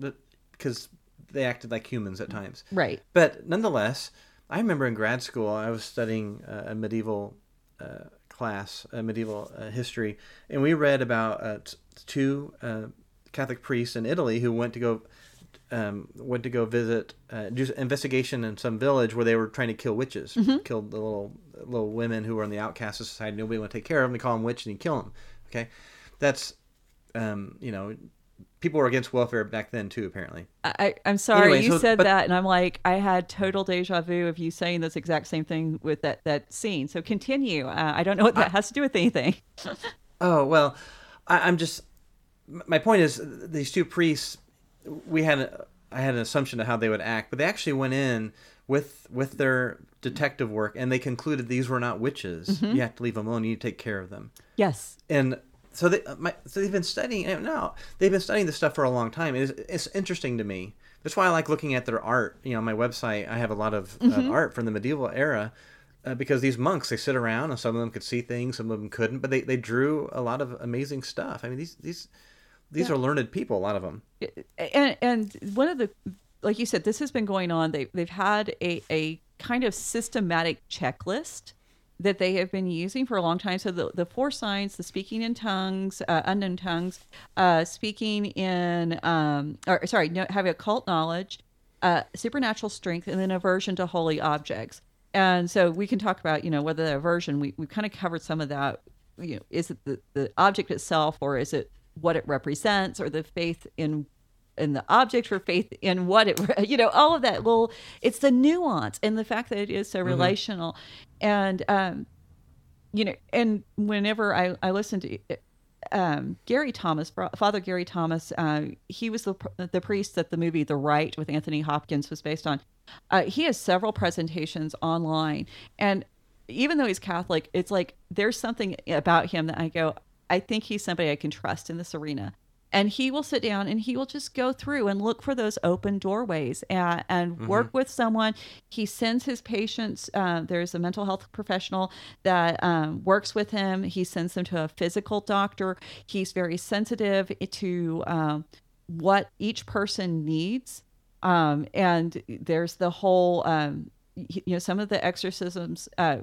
because they acted like humans at times, Right. but nonetheless, I remember in grad school I was studying uh, a medieval uh, class, a medieval uh, history, and we read about uh, two uh, Catholic priests in Italy who went to go. Um, went to go visit, uh, do investigation in some village where they were trying to kill witches, killed the little little women who were in the outcast of society. Nobody would take care of them. They call them witch and you kill them. Okay, that's um, you know, people were against welfare back then too. Apparently, I, I'm sorry Anyway, you so- said but- that, and I'm like, I had total deja vu of you saying this exact same thing with that that scene. So continue. Uh, I don't know what that has to do with anything. [LAUGHS] Oh well, I, I'm just. My point is, these two priests, we had. A, I had an assumption of how they would act, but they actually went in with with their detective work, and they concluded these were not witches. You have to leave them alone. You need to take care of them. Yes. And so they, my, so they've been studying. and No, they've been studying this stuff for a long time. It's, it's interesting to me. That's why I like looking at their art. You know, on my website, I have a lot of uh, art from the medieval era. Uh, because these monks, they sit around, and some of them could see things, some of them couldn't, but they, they drew a lot of amazing stuff. I mean, these these these are learned people, a lot of them. and and one of the like you said this has been going on. They they've had a a kind of systematic checklist that they have been using for a long time. So the the four signs the speaking in tongues uh, unknown tongues uh speaking in um or sorry no, having occult knowledge uh supernatural strength and then aversion to holy objects. And so we can talk about you know whether the aversion. We we kind of covered some of that. You know is it the, the object itself or is it what it represents or the faith in in the object or faith in what it [LAUGHS] you know all of that little it's the nuance and the fact that it is so relational. And um you know and whenever i i listen to um, Gary Thomas, Father Gary Thomas, uh, he was the the priest that the movie The Rite with Anthony Hopkins was based on. Uh, he has several presentations online, and even though he's Catholic, it's like there's something about him that I go, I think he's somebody I can trust in this arena. And he will sit down and he will just go through and look for those open doorways and, and work with someone. He sends his patients. Uh, there's a mental health professional that um, works with him. He sends them to a physical doctor. He's very sensitive to um, what each person needs. Um, and there's the whole, um, you know, some of the exorcisms, uh,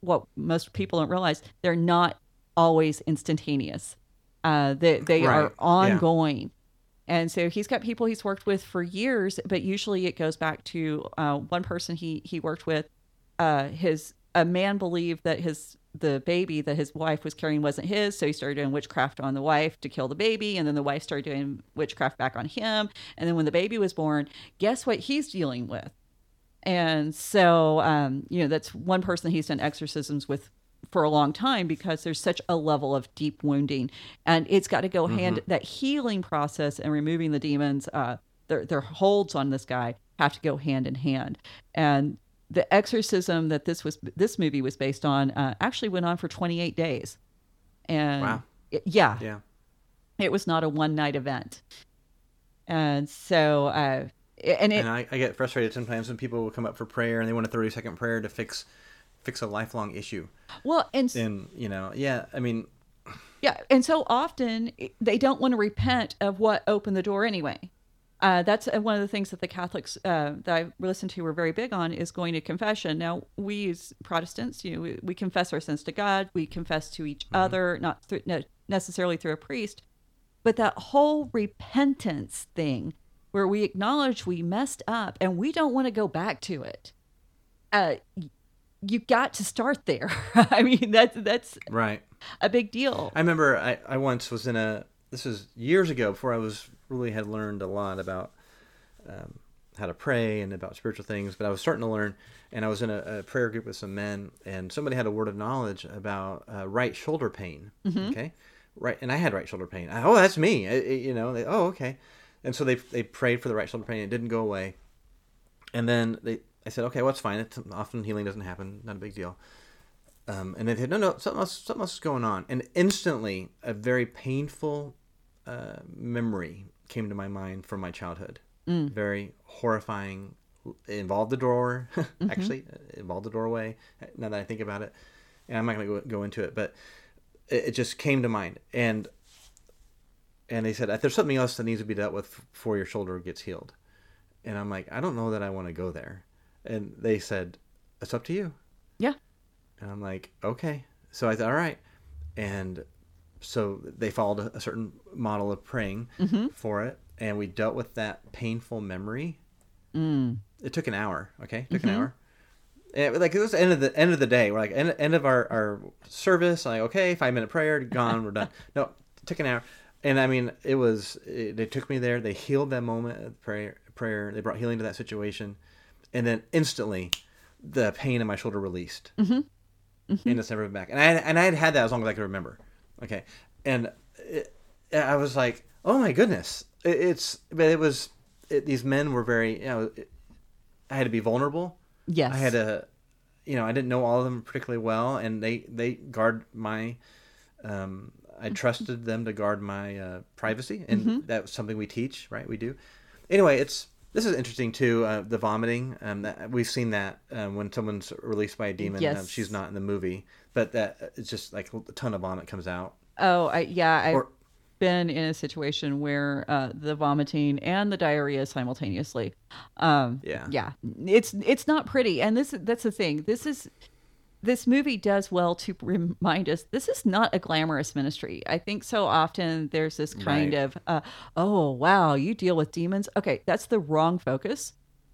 what most people don't realize, they're not always instantaneous. Uh, they they Right, are yeah. ongoing. And so he's got people he's worked with for years, but usually it goes back to uh, one person he he worked with. Uh, his a man believed that his the baby that his wife was carrying wasn't his, so he started doing witchcraft on the wife to kill the baby, and then the wife started doing witchcraft back on him. And then when the baby was born, guess what he's dealing with? And so, um, you know, that's one person he's done exorcisms with for a long time because there's such a level of deep wounding, and it's got to go hand that healing process and removing the demons, uh, their their holds on this guy have to go hand in hand. And the exorcism that this was this movie was based on uh, actually went on for 28 days, and Wow. it- yeah, Yeah. it was not a one night event. And so, uh, and it, And I, I get frustrated sometimes when people will come up for prayer and they want a 30 second prayer to fix fix a lifelong issue. well, and And, you know, yeah, I mean, [SIGHS] Yeah, and so often they don't want to repent of what opened the door anyway. Uh, that's uh, one of the things that the Catholics uh, that I listened to were very big on is going to confession. Now we as Protestants, you know, we, we confess our sins to God, we confess to each other, not through, no, necessarily through a priest, but that whole repentance thing where we acknowledge we messed up and we don't want to go back to it. Uh, you got to start there. [LAUGHS] I mean, that's that's right. a big deal. I remember I, I once was in a, this was years ago before I was really had learned a lot about um, how to pray and about spiritual things, but I was starting to learn. And I was in a, a prayer group with some men, and somebody had a word of knowledge about uh, right shoulder pain. Okay, right, and I had right shoulder pain. I, oh, that's me. I- you know, they, oh, okay. And so they they prayed for the right shoulder pain. And it didn't go away. And then they, I said, okay, well, it's fine. It's, often healing doesn't happen. Not a big deal. Um, and they said, no, no, something else, something else is going on. And instantly, a very painful uh, memory came to my mind from my childhood. Very horrifying. It involved the door, [LAUGHS] actually. It involved the doorway, now that I think about it. And I'm not going to go, go into it, but it, it just came to mind. And and they said, there's something else that needs to be dealt with before your shoulder gets healed. And I'm like, I don't know that I want to go there. And they said, it's up to you. Yeah. And I'm like, okay. So I thought, all right. And so they followed a, a certain model of praying mm-hmm. for it. And we dealt with that painful memory. Mm. It took an hour. Okay. It took an mm-hmm. hour. And like it was the end of the end of the day. We're like end, end of our, our service. Like okay, five minute prayer, gone. We're done. [LAUGHS] No, it took an hour. And I mean, it was. It, they took me there. They healed that moment of prayer. Prayer. They brought healing to that situation, and then instantly, the pain in my shoulder released, mm-hmm. and it's never been back. And I and I had had that as long as I could remember. Okay, and it, I was like, oh my goodness, it, it's. But it was. It, these men were very. You know, it, I had to be vulnerable. Yes. I had to, you know, I didn't know all of them particularly well, and they they guard my. Um, I trusted them to guard my uh, privacy, and that's something we teach, right? We do. Anyway, it's this is interesting too. Uh, the vomiting, um, that, we've seen that um, when someone's released by a demon. Yes. Um, she's not in the movie, but that it's just like a ton of vomit comes out. Oh, I, yeah. I've Or- been in a situation where uh, the vomiting and the diarrhea simultaneously. Um, Yeah. yeah. It's it's not pretty, and this that's the thing. This is this movie does well to remind us this is not a glamorous ministry. I think so often there's this kind Right. of, uh, oh wow, you deal with demons. Okay, that's the wrong focus.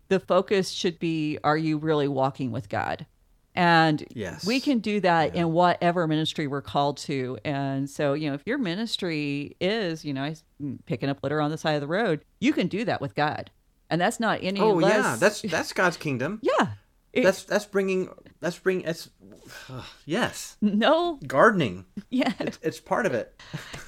The focus should be, are you really walking with God? And Yes. we can do that in whatever ministry we're called to. And so, you know, if your ministry is, you know, picking up litter on the side of the road, you can do that with God. And that's not any Oh less. yeah, that's [LAUGHS] that's God's kingdom. yeah. It- That's that's bringing that's bringing it's [SIGHS] yes no, gardening. yeah. It's, it's part of it.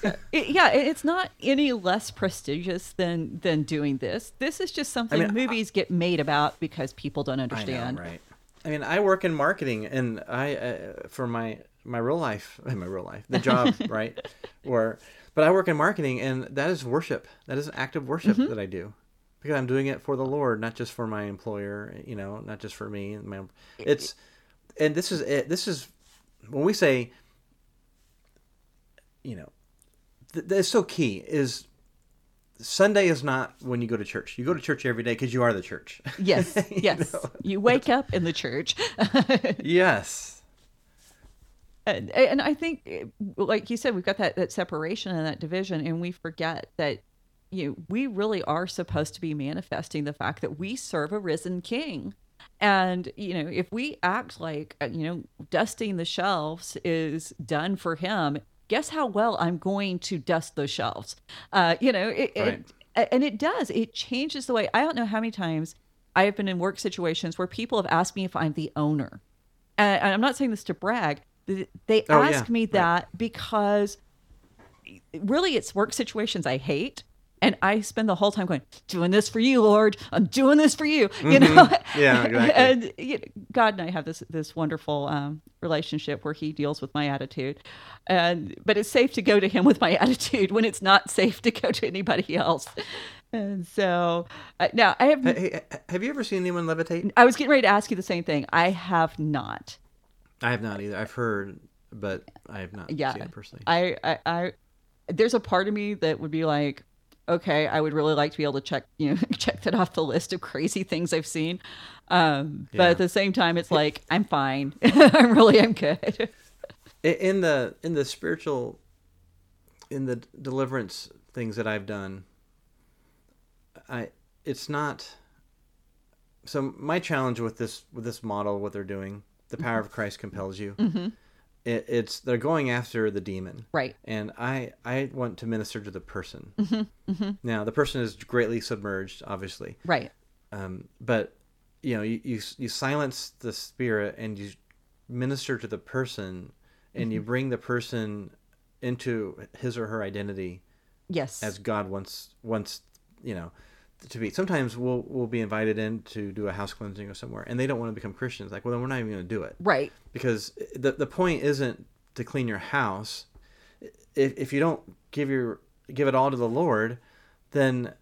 [LAUGHS] It- yeah, it's not any less prestigious than than doing this. This is just something mean, I- movies get made about because people don't I understand. know, right? I mean, I work in marketing, and I uh, for my my real life, in [LAUGHS] my real life, the job, [LAUGHS] right? Or, but I work in marketing, and that is worship. That is active worship Mm-hmm. that I do, because I'm doing it for the Lord, not just for my employer. You know, not just for me. My, it's, and this is it. This is when we say, you know, th- that's so key is. Sunday is not when you go to church. You go to church every day because you are the church. [LAUGHS] Yes, You yes. know? You wake up in the church. [LAUGHS] Yes. and, and I think, like you said, we've got that, that separation and that division, and we forget that you know, we really are supposed to be manifesting the fact that we serve a risen King. And you know, if we act like uh, you know, dusting the shelves is done for him, guess how well I'm going to dust those shelves. Uh, you know, it, Right. it, and it does. It changes the way. I don't know how many times I have been in work situations where people have asked me if I'm the owner and I'm not saying this to brag. They Oh, ask yeah, me right. that because really it's work situations I hate. And I spend the whole time going, doing this for you, Lord. I'm doing this for you. You know? Mm-hmm. [LAUGHS] Yeah, exactly. and you know, God and I have this this wonderful um, relationship where He deals with my attitude, and but it's safe to go to Him with my [LAUGHS] attitude when it's not safe to go to anybody else. And so uh, now I have. Hey, have you ever seen anyone levitate? I was getting ready to ask you the same thing. I have not. I have not either. I've heard, but I have not yeah seen it personally. I, I i there's a part of me that would be like okay i would really like to be able to check [LAUGHS] you know check that off the list of crazy things i've seen um but Yeah. at the same time it's like i'm fine [LAUGHS] i'm really i'm good in the in the spiritual, in the deliverance things that I've done, I it's not. So my challenge with this with this model, what they're doing, the power of Christ compels you. It, it's they're going after the demon, right. And I I want to minister to the person. Mm-hmm, mm-hmm. Now the person is greatly submerged, obviously, right. Um, but you know you, you you silence the spirit and you minister to the person and you mm-hmm. bring the person into his or her identity Yes. as God wants wants you know to be. Sometimes we'll we'll be invited in to do a house cleansing or somewhere, and they don't want to become Christians. Like, well, then we're not even going to do it right. because the the point isn't to clean your house. If if you don't give your give it all to the Lord, then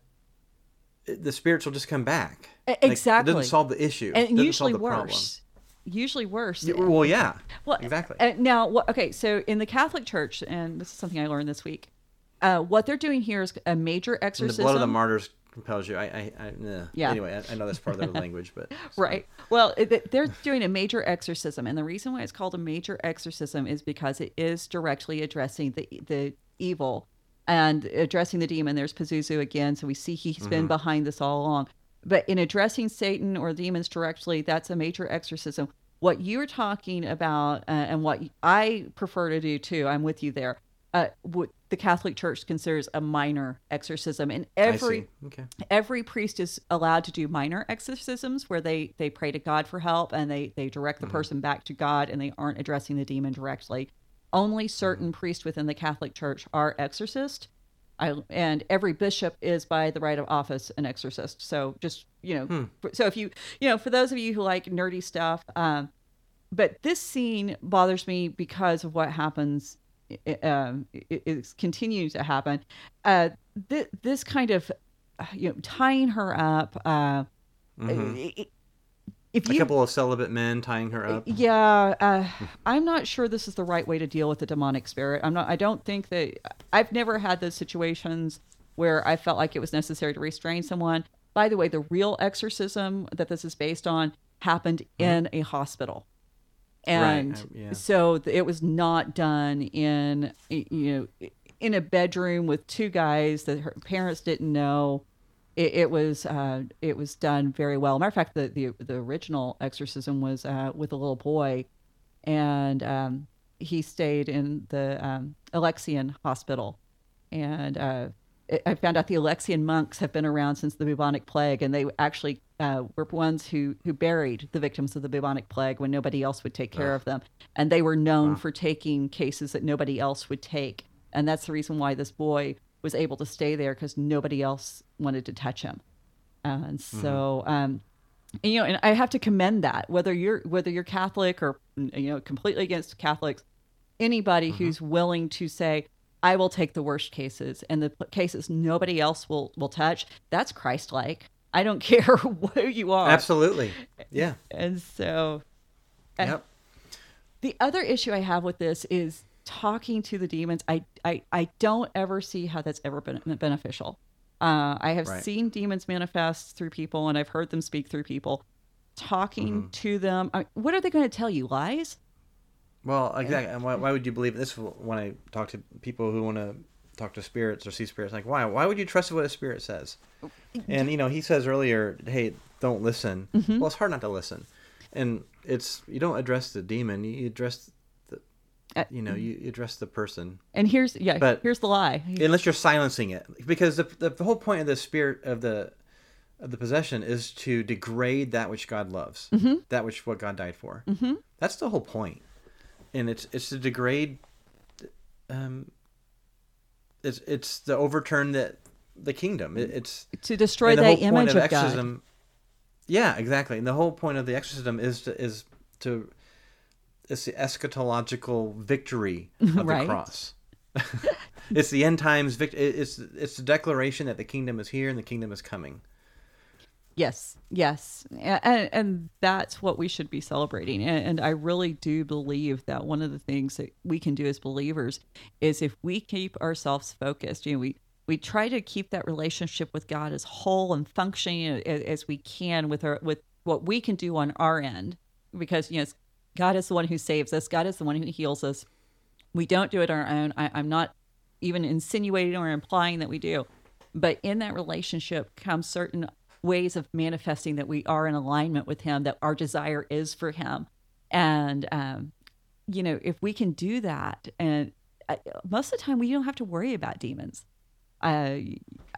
the spirits will just come back. E- Like, it exactly. doesn't solve the issue. And usually solve the problem. worse. Usually worse. Yeah, well, yeah. Well, exactly. Uh, now, what, okay, so in the Catholic Church, and this is something I learned this week, uh, what they're doing here is a major And the exorcism. blood of the martyrs compels you. I, I, I nah. Yeah. Anyway, I, I know that's part of their [LAUGHS] language, but Right. Well, it, they're doing a major exorcism, and the reason why it's called a major exorcism is because it is directly addressing the the evil and addressing the demon. There's Pazuzu again, so we see he's Mm-hmm. been behind this all along. But in addressing Satan or demons directly, that's a major exorcism. What you're talking about, uh, and what I prefer to do too, I'm with you there. Uh, the Catholic Church considers a minor exorcism, and every. Okay. every priest is allowed to do minor exorcisms where they they pray to god for help and they they direct the mm-hmm. person back to god and they aren't addressing the demon directly. Only certain mm-hmm. priests within the catholic church are exorcists I, and every bishop is by the right of office an exorcist. So just you know hmm. for- so if you you know for those of you who like nerdy stuff um but this scene bothers me because of what happens um, it, it continues to happen. Uh th- this kind of uh, you know tying her up uh i- i- if Mm-hmm. A you couple of celibate men tying her up. yeah uh, i'm not sure this is the right way to deal with the demonic spirit. I'm not i don't think that i've never had those situations where i felt like it was necessary to restrain someone. By the way the real exorcism that this is based on happened in a hospital and uh, yeah. so it was not done in you know in a bedroom with two guys that her parents didn't know it, it was uh, it was done very well. Matter of fact, the the, the original exorcism was uh, with a little boy, and um, he stayed in the um, Alexian hospital, and uh, I- found out the Alexian monks have been around since the bubonic plague, and they actually uh, were ones who who buried the victims of the bubonic plague when nobody else would take care of them, and they were known for taking cases that nobody else would take, and that's the reason why this boy was able to stay there because nobody else wanted to touch him, and so. Um, and, you know, and I have to commend that whether you're whether you're Catholic or you know completely against Catholics, anybody who's willing to say, "I will take the worst cases and the cases nobody else will will touch." That's Christ-like. I don't [LAUGHS] care who you are. Absolutely. Yeah. And so, Uh, Yep. the other issue I have with this is talking to the demons. I I, I don't ever see how that's ever been beneficial. Uh, I have Right. seen demons manifest through people, and I've heard them speak through people. Talking to them, I what are they going to tell you? Lies? Well, exactly. And why, why would you believe this? When I talk to people who want to talk to spirits or see spirits, like why? Why would you trust what a spirit says? And you know, he says earlier, "Hey, don't listen." Mm-hmm. Well, it's hard not to listen, and it's you don't address the demon, you address the, Uh, you know, you address the person. And here's yeah, But- here's the lie. unless you're silencing it because the, the, the whole point of the spirit of the of the possession is to degrade that which god loves that which what god died for mm-hmm. that's the whole point and it's it's to degrade um it's it's to overturn the the kingdom it, it's to destroy the the whole point image of of God. exorcism yeah exactly and the whole point of the exorcism is to is to it's the eschatological victory of [LAUGHS] Right. the cross [LAUGHS] it's the end times victory. it's it's the declaration that the kingdom is here and the kingdom is coming Yes, yes, and, and that's what we should be celebrating. And, and I really do believe that one of the things that we can do as believers is if we keep ourselves focused. You know, we we try to keep that relationship with God as whole and functioning as, as we can with our with what we can do on our end, because you know God is the one who saves us. God is the one who heals us. We don't do it on our own. I, I'm not even insinuating or implying that we do. But in that relationship comes certain ways of manifesting that we are in alignment with Him, that our desire is for Him. And, um, you know, if we can do that, and I, most of the time we don't have to worry about demons. Uh,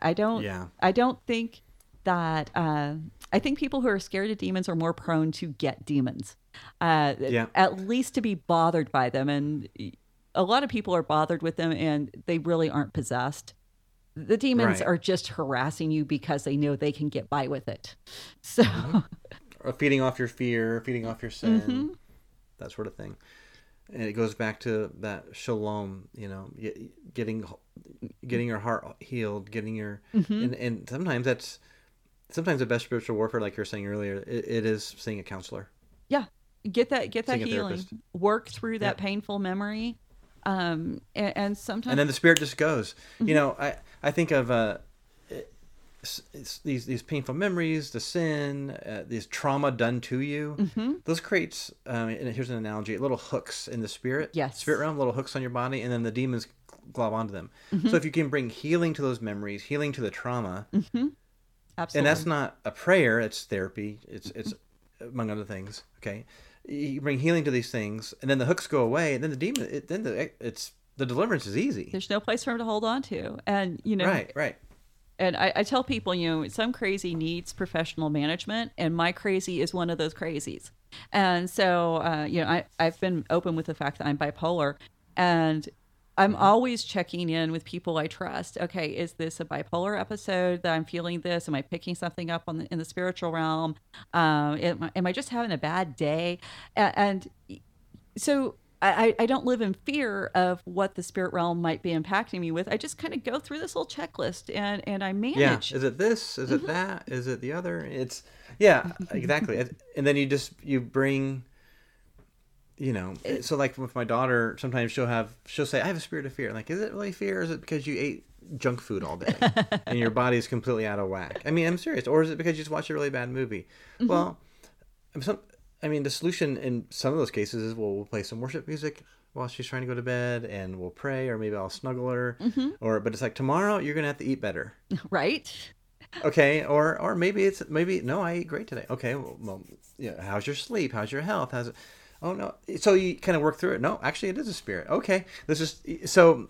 I don't. Yeah. I don't think that uh, I think people who are scared of demons are more prone to get demons. Uh, Yeah. At least to be bothered by them. And a lot of people are bothered with them and they really aren't possessed. The demons Right. are just harassing you because they know they can get by with it. [LAUGHS] So, or feeding off your fear, feeding off your sin, Mm-hmm. that sort of thing. And it goes back to that shalom, you know, getting getting your heart healed, getting your Mm-hmm. and, and sometimes that's sometimes the best spiritual warfare, like you were saying earlier, it, it is seeing a counselor. yeah, get that get that Seeing healing. Work through that Yep. painful memory. Um, and, and sometimes and then the spirit just goes. Mm-hmm. You know, I I think of uh, it's, it's these these painful memories, the sin, uh, this trauma done to you. Mm-hmm. Those creates. Um, and here's an analogy: little hooks in the spirit. Yes. Spirit realm, little hooks on your body, and then the demons glob onto them. Mm-hmm. So if you can bring healing to those memories, healing to the trauma, absolutely. and that's not a prayer; it's therapy. It's it's among other things. Okay, you bring healing to these things, and then the hooks go away, and then the demon. It, then the it's the deliverance is easy. There's no place for him to hold on to. And, you know, Right, right. and I, I tell people, you know, some crazy needs professional management, and my crazy is one of those crazies. And so, uh, you know, I, I've been open with the fact that I'm bipolar, and I'm always checking in with people I trust. Okay, is this a bipolar episode that I'm feeling this? Am I picking something up on the, in the spiritual realm? Um, am, I- am I just having a bad day? And so I, I don't live in fear of what the spirit realm might be impacting me with. I just kind of go through this little checklist and, and I manage. Yeah. Is it this? Is Mm-hmm. it that? Is it the other? It's yeah, exactly. [LAUGHS] and then you just you bring you know, so like with my daughter, sometimes she'll have she'll say, "I have a spirit of fear." like, is it really fear? Or is it because you ate junk food all day [LAUGHS] and your body is completely out of whack? I mean, I'm serious. Or is it because you just watched a really bad movie? Mm-hmm. Well, I'm some. I mean, the solution in some of those cases is well, we'll play some worship music while she's trying to go to bed, and we'll pray, or maybe I'll snuggle her, Mm-hmm. or but it's like tomorrow you're gonna have to eat better [LAUGHS] right? okay or or maybe it's maybe no i ate great today okay well, well yeah how's your sleep how's your health how's it oh no so you kind of work through it no actually it is a spirit okay this is so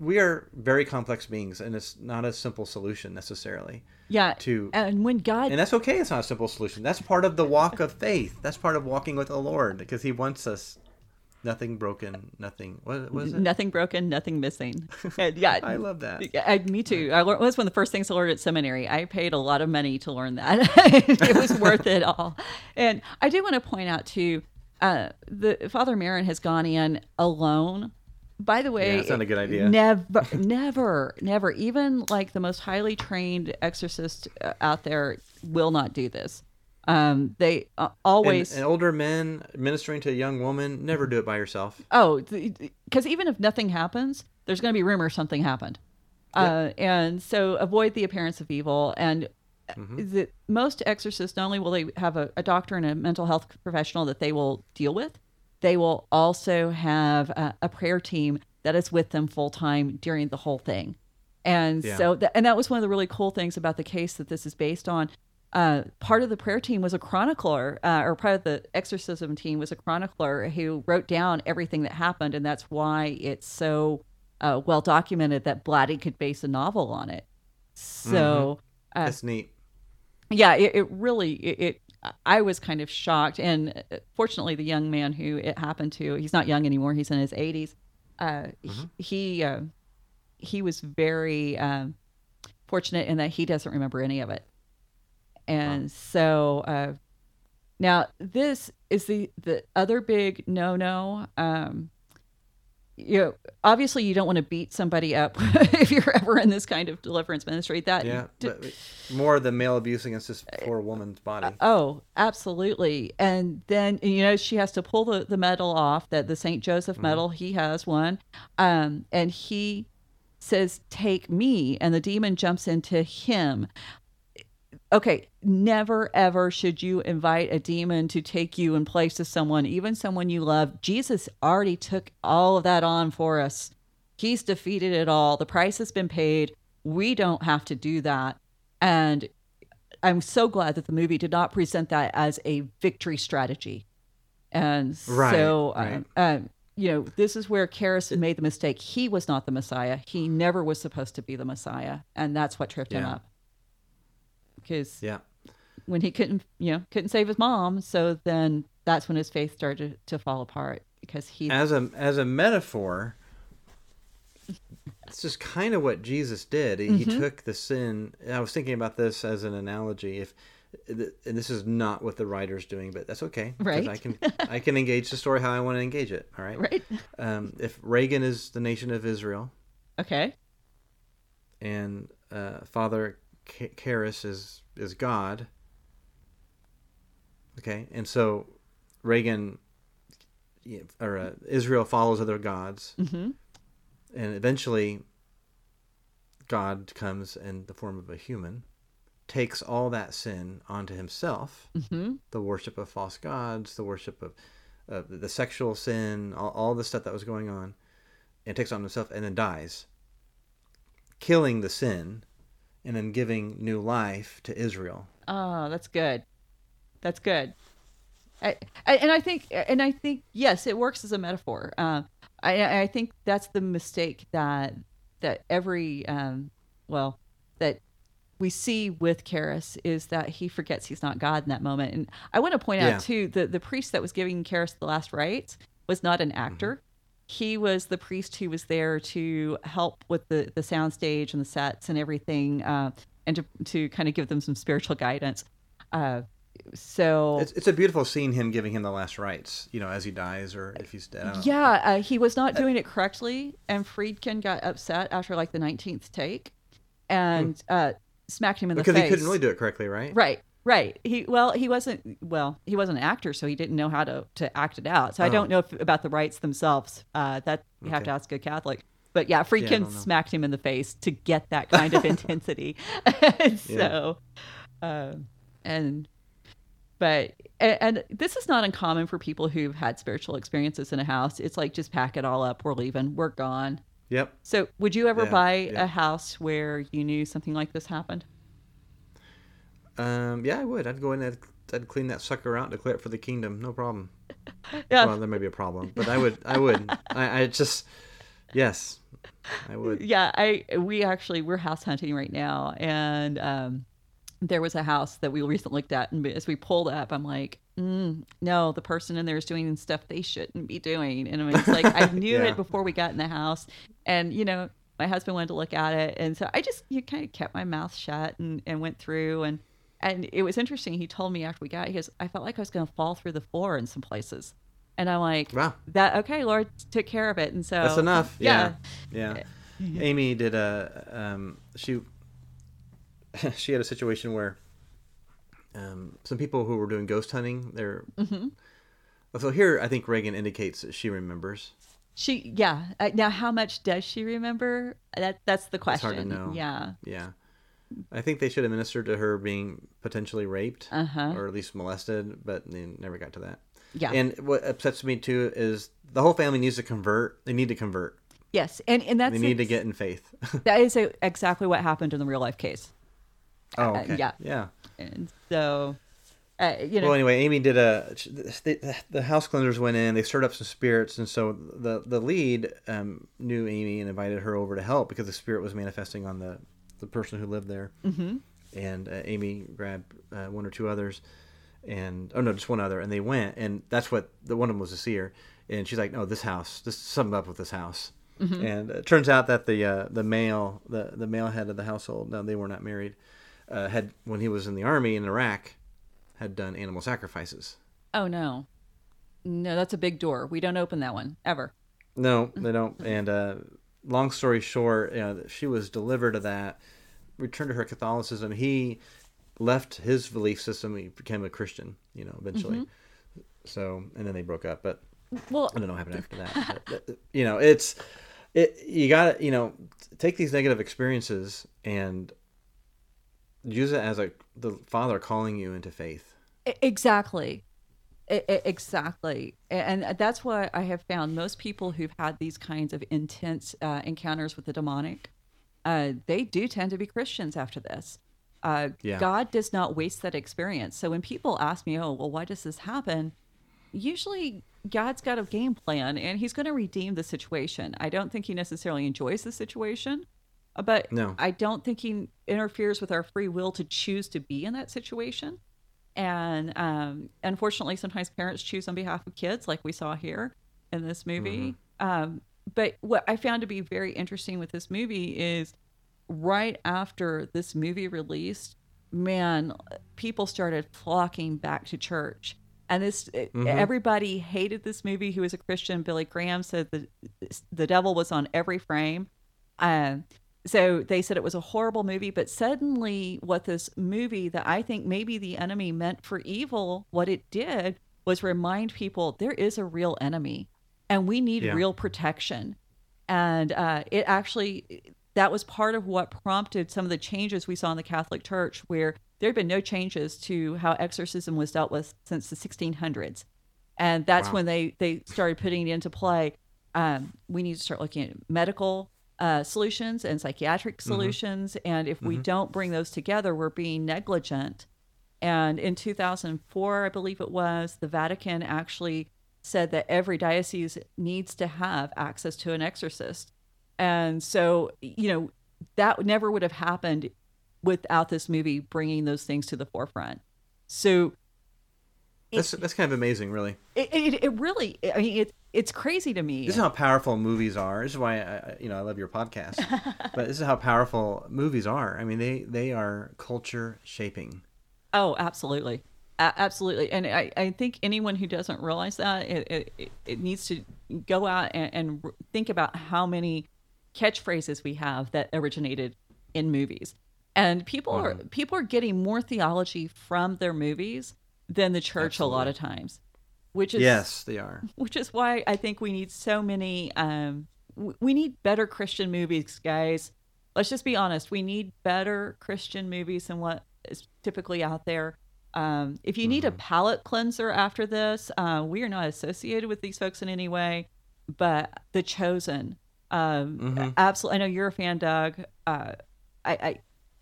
we are very complex beings and it's not a simple solution necessarily Yeah. To- and when God and that's okay it's not a simple solution that's part of the walk of faith that's part of walking with the lord because he wants us nothing broken nothing what was it nothing broken, nothing missing. And yeah. [LAUGHS] i love that I, me too. I learned, it was one of the first things I learned at seminary. I paid a lot of money to learn that. [LAUGHS] it was [LAUGHS] worth it all. And I do want to point out too, uh, the Father Merrin has gone in alone. By the way, Yeah, that's not a good idea. Never, [LAUGHS] never, never. Even like the most highly trained exorcist uh, out there will not do this. Um, they uh, always and older men ministering to a young woman never do it by yourself Oh, because even if nothing happens, there's going to be rumor something happened. Uh, and so avoid the appearance of evil. And the, most exorcists, not only will they have a, a doctor and a mental health professional that they will deal with, they will also have a, a prayer team that is with them full time during the whole thing. And Yeah. so, that, and that was one of the really cool things about the case that this is based on. Uh, part of the prayer team was a chronicler, uh, or part of the exorcism team was a chronicler who wrote down everything that happened, and that's why it's so uh, well documented that Blatty could base a novel on it. So, uh, that's neat yeah, it, it really it, it. I was kind of shocked, and uh, fortunately, the young man who it happened to, he's not young anymore; he's in his 80s. Uh, he he, uh, he was very um, fortunate in that he doesn't remember any of it, and so uh, now this is the the other big no no. Um, you know, obviously, you don't want to beat somebody up [LAUGHS] if you're ever in this kind of deliverance ministry. That Yeah, d- more the male abuse against this poor woman's body. Oh, absolutely. And then you know she has to pull the, the medal off that the St. Joseph medal, he has one. Um and he says, Take me, and the demon jumps into him. Okay, never ever should you invite a demon to take you in place of someone, even someone you love. Jesus already took all of that on for us. He's defeated it all. The price has been paid. We don't have to do that. And I'm so glad that the movie did not present that as a victory strategy. And Right, so, right. um, um, you know, this is where Karras made the mistake. He was not the Messiah. He never was supposed to be the Messiah, and that's what tripped him up. Because Yeah. when he couldn't, you know, couldn't save his mom. So then that's when his faith started to fall apart because he. as a as a metaphor it's just kind of what jesus did he, he Mm-hmm. took the sin i was thinking about this as an analogy if and this is not what the writer's doing but that's okay. Right. i can [LAUGHS] i can engage the story how i want to engage it all right Right. um, if Regan is the nation of israel Okay. and uh, father K- Karras is is god okay and so Regan or uh, israel follows other gods Mm-hmm. and eventually god comes in the form of a human takes all that sin onto himself Mm-hmm. the worship of false gods the worship of uh, the sexual sin all, all the stuff that was going on and takes on himself and then dies killing the sin and then giving new life to israel Oh, that's good. That's good. I, I, and I think, and I think, yes, it works as a metaphor. Uh, I, I think that's the mistake that that every, um, well, that we see with Karras is that he forgets he's not God in that moment. And I want to point Yeah. out too the the priest that was giving Karras the last rites was not an actor. He was the priest who was there to help with the the soundstage and the sets and everything, uh, and to to kind of give them some spiritual guidance. Uh, so it's, it's a beautiful scene him giving him the last rites you know as he dies or if he's dead I don't know. Yeah, uh, he was not doing it correctly, and Friedkin got upset after like the nineteenth take, and uh, smacked him in the because face. Because he couldn't really do it correctly right Right, right. He well, he wasn't well. He wasn't an actor, so he didn't know how to to act it out. So I Oh. don't know if, about the rites themselves. Uh, that you have to ask a Catholic. But yeah, I Friedkin don't smacked him in the face to get that kind of [LAUGHS] intensity. [LAUGHS] and so, um, and but and, and this is not uncommon for people who've had spiritual experiences in a house. It's like just pack it all up. We're leaving. We're gone. yep So, would you ever Yeah, buy yeah. a house where you knew something like this happened? Um, yeah, I would. I'd go in and I'd, I'd clean that sucker out, declare it for the kingdom, no problem. [LAUGHS] Yeah. Well, there may be a problem, but I would. I would. [LAUGHS] I, I just, yes, I would. yeah i we actually we're house hunting right now and um there was a house that we recently looked at and as we pulled up i'm like mm, no the person in there is doing stuff they shouldn't be doing and I mean, it's like i [LAUGHS] knew Yeah. it before we got in the house and you know my husband wanted to look at it and so i just you kind of kept my mouth shut and, and went through and and it was interesting he told me after we got he goes i felt like i was going to fall through the floor in some places and i'm like Wow. that okay lord took care of it and so That's enough. yeah Yeah. Yeah. [LAUGHS] Amy did a. Um, she. [LAUGHS] she had a situation where. Um, some people who were doing ghost hunting, they're. Mm-hmm. So here, I think Regan indicates that she remembers. She, yeah. Uh, now, how much does she remember? That that's the It's question. hard to know. Yeah. Yeah. I think they should have ministered to her being potentially raped Uh-huh. or at least molested, but they never got to that. Yeah. And what upsets me too is the whole family needs to convert. They need to convert. Yes, and and that's They need to get in faith. [LAUGHS] that is a, exactly what happened in the real life case. oh, Uh, okay. yeah. Yeah. And so, uh, you know, Well, anyway, Amy did a. The, the house cleansers went in. They stirred up some spirits, and so the the lead um, knew Amy and invited her over to help because the spirit was manifesting on the the person who lived there. Mm-hmm. And uh, Amy grabbed uh, one or two others, and oh no, just one other, and they went, and that's what the one of them was a seer, and she's like, no, this house, this something up with this house. And it turns out that the uh, the male the the male head of the household, no, they were not married, uh, had when he was in the army in Iraq, had done animal sacrifices. oh no, no, that's a big door. We don't open that one ever. No, they don't. And uh, long story short, you know, she was delivered of that, returned to her Catholicism. He left his belief system. He became a Christian, you know, eventually. Mm-hmm. So, and then they broke up. But Well, I don't know what happened after that. But, [LAUGHS] you know, it's it. You got to you know take these negative experiences and use it as a the Father calling you into faith. Exactly. Exactly. And that's what I have found. Most people who've had these kinds of intense uh, encounters with the demonic, uh, they do tend to be Christians after this. Uh, Yeah. God does not waste that experience. So when people ask me, oh, well, why does this happen? Usually God's got a game plan and he's going to redeem the situation. I don't think he necessarily enjoys the situation, but No. I don't think he interferes with our free will to choose to be in that situation. And um, unfortunately, sometimes parents choose on behalf of kids, like we saw here in this movie. Um, but what I found to be very interesting with this movie is right after this movie released, man, people started flocking back to church. And this, everybody hated this movie who was a Christian. Billy Graham said the the devil was on every frame. Um, so they said it was a horrible movie, but suddenly, what this movie that I think maybe the enemy meant for evil, what it did was remind people there is a real enemy and we need Yeah. real protection. And uh, it actually, that was part of what prompted some of the changes we saw in the Catholic Church, where there had been no changes to how exorcism was dealt with since the 1600s. And that's Wow. when they, they started putting it into play. Um, we need to start looking at medical uh, solutions and psychiatric solutions. And if we don't bring those together, we're being negligent. And in 2004, I believe it was, the Vatican actually said that every diocese needs to have access to an exorcist. And so, you know, that never would have happened without this movie bringing those things to the forefront. So That's that's kind of amazing, really. it, it, it really, I mean, it, it's crazy to me. This is how powerful movies are. This is why I, you know I love your podcast. [LAUGHS] but this is how powerful movies are. I mean, they they are culture shaping. Oh, absolutely. A- absolutely. And I, I think anyone who doesn't realize that, it, it- it, it needs to go out and, and think about how many catchphrases we have that originated in movies. And people are people are getting more theology from their movies than the church a lot of times. Which is Yes, they are. [LAUGHS] which is why I think we need so many. Um, we need better Christian movies, guys. Let's just be honest. We need better Christian movies than what is typically out there. Um, if you need a palate cleanser after this, uh, we are not associated with these folks in any way. But The Chosen, um, absolutely. I know you're a fan, Doug. Uh, I, I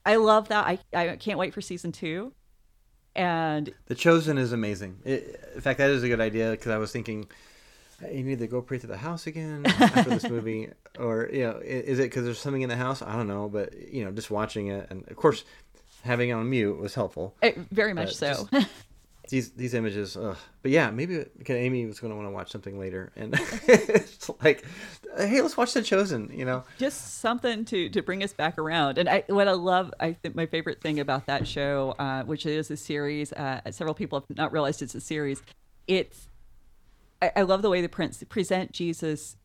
I love that. I I can't wait for season two. And The Chosen is amazing. It, in fact, that is a good idea because I was thinking you need to go pray to the house again after this [LAUGHS] movie, or you know, is it because there's something in the house? I don't know, but you know, just watching it, and of course, having it on mute was helpful. eh, very much Uh, so. [LAUGHS] These these images, ugh. but yeah, maybe because Amy was going to want to watch something later, and it's [LAUGHS] [LAUGHS] like, hey, let's watch The Chosen. You know, just something to to bring us back around. And I what I love, I think my favorite thing about that show, uh, which is a series, uh, several people have not realized it's a series. It's I, I love the way the prince present Jesus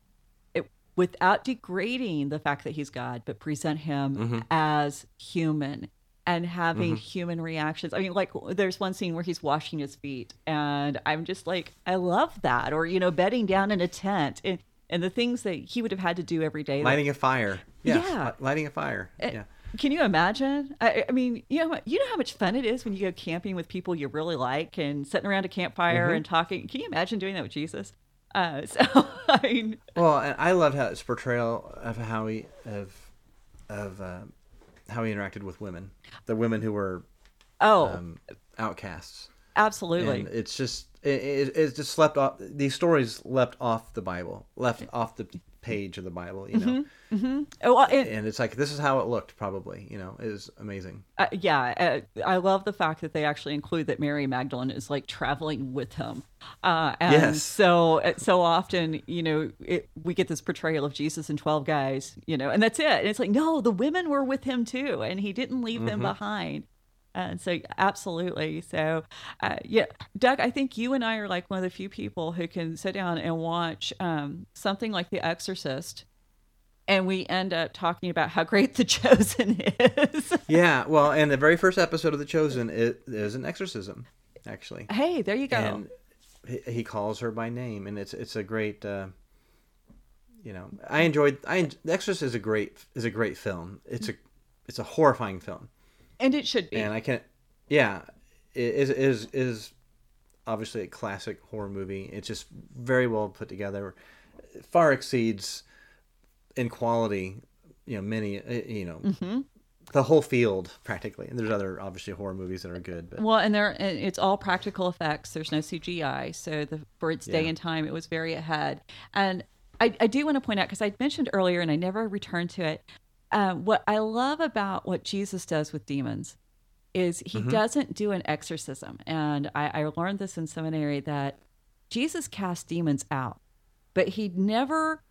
without degrading the fact that he's God, but present him as human and having human reactions. I mean, like there's one scene where he's washing his feet, and I'm just like, I love that. Or you know, bedding down in a tent, and and the things that he would have had to do every day. lighting a fire. Yeah, Yeah. lighting a fire. Uh, Yeah. Can you imagine? I, I mean, you know, you know how much fun it is when you go camping with people you really like and sitting around a campfire Mm-hmm. and talking. Can you imagine doing that with Jesus? Uh, [LAUGHS] so I mean, Well, and I loved how his portrayal of how he of of uh, how he interacted with women, the women who were oh, um, outcasts. absolutely. And it's just it, it, it's just slept off. These stories leapt off the Bible, left off the page of the Bible. You know, oh, well, and, and it's like this is how it looked. Probably, you know, it was amazing. uh, yeah, uh, I love the fact that they actually include that Mary Magdalene is like traveling with him. Uh, and Yes. so uh, so often, you know, it, we get this portrayal of Jesus and twelve guys, you know, and that's it. And it's like, no, the women were with him too, and he didn't leave them behind. And so, absolutely. So, uh, yeah, Doug, I think you and I are like one of the few people who can sit down and watch um, something like The Exorcist, and we end up talking about how great The Chosen [LAUGHS] is. Yeah. Well, and the very first episode of The Chosen it is an exorcism, actually. hey, there you go. and he, calls her by name, and it's it's a great. Uh, you know, I enjoyed. I The Exorcist is a great is a great film. It's a it's a horrifying film, and it should be. and I can't. yeah, it is is is obviously a classic horror movie. It's just very well put together, far exceeds in quality. You know, many. uh, You know. Mm-hmm. The whole field, practically, and there's other obviously horror movies that are good, but Well, and there it's all practical effects. There's no CGI, so the for its day Yeah. and time, it was very ahead. And I, I do want to point out because I mentioned earlier, and I never returned to it. Uh, what I love about what Jesus does with demons is he Mm-hmm. doesn't do an exorcism. And I, I learned this in seminary that Jesus cast demons out, but he never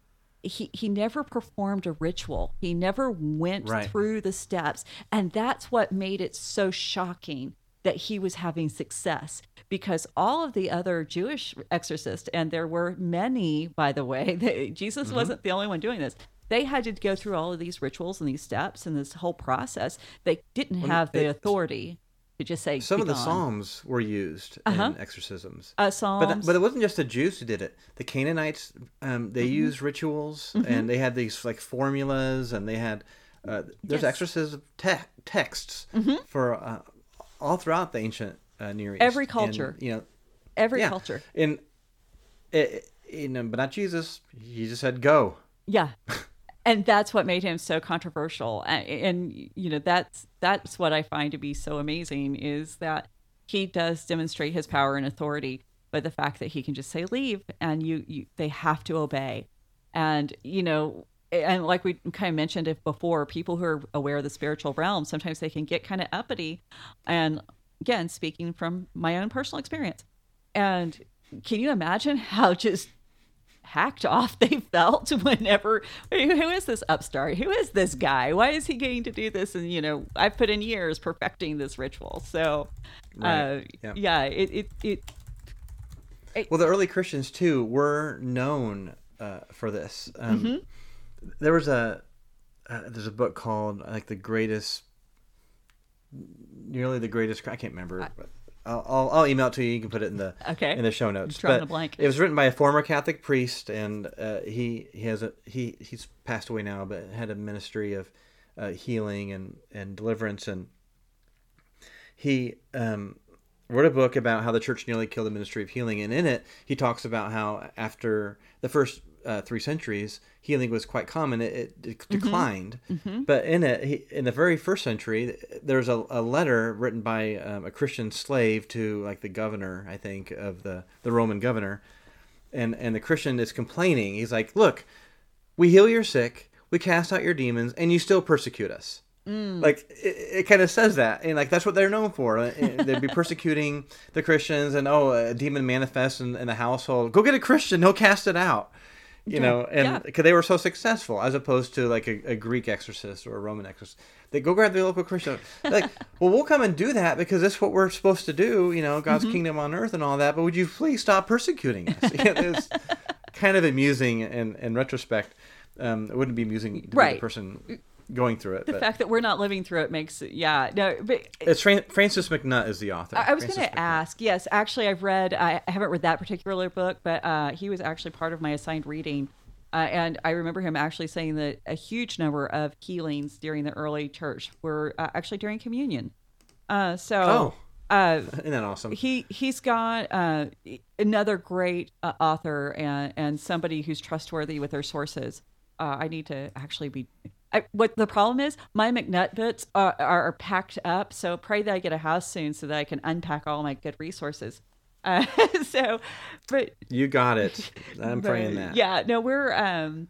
he he never performed a ritual. He never went Right. through the steps. And that's what made it so shocking that he was having success because all of the other Jewish exorcists, and there were many, by the way, [LAUGHS] they, Jesus Mm-hmm. wasn't the only one doing this. They had to go through all of these rituals and these steps and this whole process. They didn't have the it- authority to just say Some of the gone." psalms were used Uh-huh. in exorcisms. Uh, But, Psalms. but it wasn't just the Jews who did it. The Canaanites, um, they Mm-hmm. used rituals and they had these like formulas and they had uh, there's Yes. Mm-hmm. exorcism te- texts for uh, all throughout the ancient uh, Near East. Every And, culture. you know, Every yeah. culture. In, it, you know, but not Jesus. He just said go. Yeah. [LAUGHS] and that's what made him so controversial. And, and you know, that's that's what I find to be so amazing is that he does demonstrate his power and authority, but the fact that he can just say leave and you, you they have to obey. And you know, and like we kind of mentioned it before, people who are aware of the spiritual realm, sometimes they can get kind of uppity. And again, speaking from my own personal experience. And can you imagine how just hacked [LAUGHS] off they felt whenever who is this upstart who is this guy why is he getting to do this and you know i've put in years perfecting this ritual so uh Yeah. yeah it it, it Well, the early Christians too were known uh, for this. Um, Mm-hmm. There was a uh, there's a book called like the greatest, nearly the greatest. I can't remember. but I'll, I'll I'll email it to you. You can put it in the Okay. in the show notes. drawing But blank. It was written by a former Catholic priest, and uh, he he has a he he's passed away now, but had a ministry of uh, healing and and deliverance and he um, wrote a book about how the church nearly killed the ministry of healing, and in it he talks about how after the first uh, three centuries, healing was quite common. It, it de- declined, but in it, he, in the very first century, there's a, a letter written by um, a Christian slave to like the governor, I think, of the the Roman governor, and and the Christian is complaining. He's like, "Look, we heal your sick, we cast out your demons, and you still persecute us." Like it, it kind of says that, and like that's what they're known for. Uh, They'd be [LAUGHS] persecuting the Christians, and oh, a demon manifests in, in the household. Go get a Christian; he'll cast it out. You know, and yeah. because they were so successful, as opposed to like a, a Greek exorcist or a Roman exorcist, they go grab the local Christian. Like, [LAUGHS] well, we'll come and do that because that's what we're supposed to do. You know, God's kingdom on earth and all that. But would you please stop persecuting us? [LAUGHS] It's kind of amusing in in retrospect. Um, it wouldn't be amusing to be Right. the person going through it. the but fact that we're not living through it makes it yeah no but it's Fran- Francis MacNutt is the author. I I was going to ask. Yes, actually, I've read. I I haven't read that particular book, but uh, he was actually part of my assigned reading, uh, and I remember him actually saying that a huge number of healings during the early church were uh, actually during communion. Uh, so, Oh. uh, Isn't that awesome? he he's got uh, another great uh, author and and somebody who's trustworthy with their sources. Uh, I need to actually be. I, what the problem is, my MacNutt bits are, are packed up. So pray that I get a house soon so that I can unpack all my good resources. Uh, [LAUGHS] so, but You got it. [LAUGHS] I'm praying that. Yeah, no, we're um,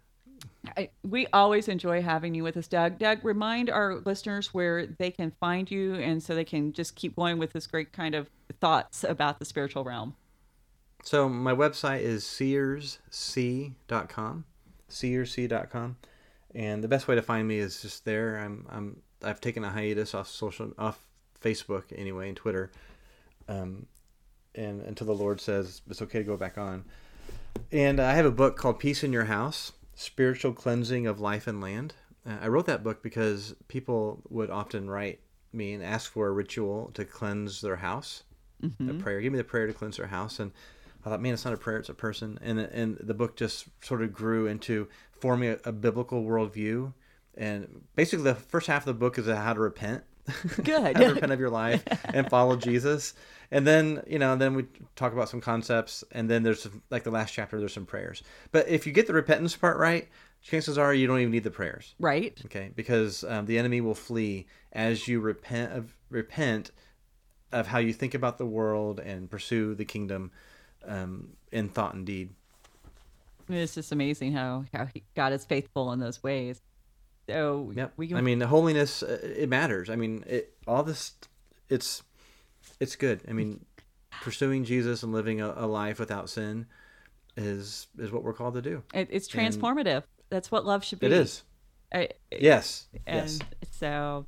I, we always enjoy having you with us, Doug. Doug, remind our listeners where they can find you, and so they can just keep going with this great kind of thoughts about the spiritual realm. So my website is seerssee.com, seerssee.com, and the best way to find me is just there. I'm I'm I've taken a hiatus off social off Facebook anyway and Twitter, um, and until the Lord says it's okay to go back on. And I have a book called Peace in Your House: Spiritual Cleansing of Life and Land. Uh, I wrote that book because people would often write me and ask for a ritual to cleanse their house a prayer. Give me the prayer to cleanse their house. And I thought, man, it's not a prayer; it's a person. And and the book just sort of grew into forming a, a biblical worldview. And basically, the first half of the book is how to repent. Good. [LAUGHS] how to repent of your life and follow Jesus. And then you know, then we talk about some concepts. And then there's like the last chapter. There's some prayers. But if you get the repentance part right, chances are you don't even need the prayers. Right? Okay, because um, the enemy will flee as you repent of repent of how you think about the world and pursue the kingdom um, in thought and deed. It's just amazing how how he, God is faithful in those ways. So Yep. we can I mean, the holiness uh, it matters. I mean, it all this it's it's good. I mean, pursuing Jesus and living a, a life without sin is is what we're called to do. It, it's And- transformative. That's what love should be. It is. I- Yes. And yes. so,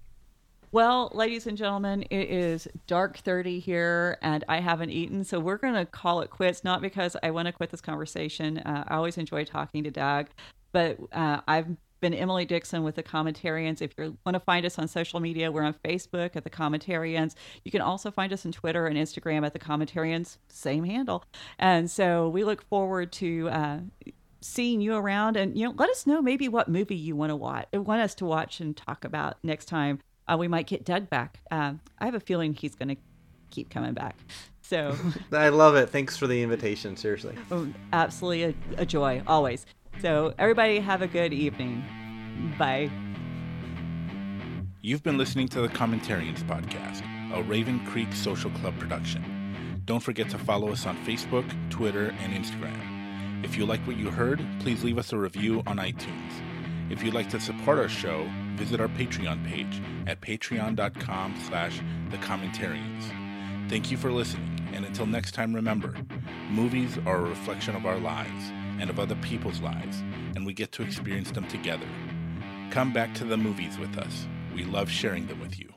well, ladies and gentlemen, it is dark 30 here and I haven't eaten. So we're going to call it quits, not because I want to quit this conversation. Uh, I always enjoy talking to Doug, but uh, I've been Emily Dixon with the Commentarians. If you want to find us on social media, we're on Facebook at the Commentarians. You can also find us on Twitter and Instagram at the Commentarians, same handle. And so we look forward to uh, seeing you around and you know let us know maybe what movie you want to watch want us to watch and talk about next time uh, we might get doug back um, i have a feeling he's going to keep coming back so [LAUGHS] I love it. Thanks for the invitation. Seriously. um, absolutely a, a joy always so everybody have a good evening bye You've been listening to the Commentarians Podcast, a Raven Creek Social Club production. Don't forget to follow us on Facebook, Twitter, and Instagram. If you like what you heard, please leave us a review on iTunes. If you'd like to support our show, visit our Patreon page at patreon.com slash the commentarians. Thank you for listening, and until next time remember, movies are a reflection of our lives and of other people's lives, and we get to experience them together. Come back to the movies with us. We love sharing them with you.